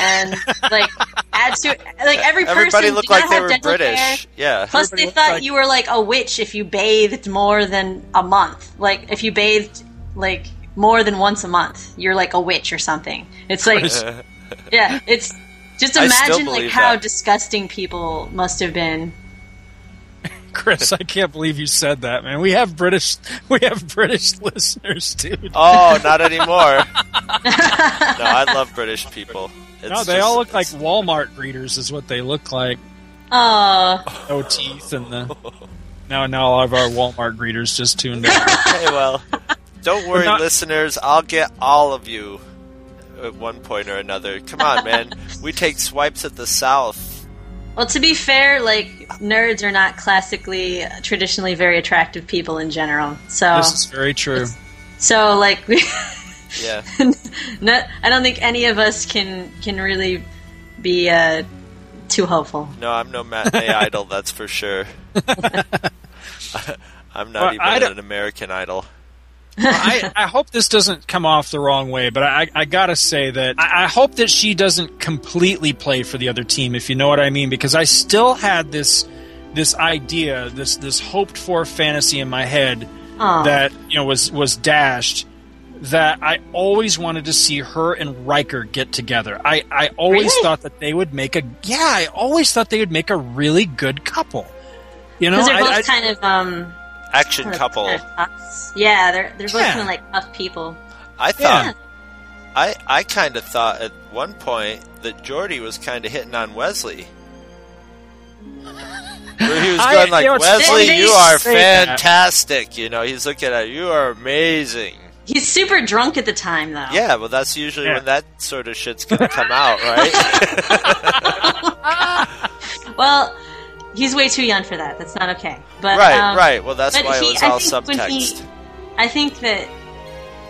Speaker 14: and like adds to like every person
Speaker 3: Everybody looked like they were British.
Speaker 14: care.
Speaker 3: Yeah.
Speaker 14: Plus, they thought you were like a witch if you bathed more than a month. Like if you bathed like more than once a month, you're like a witch or something. It's like yeah, it's just imagine like how
Speaker 2: that.
Speaker 14: disgusting people must have been.
Speaker 2: Chris, I can't believe you said that, man. We have British, we have British listeners, dude.
Speaker 3: Oh, not anymore. no, I love British people. It's
Speaker 2: no, they
Speaker 3: just-
Speaker 2: all look like Walmart greeters, is what they look like.
Speaker 14: Oh,
Speaker 2: No teeth and the. Now, now all of our Walmart greeters just tuned in.
Speaker 3: hey, well, don't worry,
Speaker 2: not-
Speaker 3: listeners. I'll get all of you at one point or another. Come on, man. we take swipes at the South.
Speaker 14: Well, to be fair, like nerds are not classically, traditionally very attractive people in general. So,
Speaker 2: This is very true.
Speaker 14: so like we,
Speaker 3: Yeah.
Speaker 14: not, I don't think any of us can can really be uh, too hopeful.
Speaker 3: No, I'm no matinee idol, that's for sure. I'm not
Speaker 2: Well,
Speaker 3: even an American idol.
Speaker 2: I, I hope this doesn't come off the wrong way, but I, I gotta say that I, I hope that she doesn't completely play for the other team, if you know what I mean, because I still had this this idea, this this hoped for fantasy in my head
Speaker 14: Aw.
Speaker 2: that you know was was dashed. That I always wanted to see her and Riker get together. I, I always
Speaker 14: Really?
Speaker 2: thought that they would make a yeah. I always thought they would make a really good couple. You know,
Speaker 14: Because they're both kind of um,
Speaker 3: Action
Speaker 14: kind of-
Speaker 3: couple.
Speaker 14: kind of. Yeah, they're they're both
Speaker 2: Yeah.
Speaker 14: kind of like tough people.
Speaker 3: I thought, I I kind of thought at one point that Geordi was kind of hitting on Wesley. Where he was
Speaker 2: I-
Speaker 3: going like,
Speaker 2: you know,
Speaker 3: Wesley, you
Speaker 2: you
Speaker 3: are
Speaker 2: say that."
Speaker 3: fantastic. You know, he's looking at you are amazing.
Speaker 14: He's super drunk at the time, though.
Speaker 3: Yeah, well, that's usually
Speaker 2: Yeah.
Speaker 3: when that sort of shit's gonna come out, right?
Speaker 14: Well, he's way too young for that. That's not okay. But
Speaker 3: right,
Speaker 14: um,
Speaker 3: right. Well, that's why
Speaker 14: he-
Speaker 3: it was all
Speaker 14: think when he-
Speaker 3: subtext.
Speaker 14: I think that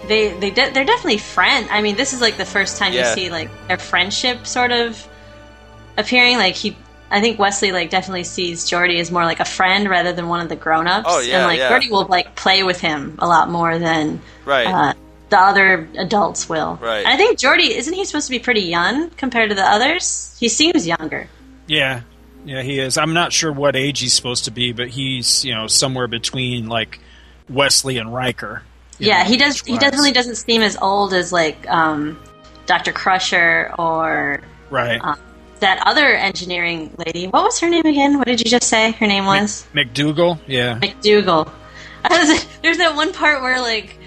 Speaker 14: they they de- they're definitely friends. I mean, this is like the first time
Speaker 3: Yeah.
Speaker 14: you see like their friendship sort of appearing. Like he, I think Wesley like definitely sees Geordi as more like a friend rather than one of the grown ups.
Speaker 3: Oh, yeah,
Speaker 14: and like
Speaker 3: yeah.
Speaker 14: Geordi will like play with him a lot more than
Speaker 3: Right.
Speaker 14: uh, the other adults will.
Speaker 3: Right.
Speaker 14: I think Geordi isn't he supposed to be pretty young compared to the others? He seems younger.
Speaker 2: Yeah, yeah, he is. I'm not sure what age he's supposed to be, but he's you know somewhere between like Wesley and Riker.
Speaker 14: Yeah,
Speaker 2: know,
Speaker 14: he does. He
Speaker 2: age-wise.
Speaker 14: definitely doesn't seem as old as like um, Doctor Crusher or
Speaker 2: Right.
Speaker 14: uh, that other engineering lady. What was her name again? What did you just say her name was?
Speaker 2: MacDougal. Yeah.
Speaker 14: MacDougal. There's that one part where like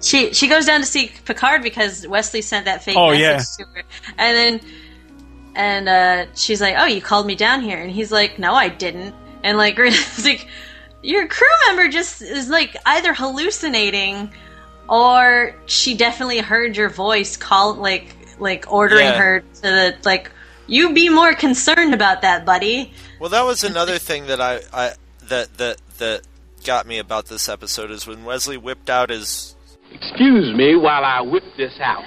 Speaker 14: she she goes down to see Picard because Wesley sent that fake
Speaker 2: Oh,
Speaker 14: message
Speaker 2: yeah.
Speaker 14: to her, and then and uh, she's like, "Oh, you called me down here," and he's like, "No, I didn't," and like, like your crew member just is like either hallucinating or she definitely heard your voice call like like ordering
Speaker 3: Yeah.
Speaker 14: her to the like you be more concerned about that buddy
Speaker 3: Well, that was another thing that I, I that that that got me about this episode is when Wesley whipped out his
Speaker 8: Excuse me while I whip this out.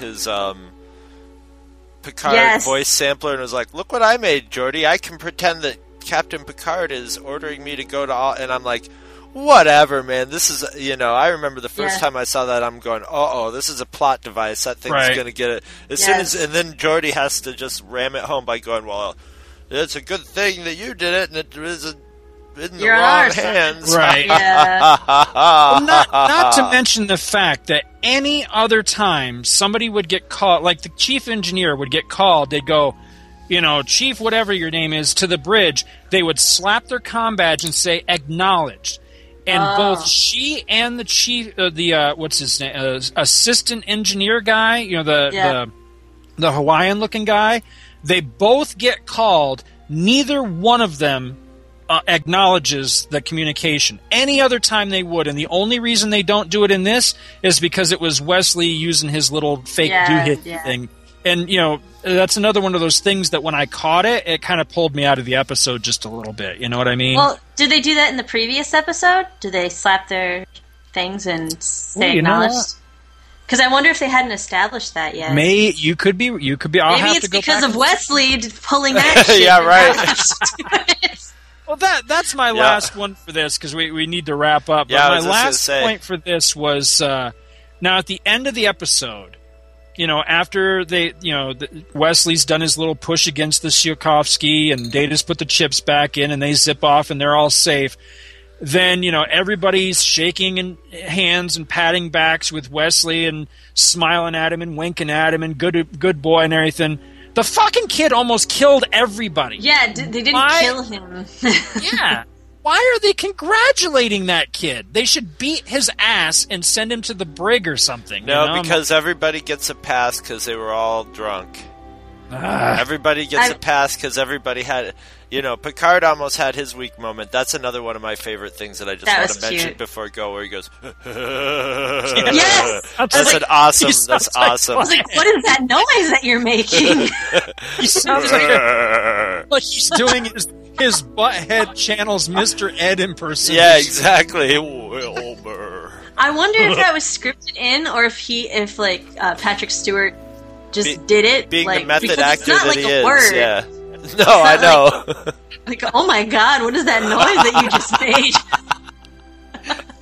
Speaker 3: his um Picard
Speaker 14: Yes.
Speaker 3: voice sampler and was like, "Look what I made, Geordi. I can pretend that Captain Picard is ordering me to go to all." And I'm like, "Whatever, man. This is you know." I remember the first
Speaker 14: Yeah.
Speaker 3: time I saw that, I'm going, "Uh oh, this is a plot device. That thing's
Speaker 2: Right.
Speaker 3: gonna get it." As soon as and then Geordi has to just ram it home by going, "Well, it's a good thing that you did it, and it is a, in the
Speaker 14: You're on
Speaker 3: wrong hands."
Speaker 2: Right.
Speaker 14: Yeah.
Speaker 2: Well, not, not to mention the fact that any other time somebody would get called, like the chief engineer would get called, they'd go, you know, chief, whatever your name is, to the bridge. They would slap their com badge and say acknowledged. And
Speaker 14: Oh.
Speaker 2: both she and the chief, uh, the uh, what's his name, uh, assistant engineer guy, you know, the
Speaker 14: Yeah.
Speaker 2: the the Hawaiian looking guy, They both get called. Neither one of them uh, acknowledges the communication. Any other time they would, and the only reason they don't do it in this is because it was Wesley using his little fake
Speaker 14: Yeah,
Speaker 2: do hit
Speaker 14: yeah.
Speaker 2: thing. And you know that's another one of those things that when I caught it, it kind of pulled me out of the episode just a little bit. You know what I mean?
Speaker 14: Well, did they do that in the previous episode? Do they slap their things and say
Speaker 2: Ooh,
Speaker 14: acknowledged? Because I wonder if they hadn't established that yet.
Speaker 2: May you could be you could be. I'll
Speaker 14: Maybe
Speaker 2: have
Speaker 14: it's
Speaker 2: to go
Speaker 14: because of Wesley pulling that shit.
Speaker 3: Yeah, right.
Speaker 2: Well, that that's my
Speaker 3: Yeah.
Speaker 2: last one for this because we, we need to wrap up.
Speaker 3: Yeah,
Speaker 2: but
Speaker 3: was
Speaker 2: my last point for this was uh, now at the end of the episode, you know, after they, you know, the, Wesley's done his little push against the Tsiolkovsky and Data's put the chips back in and they zip off and they're all safe. Then you know everybody's shaking and hands and patting backs with Wesley and smiling at him and winking at him and good good boy and everything. The fucking kid almost killed everybody.
Speaker 14: Yeah, d- they didn't
Speaker 2: Why-
Speaker 14: kill him.
Speaker 2: yeah. Why are they congratulating that kid? They should beat his ass and send him to the brig or something. you
Speaker 3: No,
Speaker 2: know?
Speaker 3: because everybody gets a pass because they were all drunk.
Speaker 2: Ah.
Speaker 3: everybody gets
Speaker 14: I-
Speaker 3: a pass because everybody had, you know, Picard almost had his weak moment. That's another one of my favorite things that I just
Speaker 14: That
Speaker 3: want to mention
Speaker 14: cute.
Speaker 3: before I go, where he goes,
Speaker 14: Yes!
Speaker 3: That's,
Speaker 14: I was
Speaker 3: an awesome.
Speaker 2: he
Speaker 3: That's
Speaker 2: like-
Speaker 3: awesome.
Speaker 14: I was like, what is that noise that you're making?
Speaker 2: he sounds like a, what he's doing is his butt head channels Mr. Ed impersonation.
Speaker 3: yeah, exactly. Wilbur.
Speaker 14: I wonder if that was scripted in, or if he, if like uh, Patrick Stewart just
Speaker 3: Be-
Speaker 14: did it,
Speaker 3: Being
Speaker 14: like
Speaker 3: the method actor
Speaker 14: it's not
Speaker 3: that
Speaker 14: like
Speaker 3: he
Speaker 14: a
Speaker 3: is,
Speaker 14: word.
Speaker 3: yeah. No, I
Speaker 14: not
Speaker 3: know.
Speaker 14: Like, oh my god, what is that noise that you just made?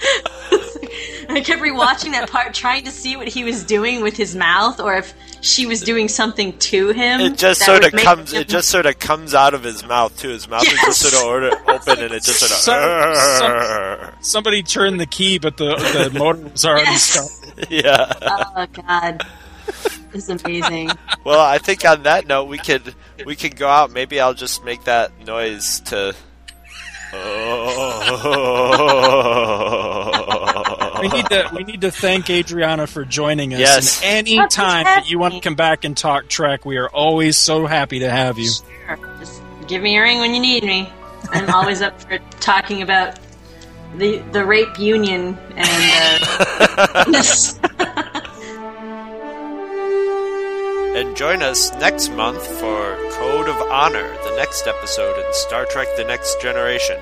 Speaker 14: I kept rewatching that part, trying to see what he was doing with his mouth, or if she was doing something to him.
Speaker 3: It just sort of comes.
Speaker 14: him-
Speaker 3: It just sort of comes out of his mouth too. His mouth is just sort of order, open, and it just sort of.
Speaker 2: some- somebody turned the key, but the, the motor was already
Speaker 14: Yes.
Speaker 2: started.
Speaker 3: yeah.
Speaker 14: Oh god, it's amazing.
Speaker 3: Well, I think on that note, we could we can go out. Maybe I'll just make that noise to.
Speaker 2: We need to we need to thank Adriana for joining us.
Speaker 3: Yes.
Speaker 2: And any
Speaker 14: That's
Speaker 2: time that you want to come back and talk Trek, we are always so happy to have you.
Speaker 14: Sure. Just give me a ring when you need me. I'm always up for talking about the the rape union and uh, this.
Speaker 3: and join us next month for Code of Honor, the next episode in Star Trek: The Next Generation.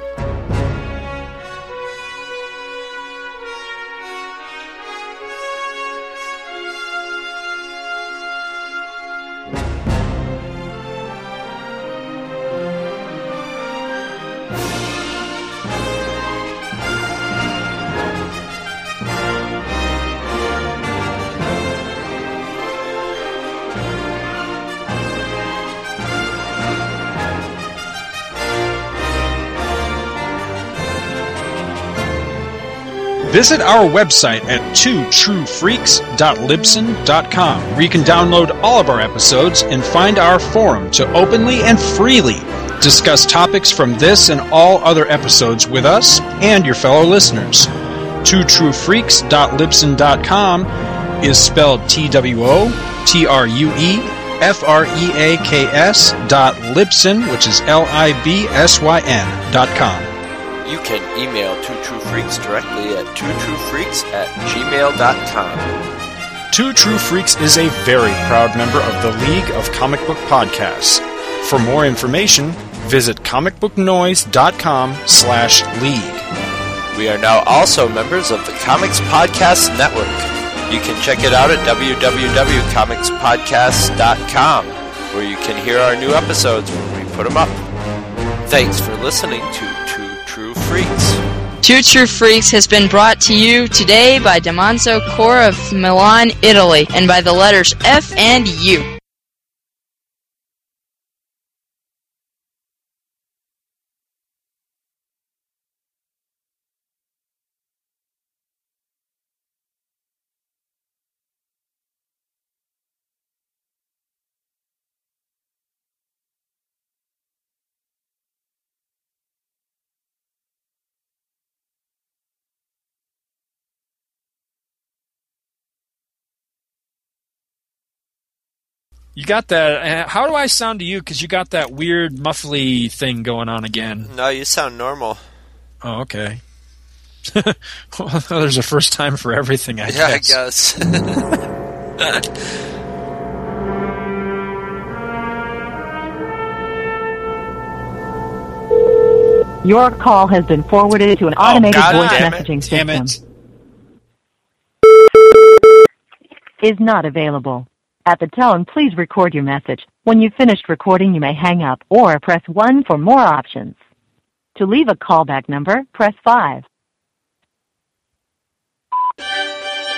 Speaker 2: Visit our website at twotruefreaks.libsyn.com where you can download all of our episodes and find our forum to openly and freely discuss topics from this and all other episodes with us and your fellow listeners. twotruefreaks.libsyn.com is spelled T W O T R U E F R E A K S dot Libsyn, which is L I B S Y N dot com.
Speaker 3: You can email Two True Freaks directly at twotruefreaks at gmail.com.
Speaker 2: Two True Freaks is a very proud member of the League of Comic Book Podcasts. For more information, visit comicbooknoise.com slash league.
Speaker 3: We are now also members of the Comics Podcast Network. You can check it out at www.comicspodcast.com, where you can hear our new episodes when we put them up. Thanks for listening to Freaks.
Speaker 15: Two True Freaks has been brought to you today by Damanzo Corps of Milan, Italy, and by the letters F and U.
Speaker 2: You got that. uh, How do I sound to you? Because you got that weird muffly thing going on again.
Speaker 3: No, you sound normal.
Speaker 2: Oh, okay. well, there's a first time for everything, I
Speaker 3: yeah,
Speaker 2: guess.
Speaker 3: I guess.
Speaker 16: Your call has been forwarded to an
Speaker 3: Oh,
Speaker 16: automated
Speaker 3: God
Speaker 16: voice
Speaker 3: it.
Speaker 16: messaging
Speaker 2: Damn
Speaker 16: system.
Speaker 2: it.
Speaker 16: Is not available. At the tone, please record your message. When you've finished recording, you may hang up or press 1 for more options. To leave a callback number, press 5.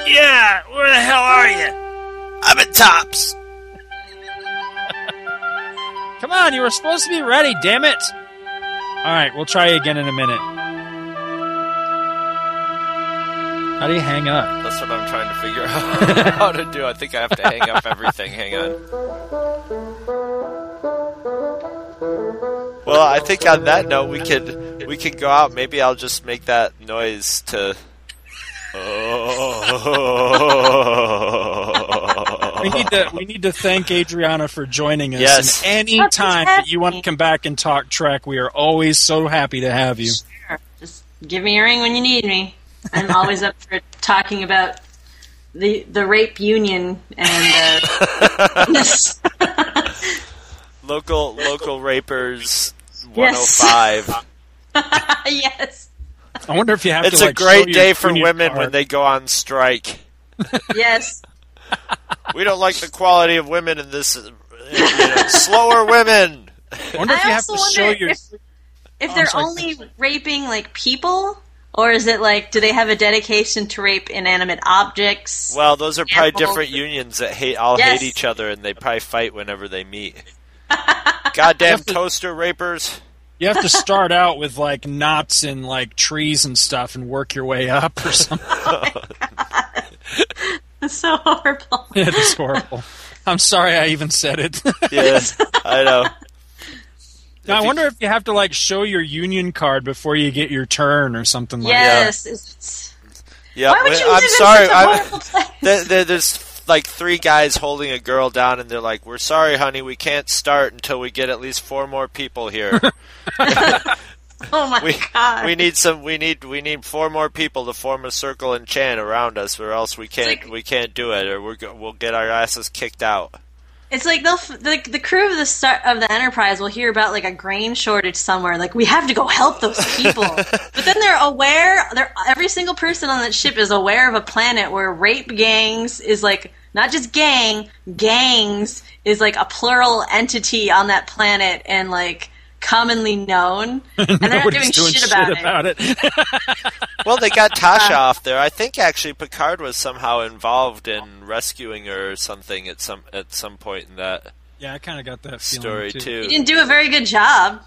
Speaker 8: Yeah, where the hell are you?
Speaker 3: I'm at Tops.
Speaker 2: Come on, you were supposed to be ready, damn it! Alright, we'll try again in a minute. How do you hang up?
Speaker 3: That's what I'm trying to figure out how to do. I think I have to hang up everything. Hang on. Well, I think on that note, we could we could go out. Maybe I'll just make that noise to.
Speaker 2: We need to we need to thank Adriana for joining us.
Speaker 3: Yes.
Speaker 2: And any time that you want to come back and talk Trek, we are always so happy to have you.
Speaker 14: Just give me a ring when you need me. I'm always up for talking about the the rape union and uh,
Speaker 3: local local rapers 105.
Speaker 14: yes,
Speaker 2: I wonder if you have
Speaker 3: it's
Speaker 2: to.
Speaker 3: a
Speaker 2: like,
Speaker 3: great day for women
Speaker 2: card.
Speaker 3: when they go on strike.
Speaker 14: yes.
Speaker 3: We don't like the quality of women in this. You know, slower women.
Speaker 2: I wonder if
Speaker 14: I
Speaker 2: you have
Speaker 14: also
Speaker 2: to show
Speaker 14: wonder
Speaker 2: your.
Speaker 14: if, if
Speaker 2: Oh,
Speaker 14: they're
Speaker 2: I'm
Speaker 14: only raping like people, or is it like do they have a dedication to rape inanimate objects?
Speaker 3: Well, those are probably
Speaker 14: Animals.
Speaker 3: different unions that hate all
Speaker 14: Yes.
Speaker 3: hate each other, and they probably fight whenever they meet. Goddamn toaster rapers.
Speaker 2: You have to start out with like knots and like trees and stuff, and work your way up or something.
Speaker 14: That's so horrible.
Speaker 2: it is horrible. I'm sorry I even said it.
Speaker 3: Yeah, I know.
Speaker 2: Now, I wonder if you have to like show your union card before you get your turn or something like that.
Speaker 14: Yes. it's-
Speaker 3: Yeah,
Speaker 14: Why would you
Speaker 3: I'm
Speaker 14: live in
Speaker 3: sorry.
Speaker 14: such a
Speaker 3: I'm-
Speaker 14: place?
Speaker 3: there, there- there's like three guys holding a girl down, and they're like, "We're sorry, honey, we can't start until we get at least four more people here.
Speaker 14: Oh my
Speaker 3: we
Speaker 14: god.
Speaker 3: we need some. We need we need four more people to form a circle and chant around us, or else we can't we can't do it, or we're we'll get our asses kicked out."
Speaker 14: It's like they'll like the crew of the star- of the Enterprise will hear about like a grain shortage somewhere. Like we have to go help those people, but then they're aware. They're every single person on that ship is aware of a planet where rape gangs is like not just gang gangs is like a plural entity on that planet and like commonly known, and they're not doing,
Speaker 2: Nobody's doing
Speaker 14: shit about it.
Speaker 2: it.
Speaker 3: Well, they got Tasha off there. I think actually Picard was somehow involved in rescuing her or something at some at some point in that
Speaker 2: Yeah, I kind of got that
Speaker 3: story
Speaker 2: too.
Speaker 3: too.
Speaker 14: You didn't do a very good job.